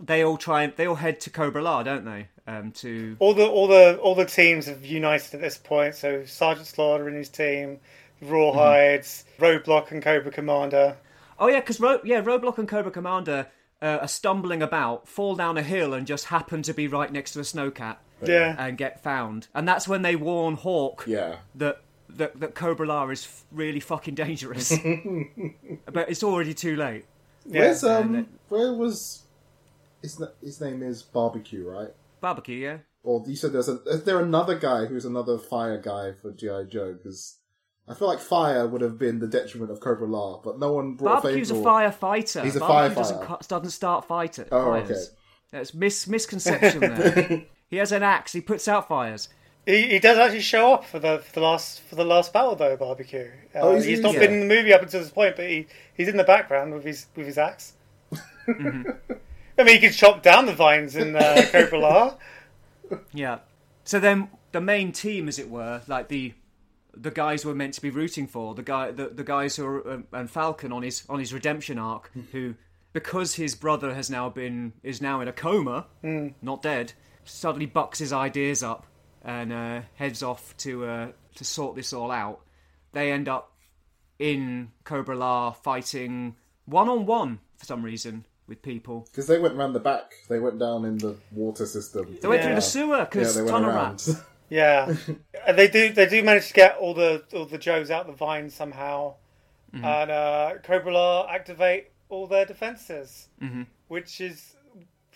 they all try and they all head to Cobra La, don't they? Um, to All the all the all the teams have united at this point. So Sergeant Slaughter and his team, Rawhides, Roadblock, and Cobra Commander. oh yeah, because Ro- yeah, Roadblock's and Cobra Commander uh, are stumbling about, fall down a hill, and just happen to be right next to a snowcat Yeah, and get found. And that's when they warn Hawk Yeah. that that, that Cobra La is f- really fucking dangerous. but it's already too late. yeah. Where's um? Where was his his name is Barbecue, right? Barbecue, yeah. Or you said there's a is there another guy who's another fire guy for GI Joe? Because I feel like fire would have been the detriment of Cobra La, but no one brought Barbecue's a favourable- firefighter. He's a Barbecue firefighter. Doesn't, cu- doesn't start fighter, Oh, fires. okay. That's mis- misconception there. He has an axe. He puts out fires. He, he does actually show up for the for the last for the last battle though, barbecue. Uh, Oh, is he's not Yeah. been in the movie up until this point, but he, he's in the background with his with his axe. Mm-hmm. I mean, he could chop down the vines in uh, Cobra La. Yeah. So then the main team, as it were, like the the guys we're meant to be rooting for, the guy, the, the guys who are um, and Falcon on his on his redemption arc, who because his brother has now been is now in a coma, not dead, suddenly bucks his ideas up and uh, heads off to uh, to sort this all out. They end up in Cobra La fighting one on one for some reason with people. Because they went round the back. They went down in the water system. They went through the sewer because they went tunnel around. rats. Yeah, they do they do manage to get all the all the Joes out the vines somehow, Mm-hmm. and uh, Cobra La activate all their defenses, Mm-hmm. which is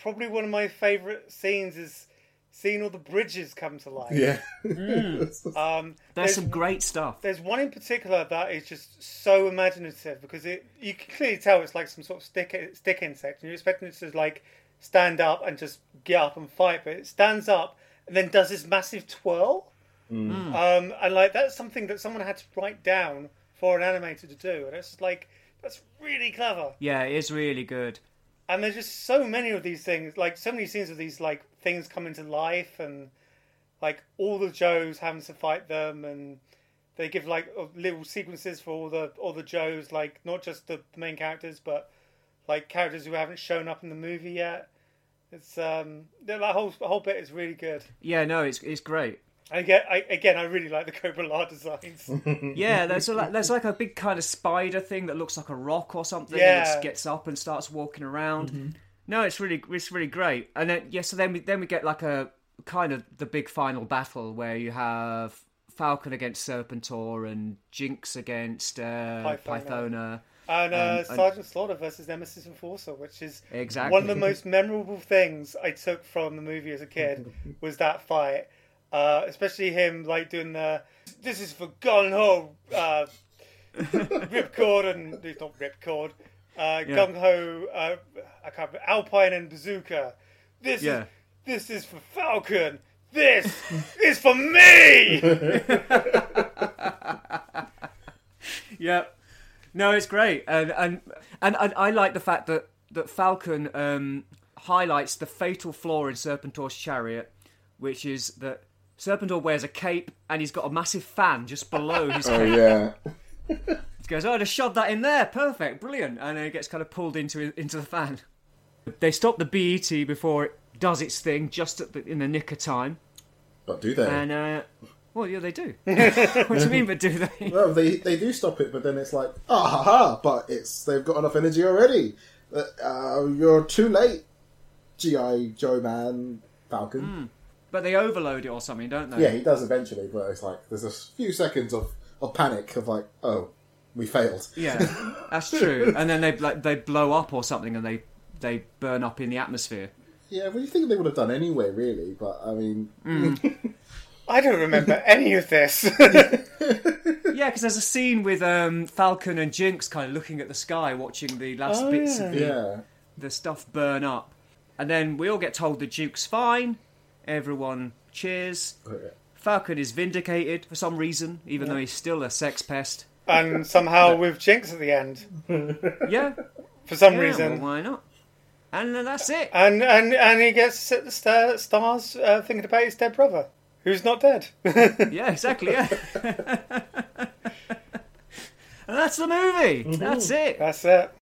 probably one of my favorite scenes. Is seeing all the bridges come to life. yeah. Um, There's some great stuff. There's one in particular that is just so imaginative because it you can clearly tell it's like some sort of stick stick insect, and you're expecting it to like stand up and just get up and fight, but it stands up and then does this massive twirl. Um, and like that's something that someone had to write down for an animator to do, and it's like that's really clever. Yeah, it is really good. And there's just so many of these things, like so many scenes of these like things coming to life, and like all the Joes having to fight them, and they give like uh, little sequences for all the all the Joes, like not just the, the main characters, but like characters who haven't shown up in the movie yet. It's um that that whole whole bit is really good. Yeah, no, it's it's great. I get I, again, I really like the Cobra La designs. Yeah, there's a, there's like a big kind of spider thing that looks like a rock or something. Yeah. and it gets up and starts walking around. No, it's really it's really great. And then yeah, so then we then we get like a kind of the big final battle where you have Falcon against Serpentor and Jinx against uh, Pythona. Pythona. And uh, Um, and- Sergeant Slaughter versus Nemesis Enforcer, which is Exactly. one of the most memorable things I took from the movie as a kid was that fight. Uh, especially him like doing the "This is for Gung Ho" uh, ripcord and it's not ripcord. Uh, Yeah. Gung ho, uh, I can't remember, Alpine and Bazooka. This Yeah. is this is for Falcon. This is for me. Yeah, no, it's great, and and and I, I like the fact that that Falcon um, highlights the fatal flaw in Serpentor's chariot, which is that Serpentor wears a cape and he's got a massive fan just below his Oh cape. Oh yeah. He goes, "Oh, I just shoved that in there, perfect, brilliant," and then it gets kind of pulled into into the fan. They stop the BET before it does its thing, just at the, in the nick of time, But do they? and uh, well, yeah, they do. what do you mean, but do they? Well, they they do stop it, but then it's like, ah ha ha! But it's they've got enough energy already. Uh, uh, you're too late, GI Joe man Falcon. But they overload it or something, don't they? Yeah, he does eventually, but it's like there's a few seconds of, of panic of like, oh, we failed. Yeah, that's true. And then they like they blow up or something, and they they burn up in the atmosphere. Yeah, well, you think they would have done anyway, really? But I mean, I don't remember any of this. Yeah, because there's a scene with um, Falcon and Jinx kind of looking at the sky, watching the last Oh, bits yeah. of the, yeah, the stuff burn up, and then we all get told the Duke's fine. Everyone cheers. Falcon is vindicated for some reason, even though he's still a sex pest. and somehow with Jinx at the end Yeah, for some yeah, reason. well, why not? And then that's it. And and and he gets to sit the stars uh, thinking about his dead brother, who's not dead. Yeah, exactly. Yeah. and that's the movie. That's it. That's it.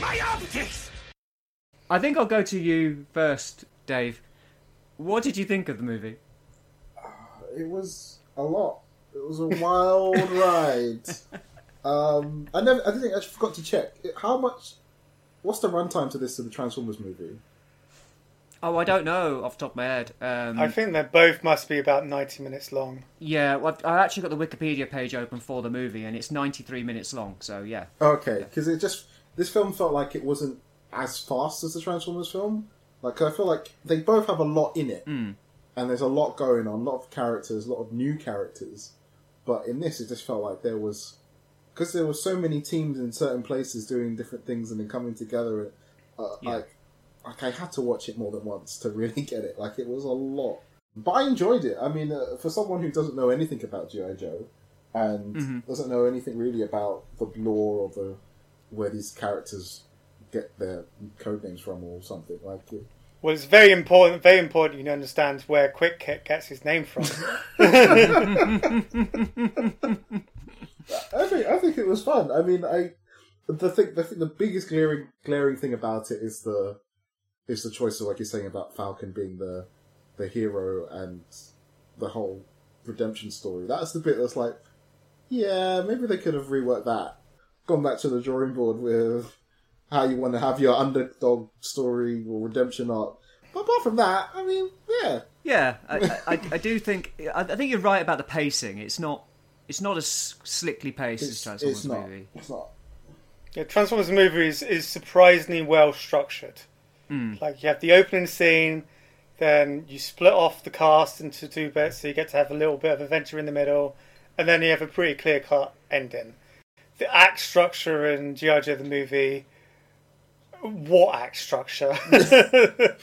My optics! I think I'll go to you first, Dave. What did you think of the movie? it was a lot. It was a wild ride. Um, I never. I think I forgot to check how much. What's the runtime to this to the Transformers movie? Oh, I don't know off the top of my head. Um, I think they both must be about ninety minutes long. yeah, well, I actually got the Wikipedia page open for the movie, and it's 93 minutes long. So yeah, Okay, because it just this film felt like it wasn't as fast as the Transformers film. Like I feel like they both have a lot in it, and there's a lot going on, a lot of characters, a lot of new characters. But in this, it just felt like there was because there were so many teams in certain places doing different things and then coming together. Uh, Yeah. Like like I had to watch it more than once to really get it. Like it was a lot, but I enjoyed it. I mean, uh, for someone who doesn't know anything about GI Joe and doesn't know anything really about the lore or the where these characters get their code names from or something like it. Well, it's very important. Very important. You understand where Quick Kick gets his name from. I think I think it was fun. I mean, I the thing the thing, the biggest glaring glaring thing about it is the is the choice of like you're saying about Falcon being the the hero and the whole redemption story. That's the bit that's like, yeah, maybe they could have reworked that, gone back to the drawing board with how you want to have your underdog story or redemption arc. But apart from that, I mean, yeah, Yeah, I, I, I do think I, I think you're right about the pacing. It's not it's not as slickly paced as Transformers it's not. movie. It's not. Yeah, Transformers movie is, is surprisingly well structured. Mm. Like you have the opening scene, then you split off the cast into two bits, so you get to have a little bit of adventure in the middle, and then you have a pretty clear cut ending. The act structure in G.I. Joe the movie, what act structure?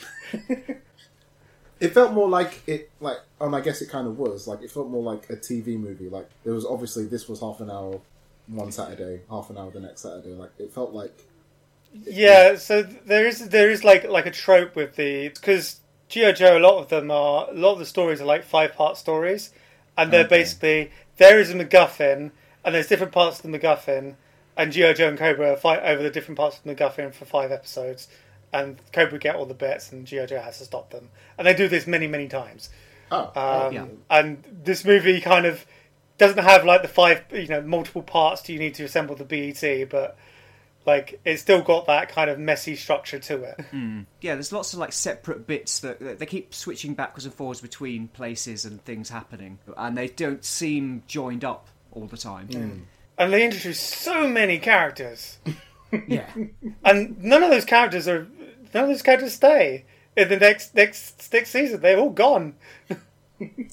It felt more like it, like, and I guess it kind of was like it felt more like a TV movie. Like it was obviously this was half an hour one Saturday, half an hour the next Saturday. Like it felt like Yeah, so there is there is like like a trope with the because GI Joe. A lot of them are a lot of the stories are like five part stories, and they're Okay. basically there is a MacGuffin, and there's different parts of the MacGuffin, and GI Joe and Cobra fight over the different parts of the MacGuffin for five episodes, and Cobra get all the bits, and GI Joe has to stop them, and they do this many many times. oh, Um, Yeah. And this movie kind of doesn't have like the five, you know, multiple parts do you need to assemble the BET, but like it's still got that kind of messy structure to it. Hmm. Yeah, there's lots of like separate bits that, that they keep switching backwards and forwards between places and things happening, and they don't seem joined up all the time. Hmm. And they introduce so many characters, Yeah, and none of those characters are none of those characters stay in the next next next season. They're all gone,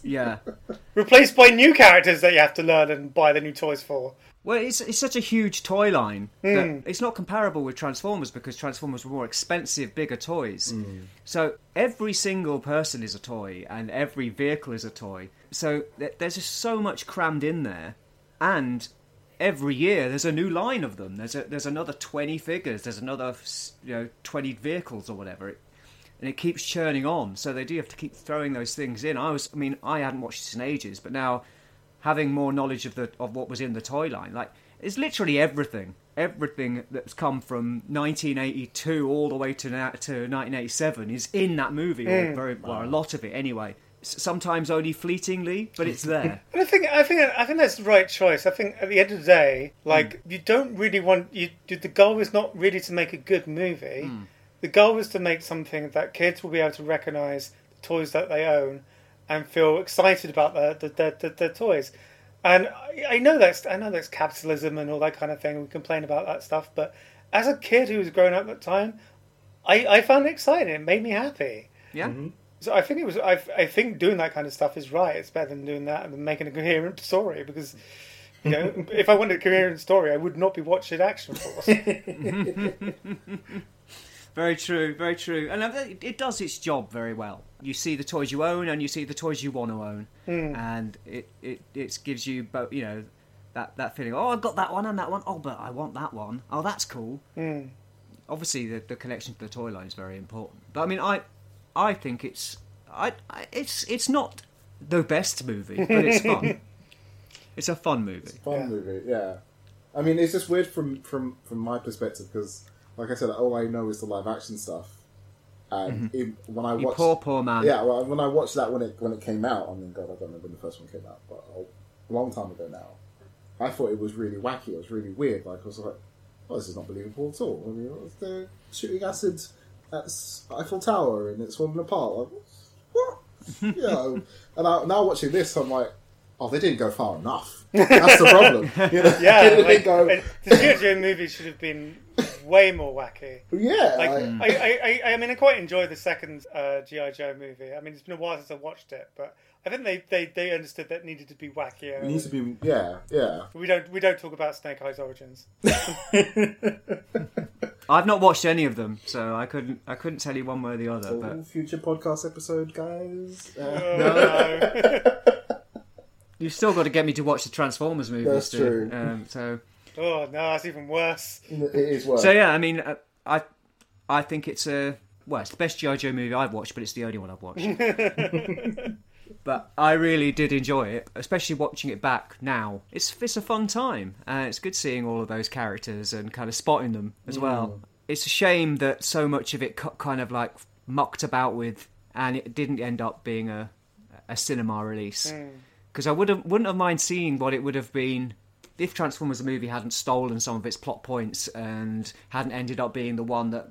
yeah. replaced by new characters that you have to learn and buy the new toys for. Well, it's it's such a huge toy line that hmm. it's not comparable with Transformers because Transformers were more expensive, bigger toys. Hmm. So every single person is a toy, and every vehicle is a toy. So th- there's just so much crammed in there, and every year there's a new line of them. There's a, there's another twenty figures. There's another you know twenty vehicles or whatever. It, and it keeps churning on. So they do have to keep throwing those things in. I was, I mean, I hadn't watched this in ages, but now having more knowledge of the of what was in the toy line, like it's literally everything, everything that's come from 1982 all the way to now, to 1987 is in that movie, or mm. very well, a lot of it anyway. Sometimes only fleetingly, but it's there. And I think I think I think that's the right choice. I think at the end of the day, like mm. you don't really want you. you- The goal is not really to make a good movie. Mm. The goal is to make something that kids will be able to recognise the toys that they own and feel excited about their their, their, their, their toys. And I, I know that's I know that's capitalism and all that kind of thing. We complain about that stuff, but as a kid who was growing up at the time, I, I found it exciting. It made me happy. Yeah, mm-hmm. So I think it was. I, I think doing that kind of stuff is right. It's better than doing that and making a coherent story because, you know, if I wanted a coherent story, I would not be watching Action Force. very true, very true, and uh, it, it does its job very well. You see the toys you own, and you see the toys you want to own, and it, it it gives you both, you know, that that feeling. Oh, I've got that one and that one. Oh, but I want that one. Oh, that's cool. Obviously, the the connection to the toy line is very important. But I mean, I I think it's I, I it's it's not the best movie, but it's fun. it's a fun movie. fun Yeah. movie. Yeah, I mean, it's just weird from from from my perspective because, like I said, all I know is the live action stuff. And mm-hmm. it, when I You watched, poor poor man. yeah, well, when I watched that when it when it came out, I mean, God, I don't know when the first one came out, but a long time ago now. I thought it was really wacky. It was really weird. Like I was like, "Oh, this is not believable at all." I mean, what's the shooting acid at Eiffel Tower and it's falling apart. Like, what? you know, and I, now watching this, I'm like, "Oh, they didn't go far enough." That's the problem. You know? yeah, like, go. the G.I. Joe movie should have been way more wacky. Yeah, Like, like- I, I, I, I mean, I quite enjoy the second uh, GI Joe movie. I mean, it's been a while since I watched it, but I think they, they, they understood that needed to be wackier. it needs to be. Yeah, yeah. We don't we don't talk about Snake Eyes origins. I've not watched any of them, so I couldn't I couldn't tell you one way or the other. So, But future podcast episode, guys. Uh, Oh, no. you've still got to get me to watch the Transformers movies. That's too. true. Um, so oh no, that's even worse. it is work. so yeah, I mean, uh, I I think it's a well, it's the best GI Joe movie I've watched, but it's the only one I've watched. but I really did enjoy it, especially watching it back now. It's it's a fun time, and it's good seeing all of those characters and kind of spotting them as well. It's a shame that so much of it co- kind of like mucked about with, and it didn't end up being a a cinema release. Because I would have wouldn't have mind seeing what it would have been if Transformers the movie hadn't stolen some of its plot points and hadn't ended up being the one that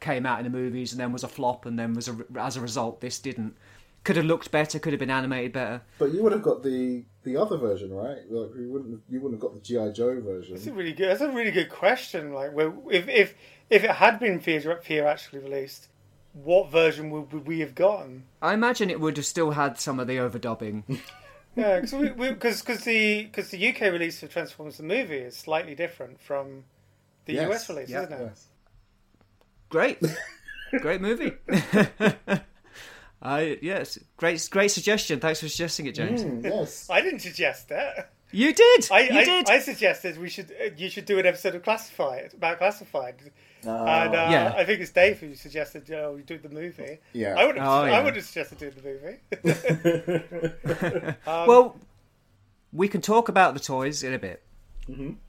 came out in the movies and then was a flop and then was a, as a result this didn't could have looked better could have been animated better but you would have got the the other version, right? Like, you wouldn't you wouldn't have got the GI Joe version. That's a version. really good. That's a really good question. Like, where, if if if it had been Fear, Fear actually released, what version would, would we have gotten? i imagine it would have still had some of the overdubbing Yeah, because because because the because the UK release of Transformers the movie is slightly different from the Yes. US release, Yeah. isn't it? Yes. great great movie i yes great great suggestion thanks for suggesting it james Mm, yes. I didn't suggest that. You did I, you I, did I suggested we should uh, you should do an episode of Classified about Classified, and uh, Yeah. I think it's Dave who suggested you know, we do the movie. Yeah. I would have Oh, yeah. I would have suggested doing the movie. well we can talk about the toys in a bit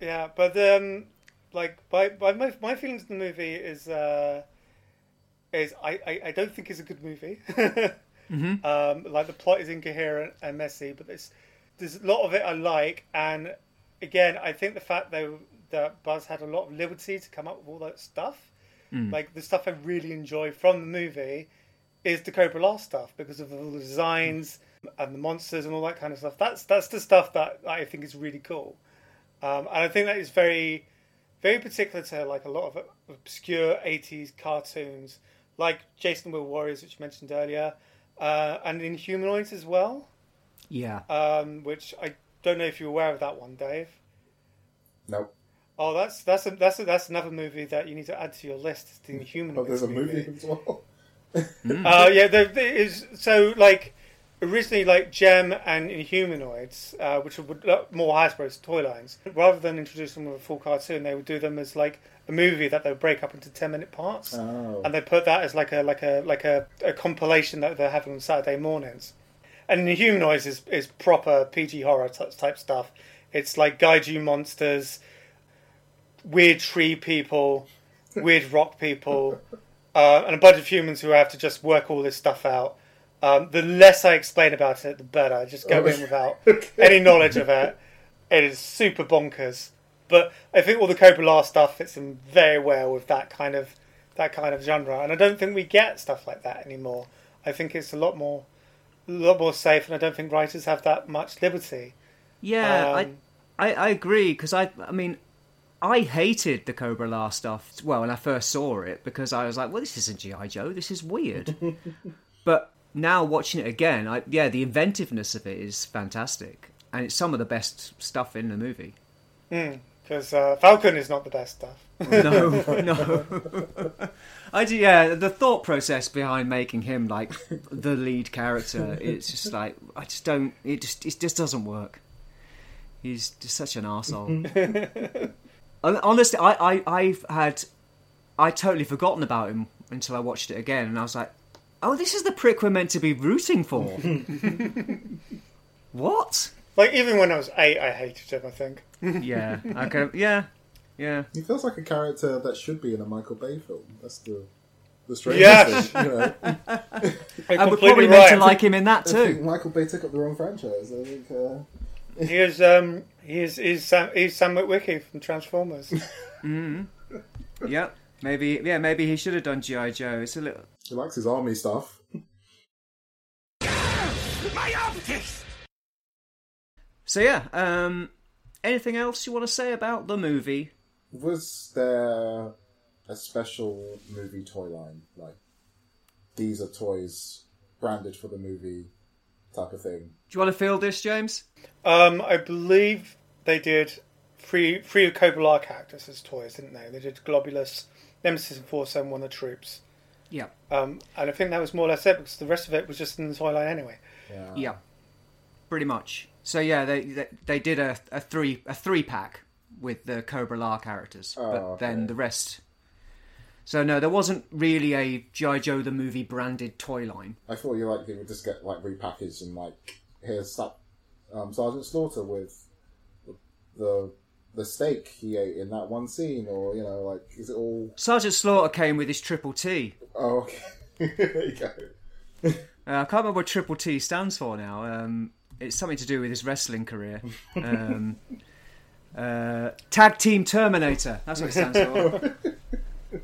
Yeah, but um, like my, my my my feelings of the movie is uh, is I, I, I don't think it's a good movie. um, like the plot is incoherent and messy, but there's there's a lot of it I like, and again I think the fact that that Buzz had a lot of liberty to come up with all that stuff, like the stuff I really enjoy from the movie, is the Cobra La stuff because of all the designs and the monsters and all that kind of stuff. That's that's the stuff that I think is really cool. Um, and I think that is very, very particular to like a lot of obscure '80s cartoons, like Jayce and Wheeled Warriors, which you mentioned earlier, uh, and Inhumanoids as well. Yeah Um, which I don't know if you're aware of that one, Dave. No. Oh, that's that's a, that's a, that's another movie that you need to add to your list. The Inhumanoids. Oh, there's a movie as well. Uh, yeah, there, there is so like originally like Jem and Inhumanoids, uh, which were more Hasbro's toy lines. Rather than introduce them with a full cartoon, they would do them as like a movie that they would break up into ten minute parts, Oh. and they put that as like a like a like a, a compilation that they're having on Saturday mornings. And Inhumanoids is is proper PG horror type stuff. It's like kaiju monsters, weird tree people, weird rock people uh, and a bunch of humans who have to just work all this stuff out. Um, the less I explain about it, the better. I just go in without any knowledge of it. It is super bonkers, but I think all the Cobra La stuff fits in very well with that kind of that kind of genre, and I don't think we get stuff like that anymore. I think it's a lot more, a lot more safe, and I don't think writers have that much liberty. Yeah, Um, I, I I agree because I I mean I hated the Cobra La stuff. Well, when I first saw it because I was like, well, this isn't GI Joe. This is weird. but now watching it again, I, yeah, the inventiveness of it is fantastic, and it's some of the best stuff in the movie. Because uh, Falcon is not the best stuff. No, no. I do, yeah. The thought process behind making him like the lead character, it's just like I just don't. It just it just doesn't work. He's just such an asshole. Honestly, I, I I've had I totally forgotten about him until I watched it again, and I was like, oh, this is the prick we're meant to be rooting for. what? Like even when I was eight, I hated him. I think. Yeah. Okay. Yeah. Yeah. He feels like a character that should be in a Michael Bay film. That's the the strange Yes. thing. You know, You're And we're completely probably meant to like him in that I think too. Michael Bay took up the wrong franchise. I think. Uh, He is um he is he's Sam he's Sam Witwicky from Transformers. Yeah. Maybe. Yeah. Maybe he should have done GI Joe. It's a little. he likes his army stuff. So yeah. Um. Anything else you want to say about the movie? Was there a special movie toy line like these are toys branded for the movie type of thing? Do you want to field this, James? um, I believe they did three three Cobra characters as toys, didn't they? They did Golobulus, Nemesis, and Four Seven One of the Troops. Yeah, Um, and I think that was more or less it because the rest of it was just in the toy line anyway. Yeah. yeah, pretty much. So yeah, they they, they did a, a three a three pack with the Cobra La characters, Oh, but okay. then the rest. So no, there wasn't really a GI Joe the movie branded toy line. I thought you like would just get like repackaged and like here's that um, Sergeant Slaughter with the the steak he ate in that one scene, or you know, like is it all? Sergeant Slaughter came with his triple T. Oh, okay. there you go. Uh, I can't remember what triple T stands for now. Um, it's something to do with his wrestling career. Um, uh, Tag Team Terminator. That's what it stands for.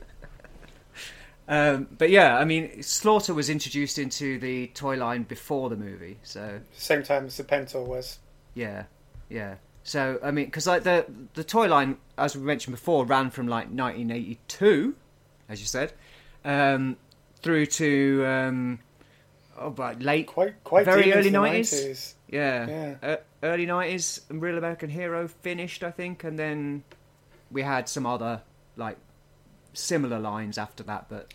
um, but yeah, I mean, Slaughter was introduced into the toy line before the movie, so Same time as Serpentor was. yeah, yeah. So I mean, because like the the toy line, as we mentioned before, ran from like 1982, as you said, um, through to um, oh, but late Quite quite Very early 90s? 90s. Yeah. Yeah. Uh, early 90s, Real American Hero finished, I think, and then we had some other, like, similar lines after that, but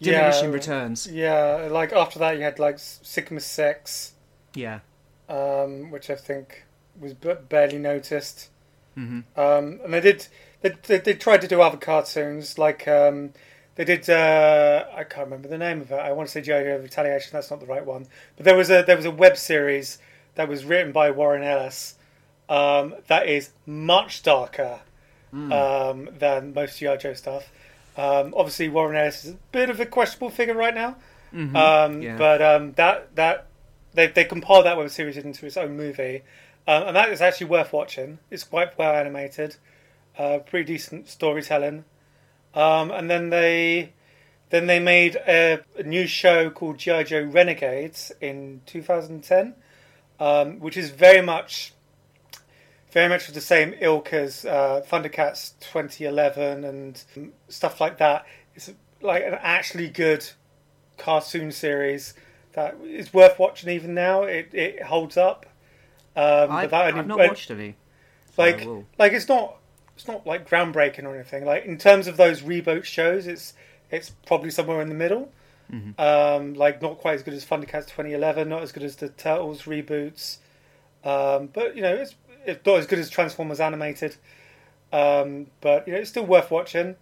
diminishing Yeah. returns. Yeah, like after that you had like Sigma Six, Yeah. um, which I think was b- barely noticed. hmm Um, and they did they, they, they tried to do other cartoons like um, they did uh, I can't remember the name of it. I want to say JoJo Retaliation. That's not the right one. But there was a there was a web series that was written by Warren Ellis um, that is much darker um, than most GI Joe stuff. Um, obviously, Warren Ellis is a bit of a questionable figure right now. Um, Yeah. But um, that that they they compiled that web series into its own movie, um, and that is actually worth watching. It's quite well animated, uh, pretty decent storytelling, um, and then they then they made a, a new show called GI Joe Renegades in 2010, um, which is very much very much of the same ilk as uh, Thundercats 2011 and stuff like that. It's like an actually good cartoon series that is worth watching even now. It it holds up. Um, I've, but that only- I've not watched any. so like like it's not it's not like groundbreaking or anything. Like in terms of those reboot shows, it's it's probably somewhere in the middle. Um, like not quite as good as Thundercats 2011, not as good as the Turtles reboots, um, but you know it's it's not as good as Transformers animated. Um, but you know it's still worth watching.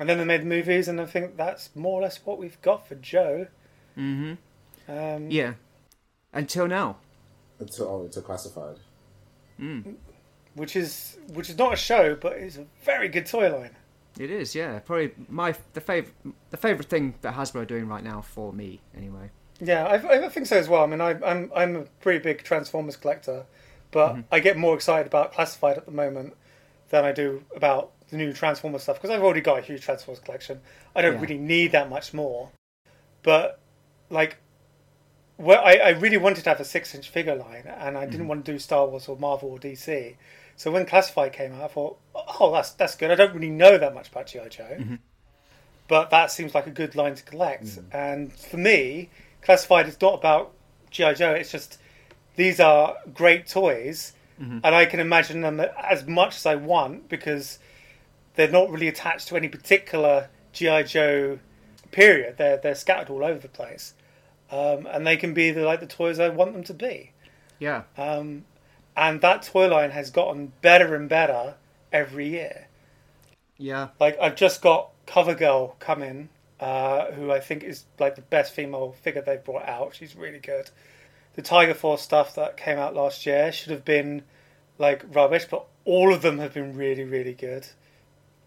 And then they made the movies, and I think that's more or less what we've got for Joe. hmm Um, Yeah. Until now. Until oh, it's a classified. Which is which is not a show, but it's a very good toy line. It is, yeah. Probably my the favorite the favorite thing that Hasbro are doing right now for me, anyway. Yeah, I, I think so as well. I mean, I, I'm I'm a pretty big Transformers collector, but mm-hmm. I get more excited about Classified at the moment than I do about the new Transformers stuff because I've already got a huge Transformers collection. I don't Yeah. really need that much more. But like, well, I, I really wanted to have a six-inch figure line, and I didn't mm-hmm. want to do Star Wars or Marvel or DC. So when Classified came out, I thought, oh, that's that's good. I don't really know that much about GI Joe but that seems like a good line to collect. And for me, classified is not about GI Joe. It's just these are great toys, and I can imagine them as much as I want because they're not really attached to any particular GI Joe period. They're they're scattered all over the place, um, and they can be the, like the toys I want them to be. Yeah. Um, and that toy line has gotten better and better every year. Yeah. Like I've just got CoverGirl coming, uh, who I think is like the best female figure they've brought out. She's really good. The Tiger Force stuff that came out last year should have been like rubbish, but all of them have been really, really good.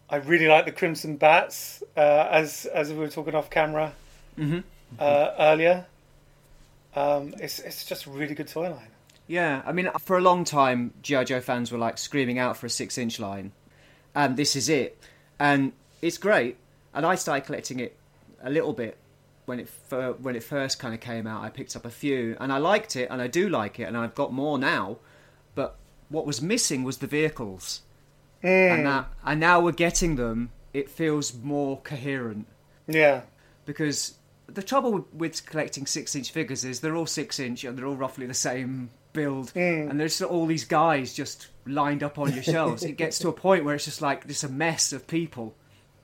I really like the Crimson Bats, uh, as as we were talking off camera Mhm. uh, earlier. Um, it's it's just a really good toy line. Yeah, I mean, for a long time, GI Joe fans were like screaming out for a six-inch line, and this is it, and it's great. And I started collecting it a little bit when it when it first kind of came out. I picked up a few, and I liked it, and I do like it, and I've got more now. But what was missing was the vehicles, mm. and that and now we're getting them. It feels more coherent Yeah, because the trouble with collecting six inch figures is they're all six inch and they're all roughly the same build, and there's all these guys just lined up on your shelves. it gets to a point where it's just like this a mess of people.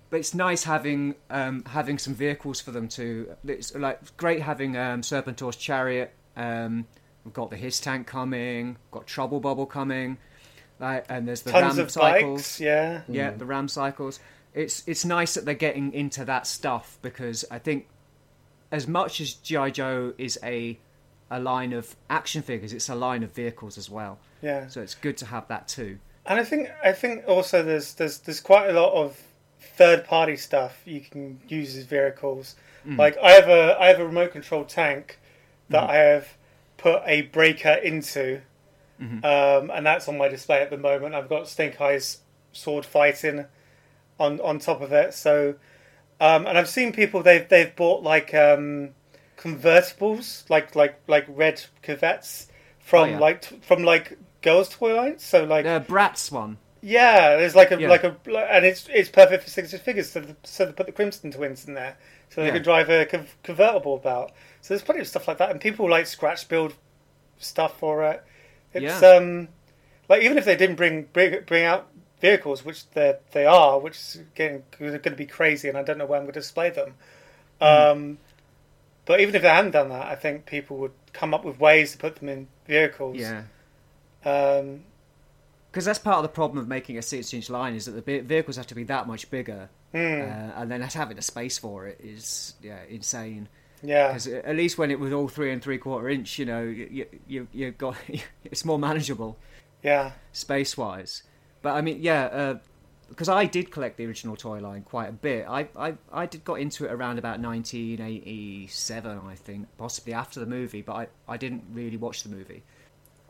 But it's nice having um, having some vehicles for them to. It's like great having um, Serpentor's chariot. Um, we've got the HISS tank coming. Got Trouble Bubble coming. Like, and there's the Tons ram of cycles. bikes, yeah. Yeah, the RAM cycles. It's it's nice that they're getting into that stuff because I think as much as GI Joe is a a line of action figures, it's a line of vehicles as well. Yeah. So it's good to have that too. And I think I think also there's there's there's quite a lot of third party stuff you can use as vehicles. Like I have a I have a remote control tank that I have put a breaker into, um, and that's on my display at the moment. I've got Snake Eyes sword fighting on on top of it. So, um, and I've seen people they've they've bought like um, convertibles, like like like red Corvettes from Oh, yeah. like t- from like girls' toy lines. So like The Bratz one. yeah, there's like a Yeah. like a and it's it's perfect for six figures. So the, so they put the Crimson Twins in there, so they Yeah. can drive a con- convertible about. So there's plenty of stuff like that, and people like scratch build stuff for it. It's um like even if they didn't bring bring, bring out vehicles, which they they are, which is getting going to be crazy, and I don't know where I'm going to display them. Mm. Um, but even if they hadn't done that, I think people would come up with ways to put them in vehicles. Yeah. Um, Because that's part of the problem of making a six-inch line is that the vehicles have to be that much bigger, uh, and then having the space for it is yeah insane. yeah. Because at least when it was all three and three-quarter inch, you know, you you you got it's more manageable. Yeah. space wise. But I mean, yeah, because I did collect the original toy line quite a bit. I, I, I did got into it around about 1987, I think, possibly after the movie, but I, I didn't really watch the movie.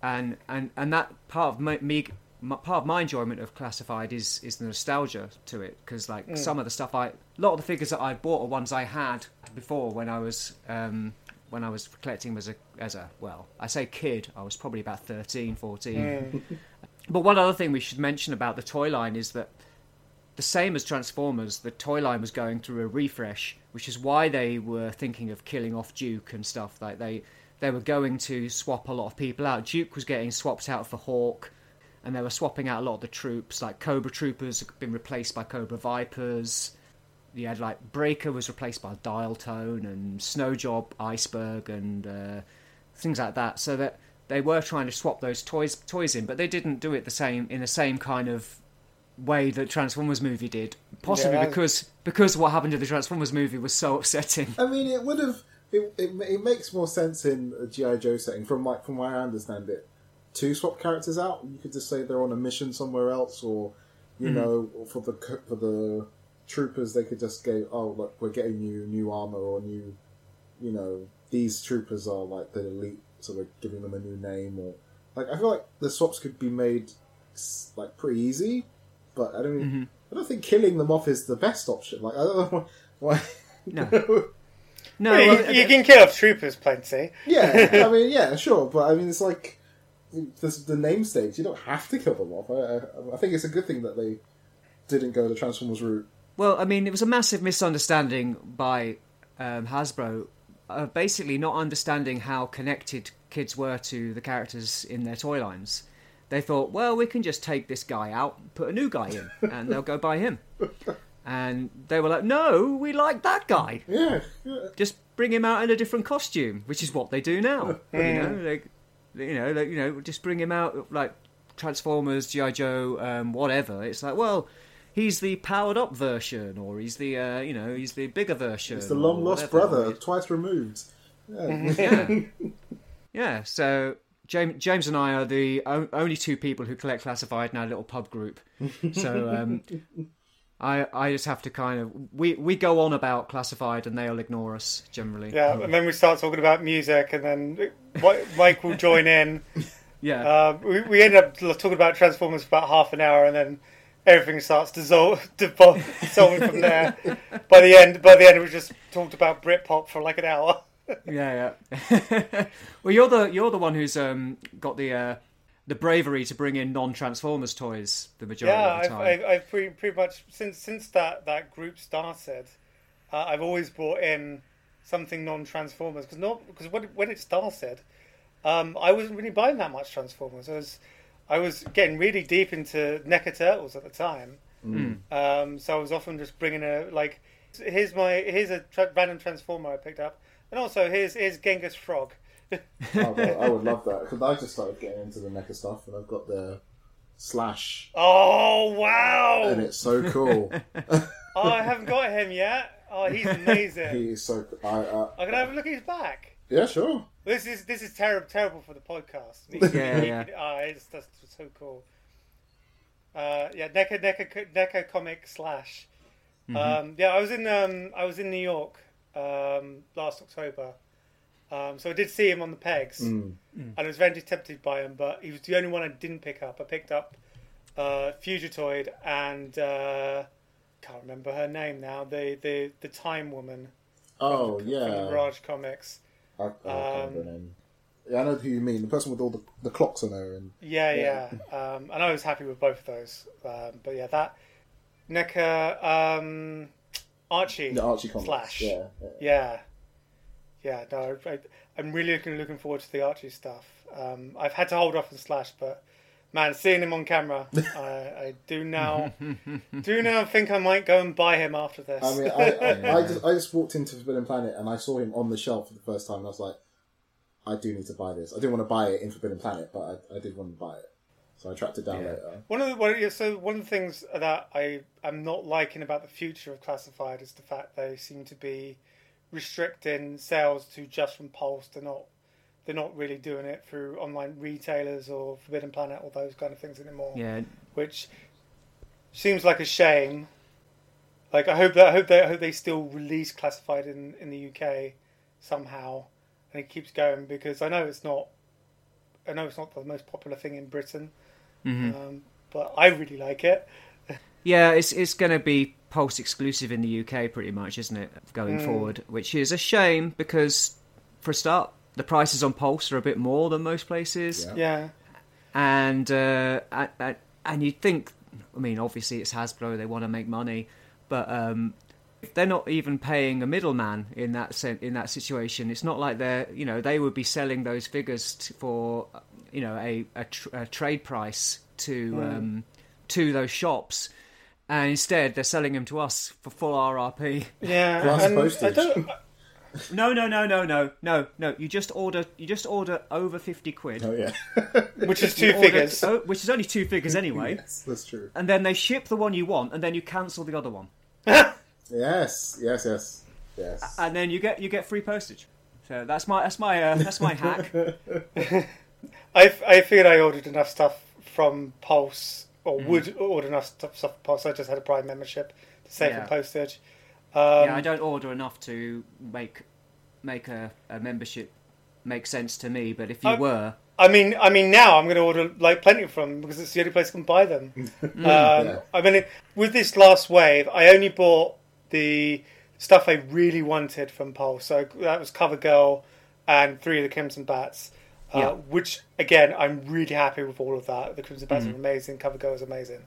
And and, and that part of my, me, my, part of my enjoyment of Classified is is the nostalgia to it because like some of the stuff I, a lot of the figures that I bought are ones I had before when I was um, when I was collecting as a as a well, I say kid, I was probably about 13, 14. But one other thing we should mention about the toy line is that the same as Transformers, the toy line was going through a refresh, which is why they were thinking of killing off Duke and stuff. Like they they were going to swap a lot of people out. Duke was getting swapped out for Hawk, and they were swapping out a lot of the troops. Like Cobra Troopers had been replaced by Cobra Vipers. You had like Breaker was replaced by Dial Tone and Snowjob, Iceberg, and uh, things like that. So that they were trying to swap those toys toys in, but they didn't do it the same in the same kind of way that Transformers movie did. Possibly Yeah. because because what happened to the Transformers movie was so upsetting. I mean, it would have. It, it, it makes more sense in a GI Joe setting, from like from where I understand it, to swap characters out. You could just say they're on a mission somewhere else, or you hmm. know, for the for the troopers, they could just go, "Oh, look, we're getting you new armor or new, you know, these troopers are like the elite, so we're giving them a new name." Or like, I feel like the swaps could be made like pretty easy, but I don't. I don't think killing them off is the best option. Like, I don't know why. No. No, you, well, you can kill off troopers plenty. Yeah, I mean, yeah, sure, but I mean, it's like this, the namesakes. You don't have to kill them off. I, I, I think it's a good thing that they didn't go the Transformers route. Well, I mean, it was a massive misunderstanding by um, Hasbro, uh, basically not understanding how connected kids were to the characters in their toy lines. They thought, well, we can just take this guy out, put a new guy in, and they'll go by him. And they were like, no, we like that guy. Yeah, yeah. Just bring him out in a different costume, which is what they do now. You know, they, you know, they, you know, just bring him out like Transformers, GI Joe, um, whatever. It's like, well, he's the powered up version, or he's the, uh, you know, he's the bigger version. it's the long lost brother, twice removed. Yeah. Yeah, yeah. So James, James and I are the only two people who collect classified in our little pub group. So um, I, I just have to kind of we we go on about classified, and they'll ignore us generally. Yeah, and then we start talking about music, and then Mike will join in. yeah. Uh, we, we end up talking about Transformers for about half an hour, and then everything starts dissolve, dissolving from there. By the end, by the end, we just talked about Britpop for like an hour. Yeah, yeah. well, you're the you're the one who's um, got the uh, the bravery to bring in non Transformers toys the majority Yeah, of the I've, time. I've, I've pretty, pretty much since since that that group started, uh, I've always brought in something non-Transformers because not because when when it started, um, I wasn't really buying that much Transformers. I was, I was getting really deep into NECA Turtles at the time. Um, so I was often just bringing a like, here's my here's a tra- random Transformer I picked up, and also here's here's Genghis Frog. Oh, well, I would love that because I just started getting into the NECA stuff, and I've got the Slash, Oh wow! and it's so cool. Oh, I haven't got him yet. Oh, he's amazing. he is so. I, uh, I'm gonna have a look at his back. yeah, sure. This is this is terrible terrible for the podcast. Yeah, yeah. Oh, it's that's so cool. Uh, yeah, NECA NECA NECA comic slash. Um, yeah, I was in um, I was in New York um, last October. Um, so I did see him on the pegs, and I was very tempted by him, but he was the only one I didn't pick up. I picked up uh, Fugitoid and uh, can't remember her name now. The the the Time Woman Oh from the yeah. Mirage comics. I, I can't remember Um, her name. Yeah, I know who you mean. The person with all the, the clocks on her and Yeah, yeah. Um, and I was happy with both of those. Um, but yeah, that NECA um, Archie, the Archie comics. slash. Yeah, yeah. Yeah, yeah. No, I, I'm really looking looking forward to the Archie stuff. Um, I've had to hold off on Slash, but man, seeing him on camera, I, I do now do now think I might go and buy him after this. I mean, I, I, I just I just walked into Forbidden Planet and I saw him on the shelf for the first time, and I was like, I do need to buy this. I didn't want to buy it in Forbidden Planet, but I, I did want to buy it, so I tracked it down Yeah. later. One of the one, yeah, so one of the things that I am not liking about the future of classified is the fact they seem to be restricting sales to just from Pulse. They're not they're not really doing it through online retailers or Forbidden Planet or those kind of things anymore. Yeah, Which seems like a shame. Like I hope that I hope they I hope they still release classified in in the UK somehow, and it keeps going because I know it's not. I know it's not the most popular thing in Britain, um, but I really like it. yeah. It's it's going to be Pulse exclusive in the UK, pretty much, isn't it? Going forward, which is a shame because, for a start, the prices on Pulse are a bit more than most places. Yeah. Yeah, and uh, and- and and you'd think, I mean, obviously it's Hasbro; they want to make money, but um, if they're not even paying a middleman in that sen- in that situation. It's not like they're you know they would be selling those figures t- for you know a a, tr- a trade price to um, to those shops. And instead, they're selling them to us for full RRP. yeah. Plus and postage. I don't. No, no, no, no, no, no, no. You just order. You just order over fifty quid. Oh yeah, Which is two You order- figures. oh, which is only two figures anyway. yes, that's true. and then they ship the one you want, and then you cancel the other one, Yes, yes, yes, yes. and then you get you get free postage. So that's my that's my uh, that's my hack. I, I figured I ordered enough stuff from Pulse, or Mm-hmm. would order enough stuff stuff from Pulse. I just had a Prime membership to save Yeah. on postage. Um, yeah, I don't order enough to make make a, a membership make sense to me. But if you I- were, I mean, I mean, now I'm going to order like plenty from them because it's the only place I can buy them. um, Yeah. I mean, with this last wave, I only bought the stuff I really wanted from Pulse. So that was Cover Girl and three of the Crimson Bats. Uh, Yeah. Which again, I'm really happy with all of that. The Crimson Bats are amazing. Cover Girl is amazing.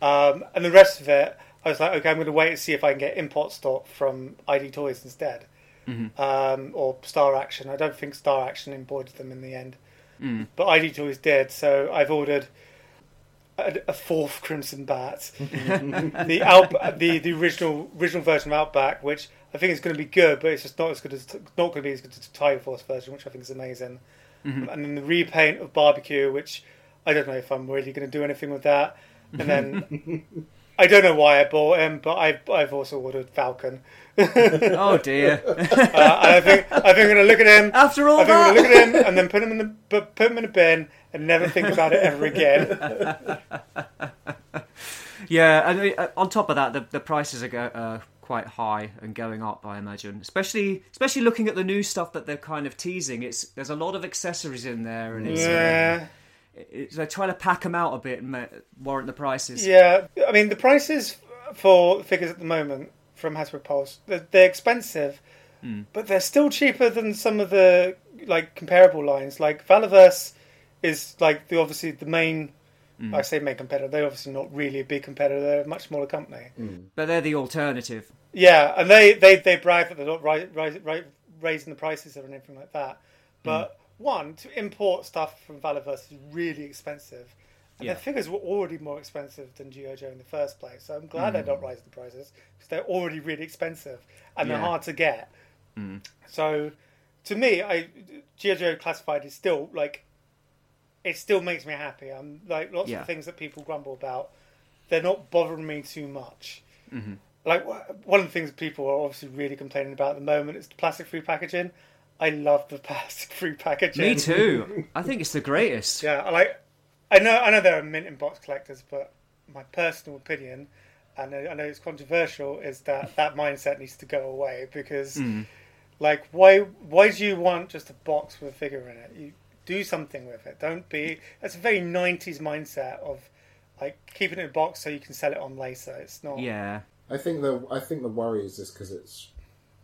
Um, and the rest of it, I was like, okay, I'm going to wait and see if I can get import stock from ID Toys instead, um, or Star Action. I don't think Star Action imported them in the end, but ID Toys did. So I've ordered a, a fourth Crimson Bat, the Out, the the original original version of Outback, which I think is going to be good, but it's just not as good as not going to be as good as the Tiger Force version, which I think is amazing. And then the repaint of Barbecue, which I don't know if I'm really going to do anything with that. And then I don't know why I bought him, but I've I've also ordered Falcon. oh dear. Uh, and I think I think I'm going to look at him. After all I think I'm that, going to look at him and then put him in the put, put him in a bin and never think about it ever again. yeah. And uh, on top of that, the the prices are go, uh, quite high and going up. I imagine, especially especially looking at the new stuff that they're kind of teasing. It's there's a lot of accessories in there, and it's, uh, Yeah, it's they're trying to pack them out a bit and uh, warrant the prices. yeah. I mean, the prices for figures at the moment from Hasbro Pulse they're, they're expensive, hmm. but they're still cheaper than some of the like comparable lines. Like Valaverse is like the obviously the main. Hmm. I say main competitor. They're obviously not really a big competitor. They're a much smaller company. Hmm. But they're the alternative. Yeah, and they, they, they brag that they're not ri- ri- ri- raising the prices or anything like that. But hmm. one to import stuff from Valaverse is really expensive. And Yeah. their figures were already more expensive than G.I. Joe in the first place. So I'm glad they're hmm. not rising the prices because they're already really expensive and they're hard to get. Hmm. So to me, I G.I. Joe Classified is still like it still makes me happy. I'm like lots Yeah. of things that people grumble about, they're not bothering me too much. Mm-hmm. Like one of the things people are obviously really complaining about at the moment is the plastic-free packaging. I love the plastic-free packaging. Me too. I think it's the greatest. Yeah, I like. I know. I know there are mint in box collectors, but my personal opinion, and I know it's controversial, is that that mindset needs to go away because, hmm. like, why why do you want just a box with a figure in it? You do something with it. Don't be. That's a very '90s mindset of like keeping it in a box so you can sell it on later. It's not. Yeah. I think the I think the worry is just because it's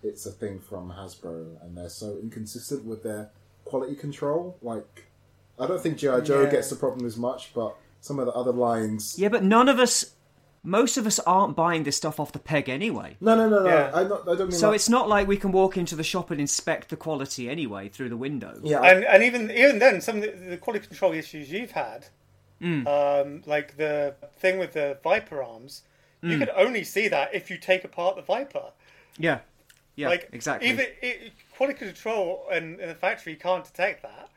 it's a thing from Hasbro and they're so inconsistent with their quality control. Like, I don't think GI Joe Yeah. gets the problem as much, but some of the other lines. Yeah, but none of us, most of us aren't buying this stuff off the peg anyway. No, no, no, no. Yeah. I, not, I don't mean. So like- it's not like we can walk into the shop and inspect the quality anyway through the window. yeah. I- and and even even then, some of the, the quality control issues you've had, um, like the thing with the Viper arms, you could only see that if you take apart the Viper. Yeah. Yeah, like exactly. Even it, quality control in, in the factory can't detect that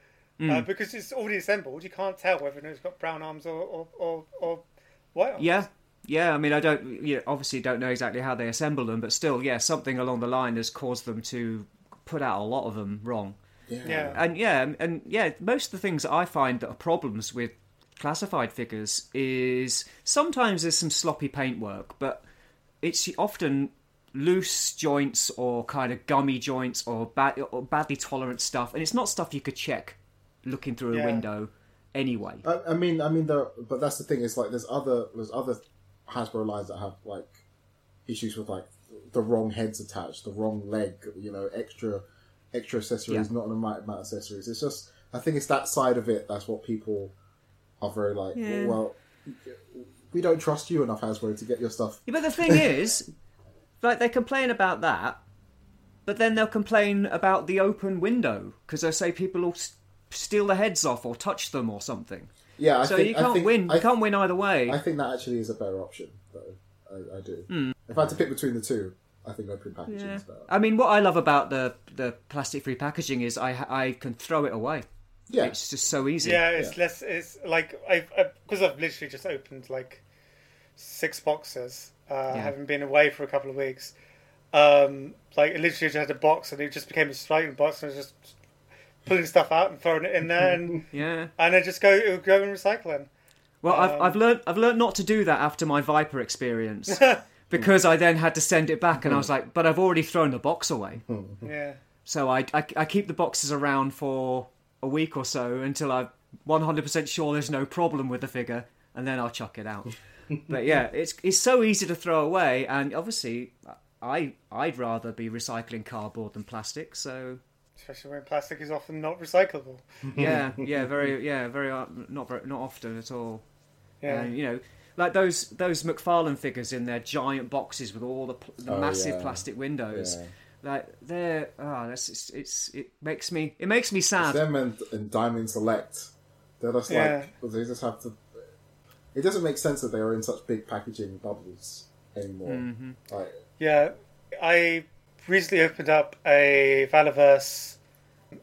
uh, because it's already assembled. You can't tell whether it's got brown arms or or, or, or white arms. Yeah, yeah. I mean, I don't. You obviously don't know exactly how they assemble them, but still, yeah, something along the line has caused them to put out a lot of them wrong. yeah. And yeah, and- and yeah, most of the things I find that are problems with classified figures is sometimes there's some sloppy paintwork, but it's often loose joints or kind of gummy joints or, bad, or badly tolerant stuff, and it's not stuff you could check looking through a window anyway. I, I mean, I mean, there. But that's the thing. Is like there's other there's other Hasbro lines that have like issues with like the wrong heads attached, the wrong leg, you know, extra extra accessories, Yeah. not the right amount of accessories. It's just I think it's that side of it that's what people are very like. Yeah. Well, we don't trust you enough, Hasbro, to get your stuff. Yeah, but the thing is, like they complain about that, but then they'll complain about the open window because they say people will s- steal the heads off or touch them or something. Yeah, I so think, you can't think- win. I, You can't win either way. I think that actually is a better option, though. I, I do. Hmm. If I had to pick between the two, I think open packaging Yeah. is better. I mean, what I love about the the plastic free packaging is I I can throw it away. Yeah, It's just so easy. Yeah, it's less. It's like I've because I've literally just opened like six boxes, uh, having been away for a couple of weeks. Um, like I literally just had a box, and it just became a striking box, and I was just pulling stuff out and throwing it in there, and Yeah. and I just go it would go in recycling. Well, I've Um, I've learned I've learned not to do that after my Viper experience. Because I then had to send it back, and I was like, "But I've already thrown the box away." Yeah, So I, I, I keep the boxes around for a week or so until I'm 100% sure there's no problem with the figure, and then I'll chuck it out. but yeah, it's it's so easy to throw away, and obviously I I'd rather be recycling cardboard than plastic. So especially when plastic is often not recyclable. yeah, yeah, very yeah, very uh, not very, not often at all. Yeah, And you know, like those those McFarlane figures in their giant boxes with all the, pl- the Oh, massive yeah. plastic windows. Yeah. Like they're ah, that's it's, it's it makes me it makes me sad. them and, and Diamond Select. They're just Yeah. like they just have to. It doesn't make sense that they are in such big packaging bubbles anymore. Mm-hmm. Like, yeah. I recently opened up a Valaverse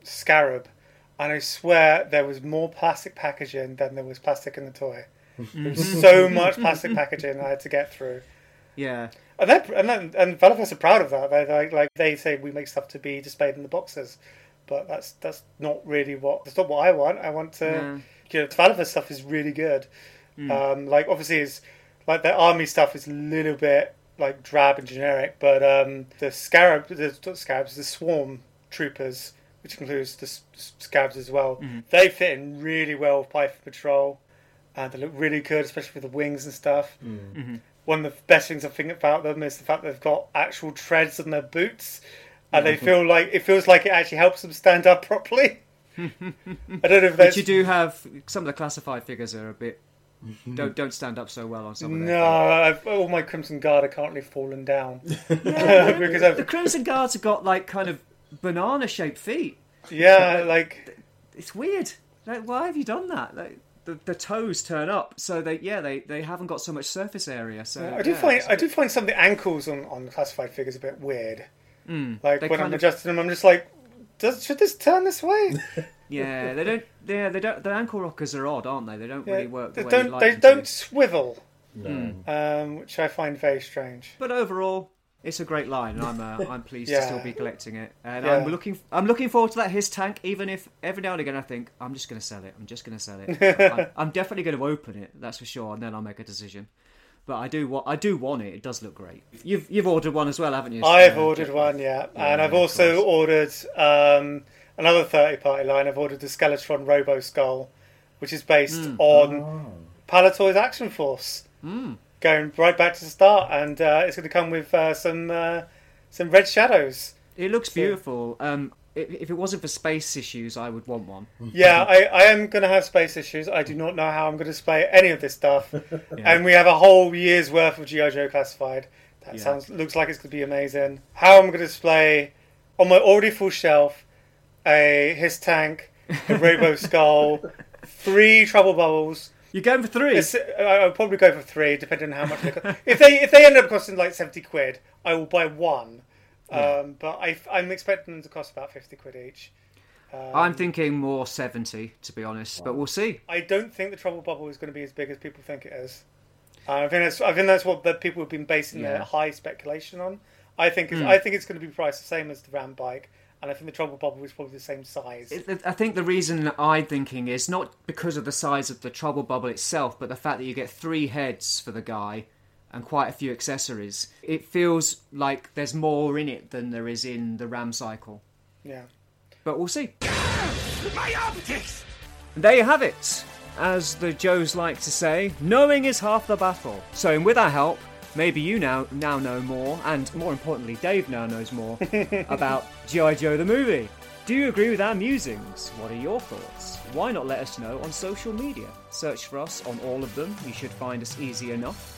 Scarab, and I swear there was more plastic packaging than there was plastic in the toy. There was so much plastic packaging I had to get through. Yeah, And then, and then, and Valaverse are proud of that. They like, like they say we make stuff to be displayed in the boxes, but that's that's not really what that's not what I want. I want to, No. you know, Valaverse stuff is really good. Um, like obviously, it's like the army stuff is a little bit like drab and generic, but um, the scarab, the not scarabs, the swarm troopers, which includes the s- s- scabs as well, they fit in really well with Python Patrol, and they look really good, especially with the wings and stuff one of the best things I think about them is the fact they've got actual treads on their boots, and they feel like it feels like it actually helps them stand up properly. I don't know if but you do have some of the classified figures are a bit don't don't stand up so well on some of them. no. I've, all my Crimson Guard are currently fallen down yeah, because The I've Crimson Guards have got like kind of banana shaped feet. yeah like it's weird. Like, why have you done that? Like, the, the toes turn up, so they yeah they, they haven't got so much surface area. So I do yeah, find it's a I do find some of the ankles on, on classified figures a bit weird. Mm, Like when I'm kind of- adjusting them, I'm just like, does should this turn this way? Yeah, they don't. Yeah, they don't. The ankle rockers are odd, aren't they? They don't really work the they way don't like they them don't to. swivel, No. um, which I find very strange. But overall, it's a great line, and I'm uh, I'm pleased to still be collecting it. And Yeah. I'm looking I'm looking forward to that HISS tank, even if every now and again I think I'm just going to sell it. I'm just going to sell it. I'm, I'm definitely going to open it. That's for sure, and then I'll make a decision. But I do want I do want it. It does look great. You've you've ordered one as well, haven't you? I've Uh, ordered Jeff? one, yeah, and I've also course. ordered um, another thirty-party line. I've ordered the Skeletron Robo Skull, which is based Hmm. on Oh. Palitoy's Action Force, going right back to the start, and uh, it's going to come with uh, some uh, some red shadows. It looks beautiful. Um, if, if it wasn't for space issues, I would want one. Yeah, I, I am going to have space issues. I do not know how I'm going to display any of this stuff, and we have a whole year's worth of GI Joe classified. That Yeah. sounds looks like it's going to be amazing. How I'm going to display on my already full shelf a HISS tank, a Robo Skull, three Trouble Bubbles. You're going for three. It's, I- I'll probably go for three, depending on how much they cost. if they if they end up costing like seventy quid, I will buy one. Um, but I, I'm expecting them to cost about fifty quid each. I'm thinking more seventy, to be honest. But we'll see. I don't think the trouble bubble is going to be as big as people think it is. Uh, I think that's I think that's what the people have been basing their Yeah. high speculation on. I think Hmm. it's, I think it's going to be priced the same as the Ram bike, and I think the trouble bubble is probably the same size. It- I think the reason I'm thinking is not because of the size of the trouble bubble itself, but the fact that you get three heads for the guy and quite a few accessories. It feels like there's more in it than there is in the Ram cycle. yeah. But we'll see. My optics! And there you have it. As the Joes like to say, knowing is half the battle. So, with our help, maybe you now now know more, and more importantly, Dave now knows more about G.I. Joe the movie. Do you agree with our musings? What are your thoughts? Why not let us know on social media? Search for us on all of them. You should find us easy enough.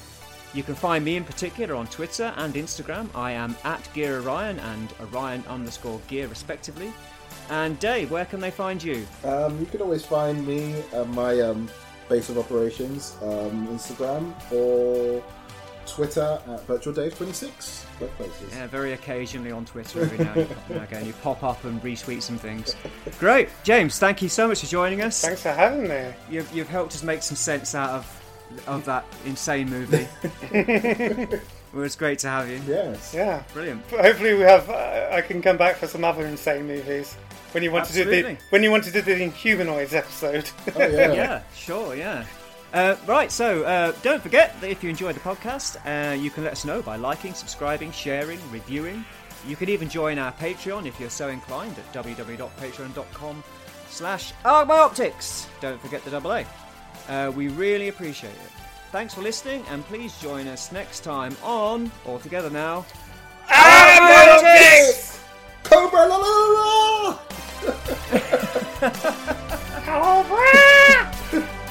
You can find me in particular on Twitter and Instagram. I am at Ghia Orion and Orion underscore Ghia respectively. And Dave, where can they find you? Um, you can always find me at my um, base of operations, um, Instagram or Twitter at VirtualDave26. Both places. Yeah, very occasionally on Twitter every now and again. You pop up and retweet some things. Great. James, thank you so much for joining us. Thanks for having me. You've, you've helped us make some sense out of of that insane movie. it was great to have you. Yes. Yeah. Brilliant. Hopefully, we have. Uh, I can come back for some other insane movies when you want to do the when you want to do the Inhumanoids episode. Oh, yeah. Yeah, sure, yeah. Uh, right, so uh, don't forget that if you enjoyed the podcast, uh, you can let us know by liking, subscribing, sharing, reviewing. You can even join our Patreon if you're so inclined at www.patreon.com slash arcmyoptics. Don't forget the double A. Uh, we really appreciate it. Thanks for listening, and please join us next time on, all together now, Optics! Cobra la la la! Cobra!